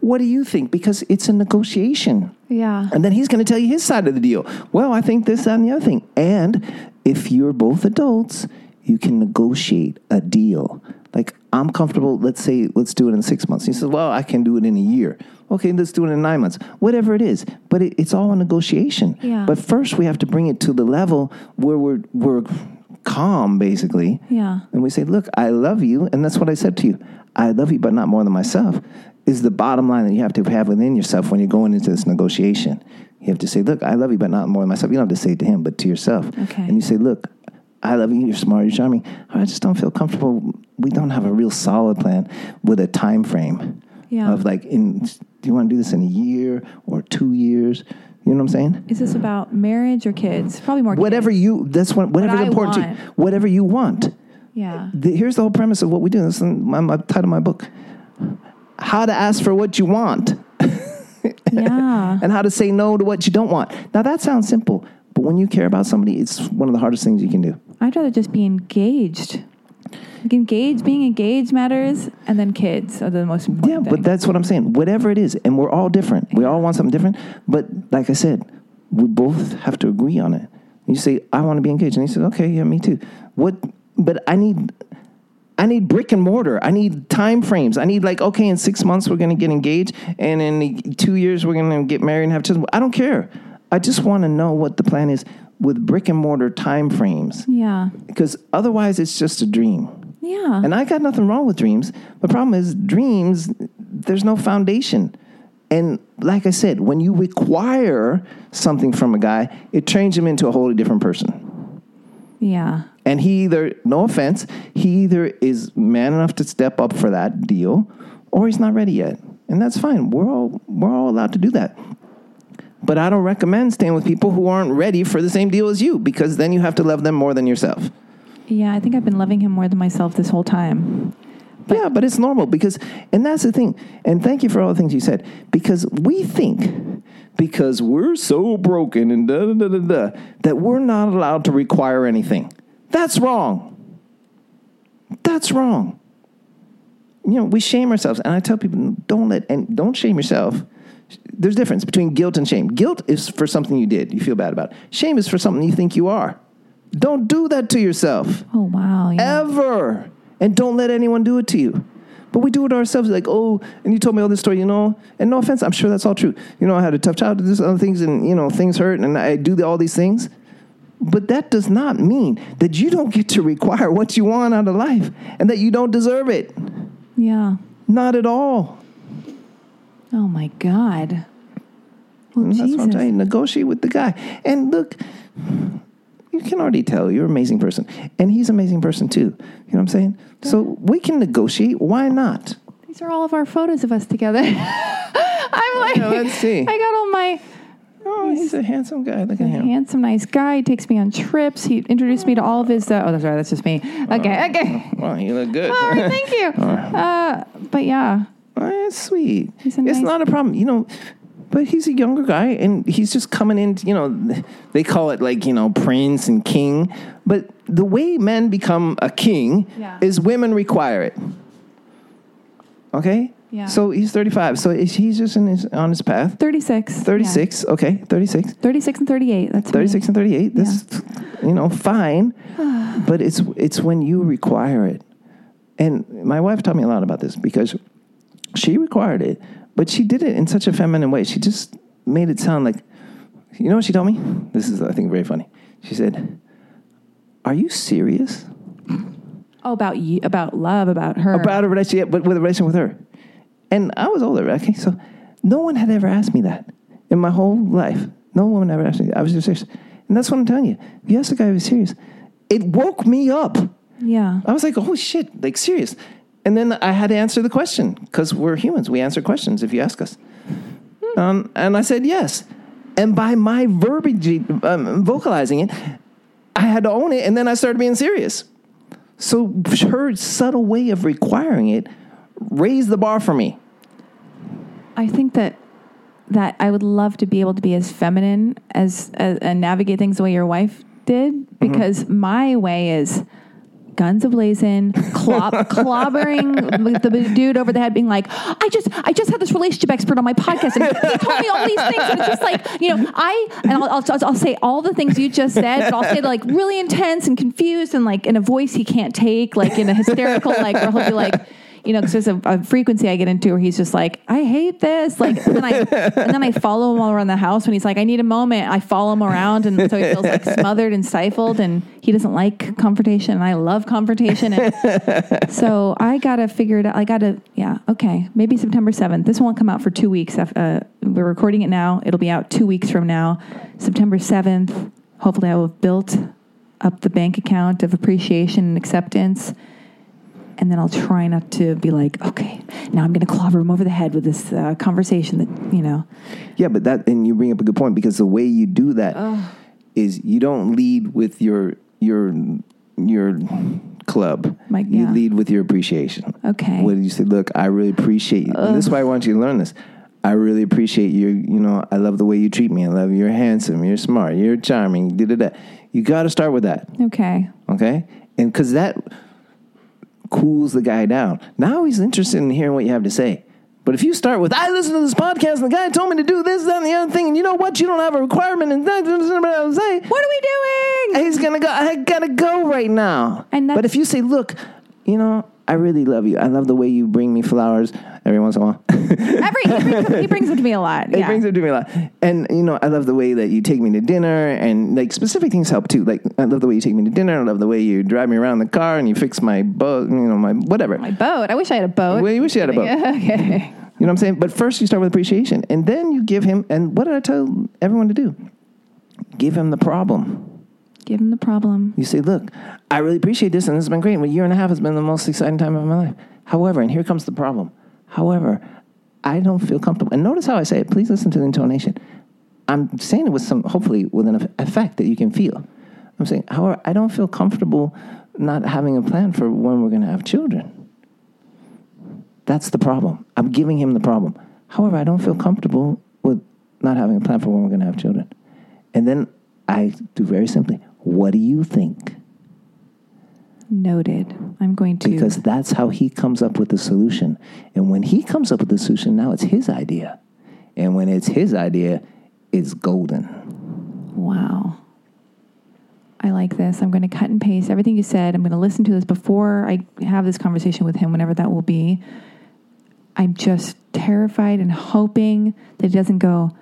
What do you think? Because it's a negotiation. yeah. And then he's going to tell you his side of the deal. Well, I think this, that, and the other thing. And if you're both adults, you can negotiate a deal. Like, I'm comfortable, let's say, let's do it in six months. He says, well, I can do it in a year. Okay, let's do it in nine months. Whatever it is. But it, it's all a negotiation. Yeah. But first, we have to bring it to the level where we're, we're calm, basically. Yeah. And we say, look, I love you. And that's what I said to you. I love you, but not more than myself, is the bottom line that you have to have within yourself when you're going into this negotiation. You have to say, look, I love you, but not more than myself. You don't have to say it to him, but to yourself. Okay. And you say, look, I love you, you're smart, you're charming. I just don't feel comfortable. We don't have a real solid plan with a time frame Yeah. of like, in, do you want to do this in a year or two years? You know what I'm saying? Is this about marriage or kids? Probably more. Whatever kids. you, that's what, whatever's I important to you. Whatever you want Yeah. the, here's the whole premise of what we do. This is my, my title of my book: How to ask for what you want [LAUGHS] Yeah. and how to say no to what you don't want. Now that sounds simple, but when you care about somebody, it's one of the hardest things you can do. I'd rather just be engaged. Like engaged, being engaged matters, and then kids are the most important. Yeah, thing. but that's what I'm saying. Whatever it is, and we're all different. We all want something different. But like I said, we both have to agree on it. You say, I want to be engaged. And he says, okay, yeah, me too. What, but I need, I need brick and mortar. I need time frames. I need like, okay, in six months we're going to get engaged, and in two years we're going to get married and have children. I don't care. I just want to know what the plan is with brick and mortar time frames, Yeah. because otherwise it's just a dream. Yeah. And I got nothing wrong with dreams. The problem is dreams. There's no foundation. And like I said, when you require something from a guy, it turns him into a wholly different person. yeah. And he either, no offense, he either is man enough to step up for that deal, or he's not ready yet. And that's fine. We're all we're all allowed to do that. But I don't recommend staying with people who aren't ready for the same deal as you, because then you have to love them more than yourself. Yeah. I think I've been loving him more than myself this whole time. yeah, but it's normal because, and that's the thing. And thank you for all the things you said. Because we think, because we're so broken and da da da da da, that we're not allowed to require anything. That's wrong. That's wrong. You know, we shame ourselves, and I tell people, don't let and don't shame yourself. There's a difference between guilt and shame. Guilt is for something you did, you feel bad about. Shame is for something you think you are. Don't do that to yourself Oh wow. Yeah. ever. And don't let anyone do it to you. But we do it ourselves, like, oh, and you told me all this story, you know, and no offense, I'm sure that's all true. You know, I had a tough childhood, this other things, and, you know, things hurt, and I do all these things. But that does not mean that you don't get to require what you want out of life and that you don't deserve it. yeah. Not at all. Oh my God. Well, That's what I'm Jesus. saying. Negotiate with the guy. And look, you can already tell you're an amazing person. And he's an amazing person too. You know what I'm saying? So we can negotiate. Why not? These are all of our photos of us together. [LAUGHS] I'm like, Yeah, let's see. I got all my Oh, he's a handsome guy. Look at him. handsome, nice guy. He takes me on trips. He introduced me to all of his. Uh, oh, that's right. That's just me. Okay, okay. Well, you look good. Right, thank you. [LAUGHS] Uh, but yeah, Oh, that's sweet. It's nice- not a problem, you know. But he's a younger guy, and he's just coming in. You know, they call it like you know prince and king. But the way men become a king Yeah. is women require it. Okay. Yeah. So he's thirty-five. So is- he's just in his, on his path. 36. Thirty-six. Okay, 36. 36 and 38. That's me. 36 and 38 this you know fine but it's it's when you require it and my wife taught me a lot about this because she required it but she did it in such a feminine way. She just made it sound like you know what she told me? This is i think very funny. She said are you serious? Oh, about you, about love, about her. about a relationship but with a relationship with her. And i was older okay? So no one had ever asked me that in my whole life. No woman ever asked me That. i was just serious. And that's what i'm telling you. If you asked a guy who was serious it woke me up. Yeah. i was like oh shit. Like serious and then i had to answer the question because we're humans we answer questions if you ask us. Um, and i said yes. And by my verbiage um, vocalizing it i had to own it and then i started being serious. So her subtle way of requiring it raised the bar for me. I think that that I would love to be able to be as feminine as, as and navigate things the way your wife did because my way is guns ablazing, clop, [LAUGHS] clobbering the dude over the head, being like, "I just, I just had this relationship expert on my podcast, and he told me all these things." And it's just like, you know, I and I'll, I'll, I'll say all the things you just said, but I'll say like really intense and confused and like in a voice he can't take, like in a hysterical, like where he'll be like. You know, because there's a, a frequency I get into where he's just like, "I hate this," like, and then I and then I follow him all around the house when he's like, "I need a moment." I follow him around, and so he feels like smothered and stifled, and he doesn't like confrontation, and I love confrontation, and so I gotta figure it out. I gotta, yeah, okay, maybe September seventh. This won't come out for two weeks. Uh, we're recording it now. It'll be out two weeks from now, September seventh. Hopefully, I will have built up the bank account of appreciation and acceptance. And then I'll try not to be like, okay, now I'm going to clobber him over the head with this uh, conversation that, you know, Yeah, but that and you bring up a good point because the way you do that is you don't lead with your your your club. My- You lead with your appreciation. Okay. What do you say? Look, I really appreciate you. And this is why I want you to learn this. I really appreciate you. You know, I love the way you treat me. I love you're handsome. You're smart. You're charming. Da da da. You got to start with that. okay. Okay, and because that cools the guy down. Now he's interested in hearing what you have to say. But if you start with, I listened to this podcast and the guy told me to do this, that, and the other thing, and you know what? You don't have a requirement, and that, say, What are we doing? he's gonna go. I gotta go right now. And but if you say, look, you know, I really love you. I love the way you bring me flowers every once in a while. [LAUGHS] Every he brings, them, he brings them to me a lot. Yeah. brings it to me a lot. And you know, I love the way that you take me to dinner and like specific things help too. Like I love the way you take me to dinner. I love the way you drive me around the car and you fix my boat, you know, my whatever. My boat. I wish I had a boat. Well, you wish you had a boat. [LAUGHS] Yeah, okay. You know what I'm saying? But first you start with appreciation and then you give him and what did I tell everyone to do? Give him the problem. Give him the problem. You say, look, I really appreciate this and this has been great. A year and a half has been the most exciting time of my life. However, and here comes the problem. However, I don't feel comfortable. And notice how I say it. Please listen to the intonation. I'm saying it with some, hopefully, with an effect that you can feel. I'm saying, however, I don't feel comfortable not having a plan for when we're going to have children. That's the problem. I'm giving him the problem. However, I don't feel comfortable with not having a plan for when we're going to have children. And then I do very simply, what do you think? Noted. I'm going to. Because that's how he comes up with the solution. And when he comes up with the solution, now it's his idea. And when it's his idea, it's golden. Wow. I like this. I'm going to cut and paste everything you said. I'm going to listen to this before I have this conversation with him, whenever that will be. I'm just terrified and hoping that he doesn't go,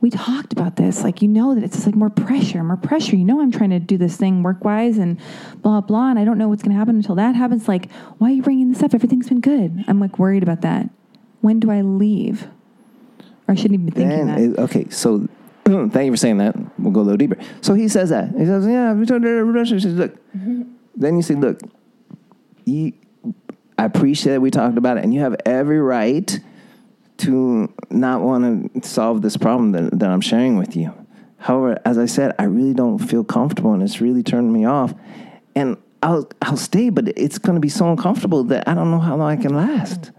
we talked about this. Like, you know, that it's just like more pressure, more pressure. You know, I'm trying to do this thing work wise and blah, blah. And I don't know what's going to happen until that happens. Like, why are you bringing this up? Everything's been good. I'm like worried about that. When do I leave? Or I shouldn't even be thinking Then that. okay, so [CLEARS THROAT] thank you for saying that. We'll go a little deeper. So he says that. He says, "Yeah, her to She says, "Look." Mm-hmm. Then you say, "Look, you, I appreciate that we talked about it, and you have every right to not want to solve this problem that, that I'm sharing with you. However, as I said, I really don't feel comfortable, and it's really turned me off. And I'll I'll stay, but it's going to be so uncomfortable that I don't know how long I can last."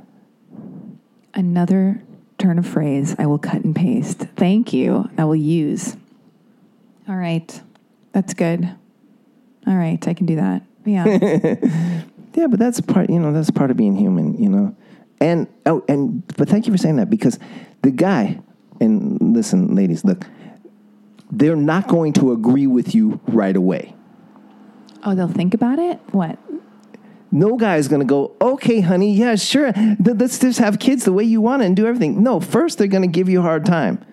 Another turn of phrase I will cut and paste. Thank you. I will use. All right. That's good. All right. I can do that. Yeah. [LAUGHS] Yeah, but that's part. You know, that's part of being human. You know, and oh, and but thank you for saying that because the guy and listen, ladies, look, they're not going to agree with you right away. oh, they'll think about it? What? No guy is going to go, okay, honey, yeah, sure, let's just have kids the way you want it and do everything. No, first they're going to give you a hard time.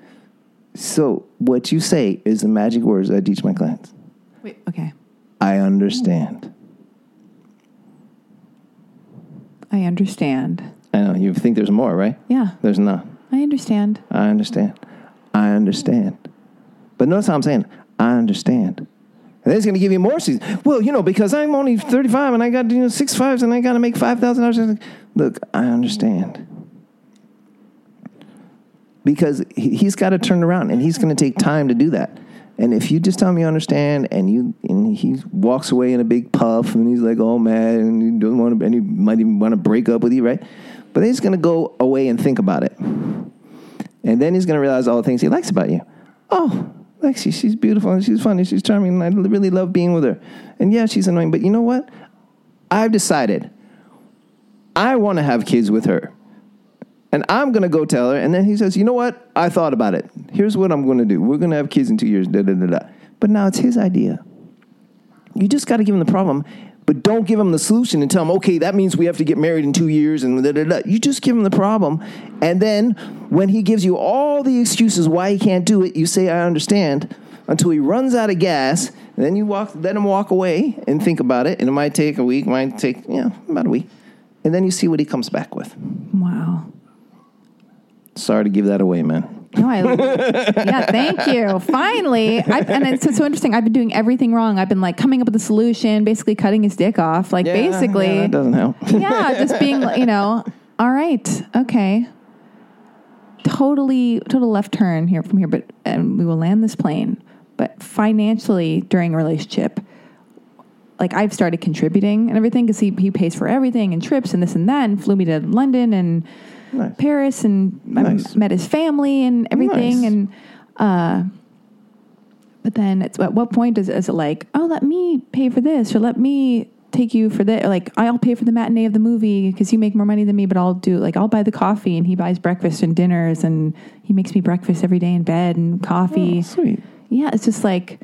So what you say is the magic words I teach my clients. Wait. Okay. I understand. I understand. I know you think there's more, right? Yeah. There's not. I understand. I understand. I understand. But notice how I'm saying, I understand. And then he's going to give you more seasons. Well, you know, because I'm only 35 and I got you know six fives and I got to make $5,000. Look, I understand. Because he- he's got to turn around and he's going to take time to do that. And if you just tell him you understand and you and he walks away in a big puff and he's like oh, all mad and he doesn't want to and he might even want to break up with you, right? But then he's going to go away and think about it. And then he's going to realize all the things he likes about you. Oh, Lexi, she's beautiful and she's funny, she's charming, and I really love being with her. And yeah, she's annoying, but you know what? I've decided I want to have kids with her. And I'm going to go tell her. And then he says, you know what? I thought about it. Here's what I'm going to do. We're going to have kids in two years. Da, da, da, da. But now it's his idea. You just got to give him the problem, but don't give him the solution and tell him, okay, that means we have to get married in two years and da, da, da. You just give him the problem. And then when he gives you all the excuses why he can't do it, you say, I understand, until he runs out of gas. Then you walk, let him walk away and think about it. And it might take a week, might take, you know, about a week. And then you see what he comes back with. Wow. Sorry to give that away, man. No, I, yeah, thank you. Finally, I, and it's so interesting. I've been doing everything wrong. I've been like coming up with a solution, basically cutting his dick off. Like basically, yeah, that doesn't help. yeah, just being, you know, all right, okay. Totally, total left turn here from here, but and we will land this plane. But financially, during a relationship, like I've started contributing and everything because he he pays for everything and trips and this and that, and flew me to London and Nice. Paris, and I met his family and everything, Nice. and uh, but then it's at what point is, is it like, oh, let me pay for this, or let me take you for this, or like I'll pay for the matinee of the movie because you make more money than me, but I'll do like I'll buy the coffee and he buys breakfast and dinners and he makes me breakfast every day in bed and coffee. Oh, sweet. Yeah, it's just like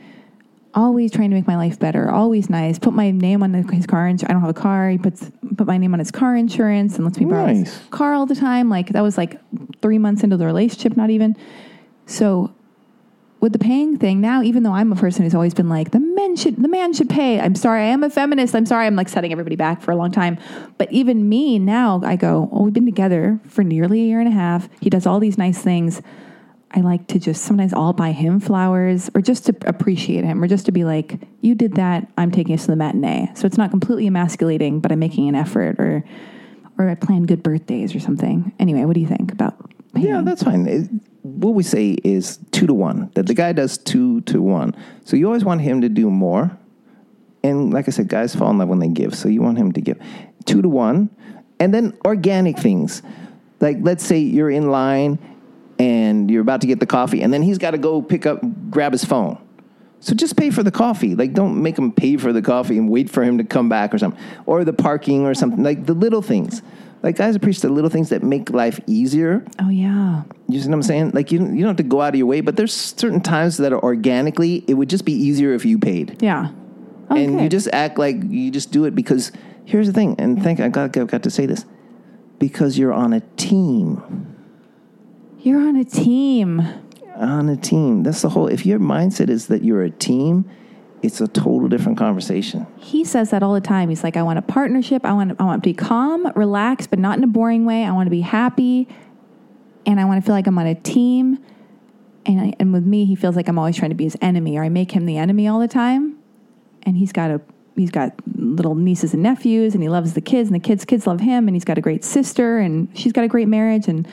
always trying to make my life better, always nice. Put my name on his car insurance. I don't have a car. He puts put my name on his car insurance and lets me borrow Nice. his car all the time. Like that was like three months into the relationship, not even. So with the paying thing now, even though I'm a person who's always been like the men should the man should pay. I'm sorry, I am a feminist. I'm sorry, I'm like setting everybody back for a long time. But even me now, I go, oh, we've been together for nearly a year and a half. He does all these nice things. I like to just sometimes I'll buy him flowers or just to appreciate him or just to be like, you did that, I'm taking us to the matinee. So it's not completely emasculating, but I'm making an effort or or I plan good birthdays or something. Anyway, what do you think about paying? Yeah, that's fine. It- what we say is two to one. That the guy does two to one. So you always want him to do more. And like I said, guys fall in love when they give. So you want him to give two to one. And then organic things. Like let's say you're in line and you're about to get the coffee, and then he's got to go pick up, grab his phone. So just pay for the coffee. Like don't make him pay for the coffee and wait for him to come back or something. Or the parking or something. Like the little things. Like guys appreciate the little things that make life easier. Oh yeah. You see what I'm saying? Like you, you don't have to go out of your way, but there's certain times that are organically, it would just be easier if you paid, Yeah. and you just act like you just do it because here's the thing. And thank I got I got to say this because you're on a team. You're on a team. On a team. That's the whole. If your mindset is that you're a team, it's a total different conversation. He says that all the time. He's like, I want a partnership. I want I want to be calm, relaxed, but not in a boring way. I want to be happy, and I want to feel like I'm on a team. And I, and with me, he feels like I'm always trying to be his enemy, or I make him the enemy all the time. And he's got a he's got little nieces and nephews, and he loves the kids, and the kids kids love him, and he's got a great sister, and she's got a great marriage, and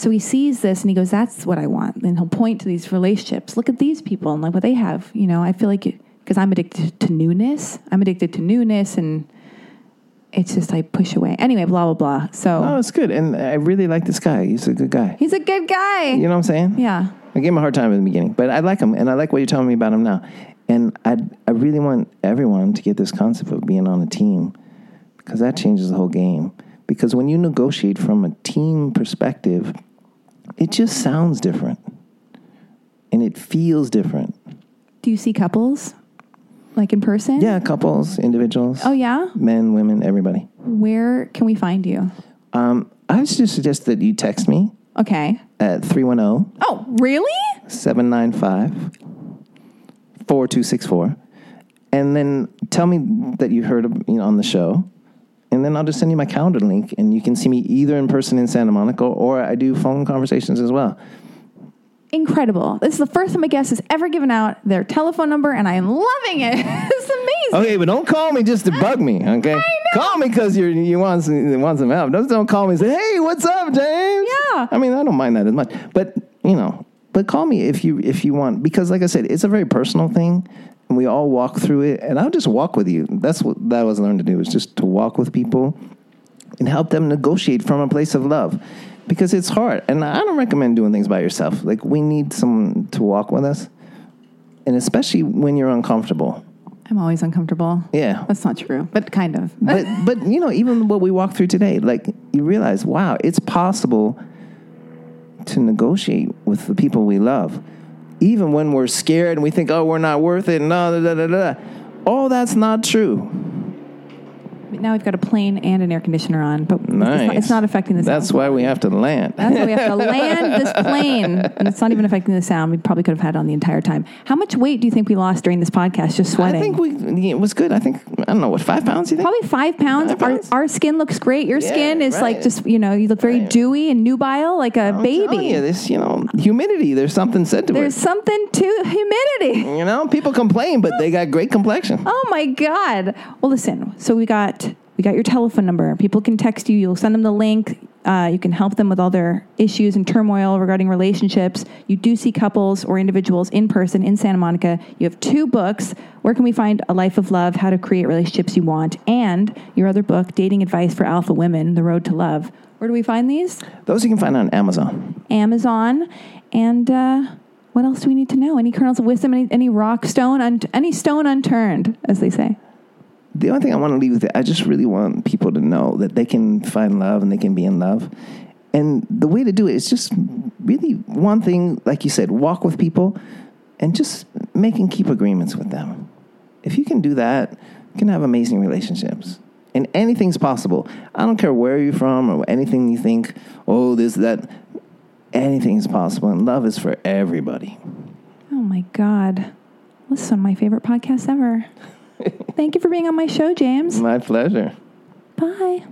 so he sees this and he goes, "That's what I want." And he'll point to these relationships. Look at these people and like what they have. You know, I feel like because I'm addicted to newness. I'm addicted to newness, and it's just I push away. Anyway, blah blah blah. So Oh, it's good, and I really like this guy. He's a good guy. he's a good guy. You know what I'm saying? Yeah. I gave him a hard time in the beginning, but I like him, and I like what you're telling me about him now. And I, I really want everyone to get this concept of being on a team, because that changes the whole game. Because when you negotiate from a team perspective, it just sounds different, and it feels different. Do you see couples like in person? Yeah, couples, individuals, Oh yeah. men, women, everybody. Where can we find you? Um, I would just suggest that you text me Okay. at 310 Oh really? 795 4264 and then tell me that you heard you know, on the show and then I'll just send you my calendar link and you can see me either in person in Santa Monica or I do phone conversations as well. Incredible. This is the first time a guest has ever given out their telephone number, and I am loving it. [LAUGHS] it's amazing. Okay, but don't call me just to bug me, okay? Call me because you you want some, want some help. Don't, don't call me and say, hey, what's up, James? Yeah. I mean, I don't mind that as much. But, you know, but call me if you if you want because like I said, it's a very personal thing and we all walk through it and I'll just walk with you. That's what that was learned to do is just to walk with people and help them negotiate from a place of love. Because it's hard. And I don't recommend doing things by yourself. Like we need someone to walk with us. And especially when you're uncomfortable. I'm always uncomfortable. Yeah. That's not true, but kind of. [LAUGHS] but but you know even what we walked through today like you realize wow it's possible to negotiate with the people we love even when we're scared and we think oh we're not worth it no all that's not true now we've got a plane and an air conditioner on, but it's, not, it's not affecting the sound. that's why we have to land That's why we have to [LAUGHS] land this plane, and it's not even affecting the sound. We probably could have had it on the entire time. How much weight do you think we lost during this podcast? Just sweating? I think we it was good I think I don't know what five pounds you think Probably five pounds. Five Our, pounds? our skin looks great. Your Yeah, skin is like just you know you look very Right. dewy and nubile like a I'm baby. telling you, this you know humidity there's something said to There's it There's something to humidity. you know people complain but they got great complexion Oh my god. Well, listen. So we got we got your telephone number. People can text you. You'll send them the link. Uh, you can help them with all their issues and turmoil regarding relationships. You do see couples or individuals in person in Santa Monica. You have two books. Where can we find A Life of Love, How to Create Relationships You Want, and your other book, Dating Advice for Alpha Women, The Road to Love. Where do we find these? those you can find on Amazon Amazon. And uh, what else do we need to know? Any kernels of wisdom? Any, any rock stone? Un- any stone unturned, as they say. The only thing I want to leave with it, I just really want people to know that they can find love and they can be in love. And the way to do it is just really one thing, like you said, walk with people and just make and keep agreements with them. If you can do that, you can have amazing relationships. And anything's possible. I don't care where you're from or anything you think, oh, this, that. Anything's possible. And love is for everybody. Oh my God. This is one of my favorite podcasts ever. Thank you for being on my show, James. My pleasure. Bye.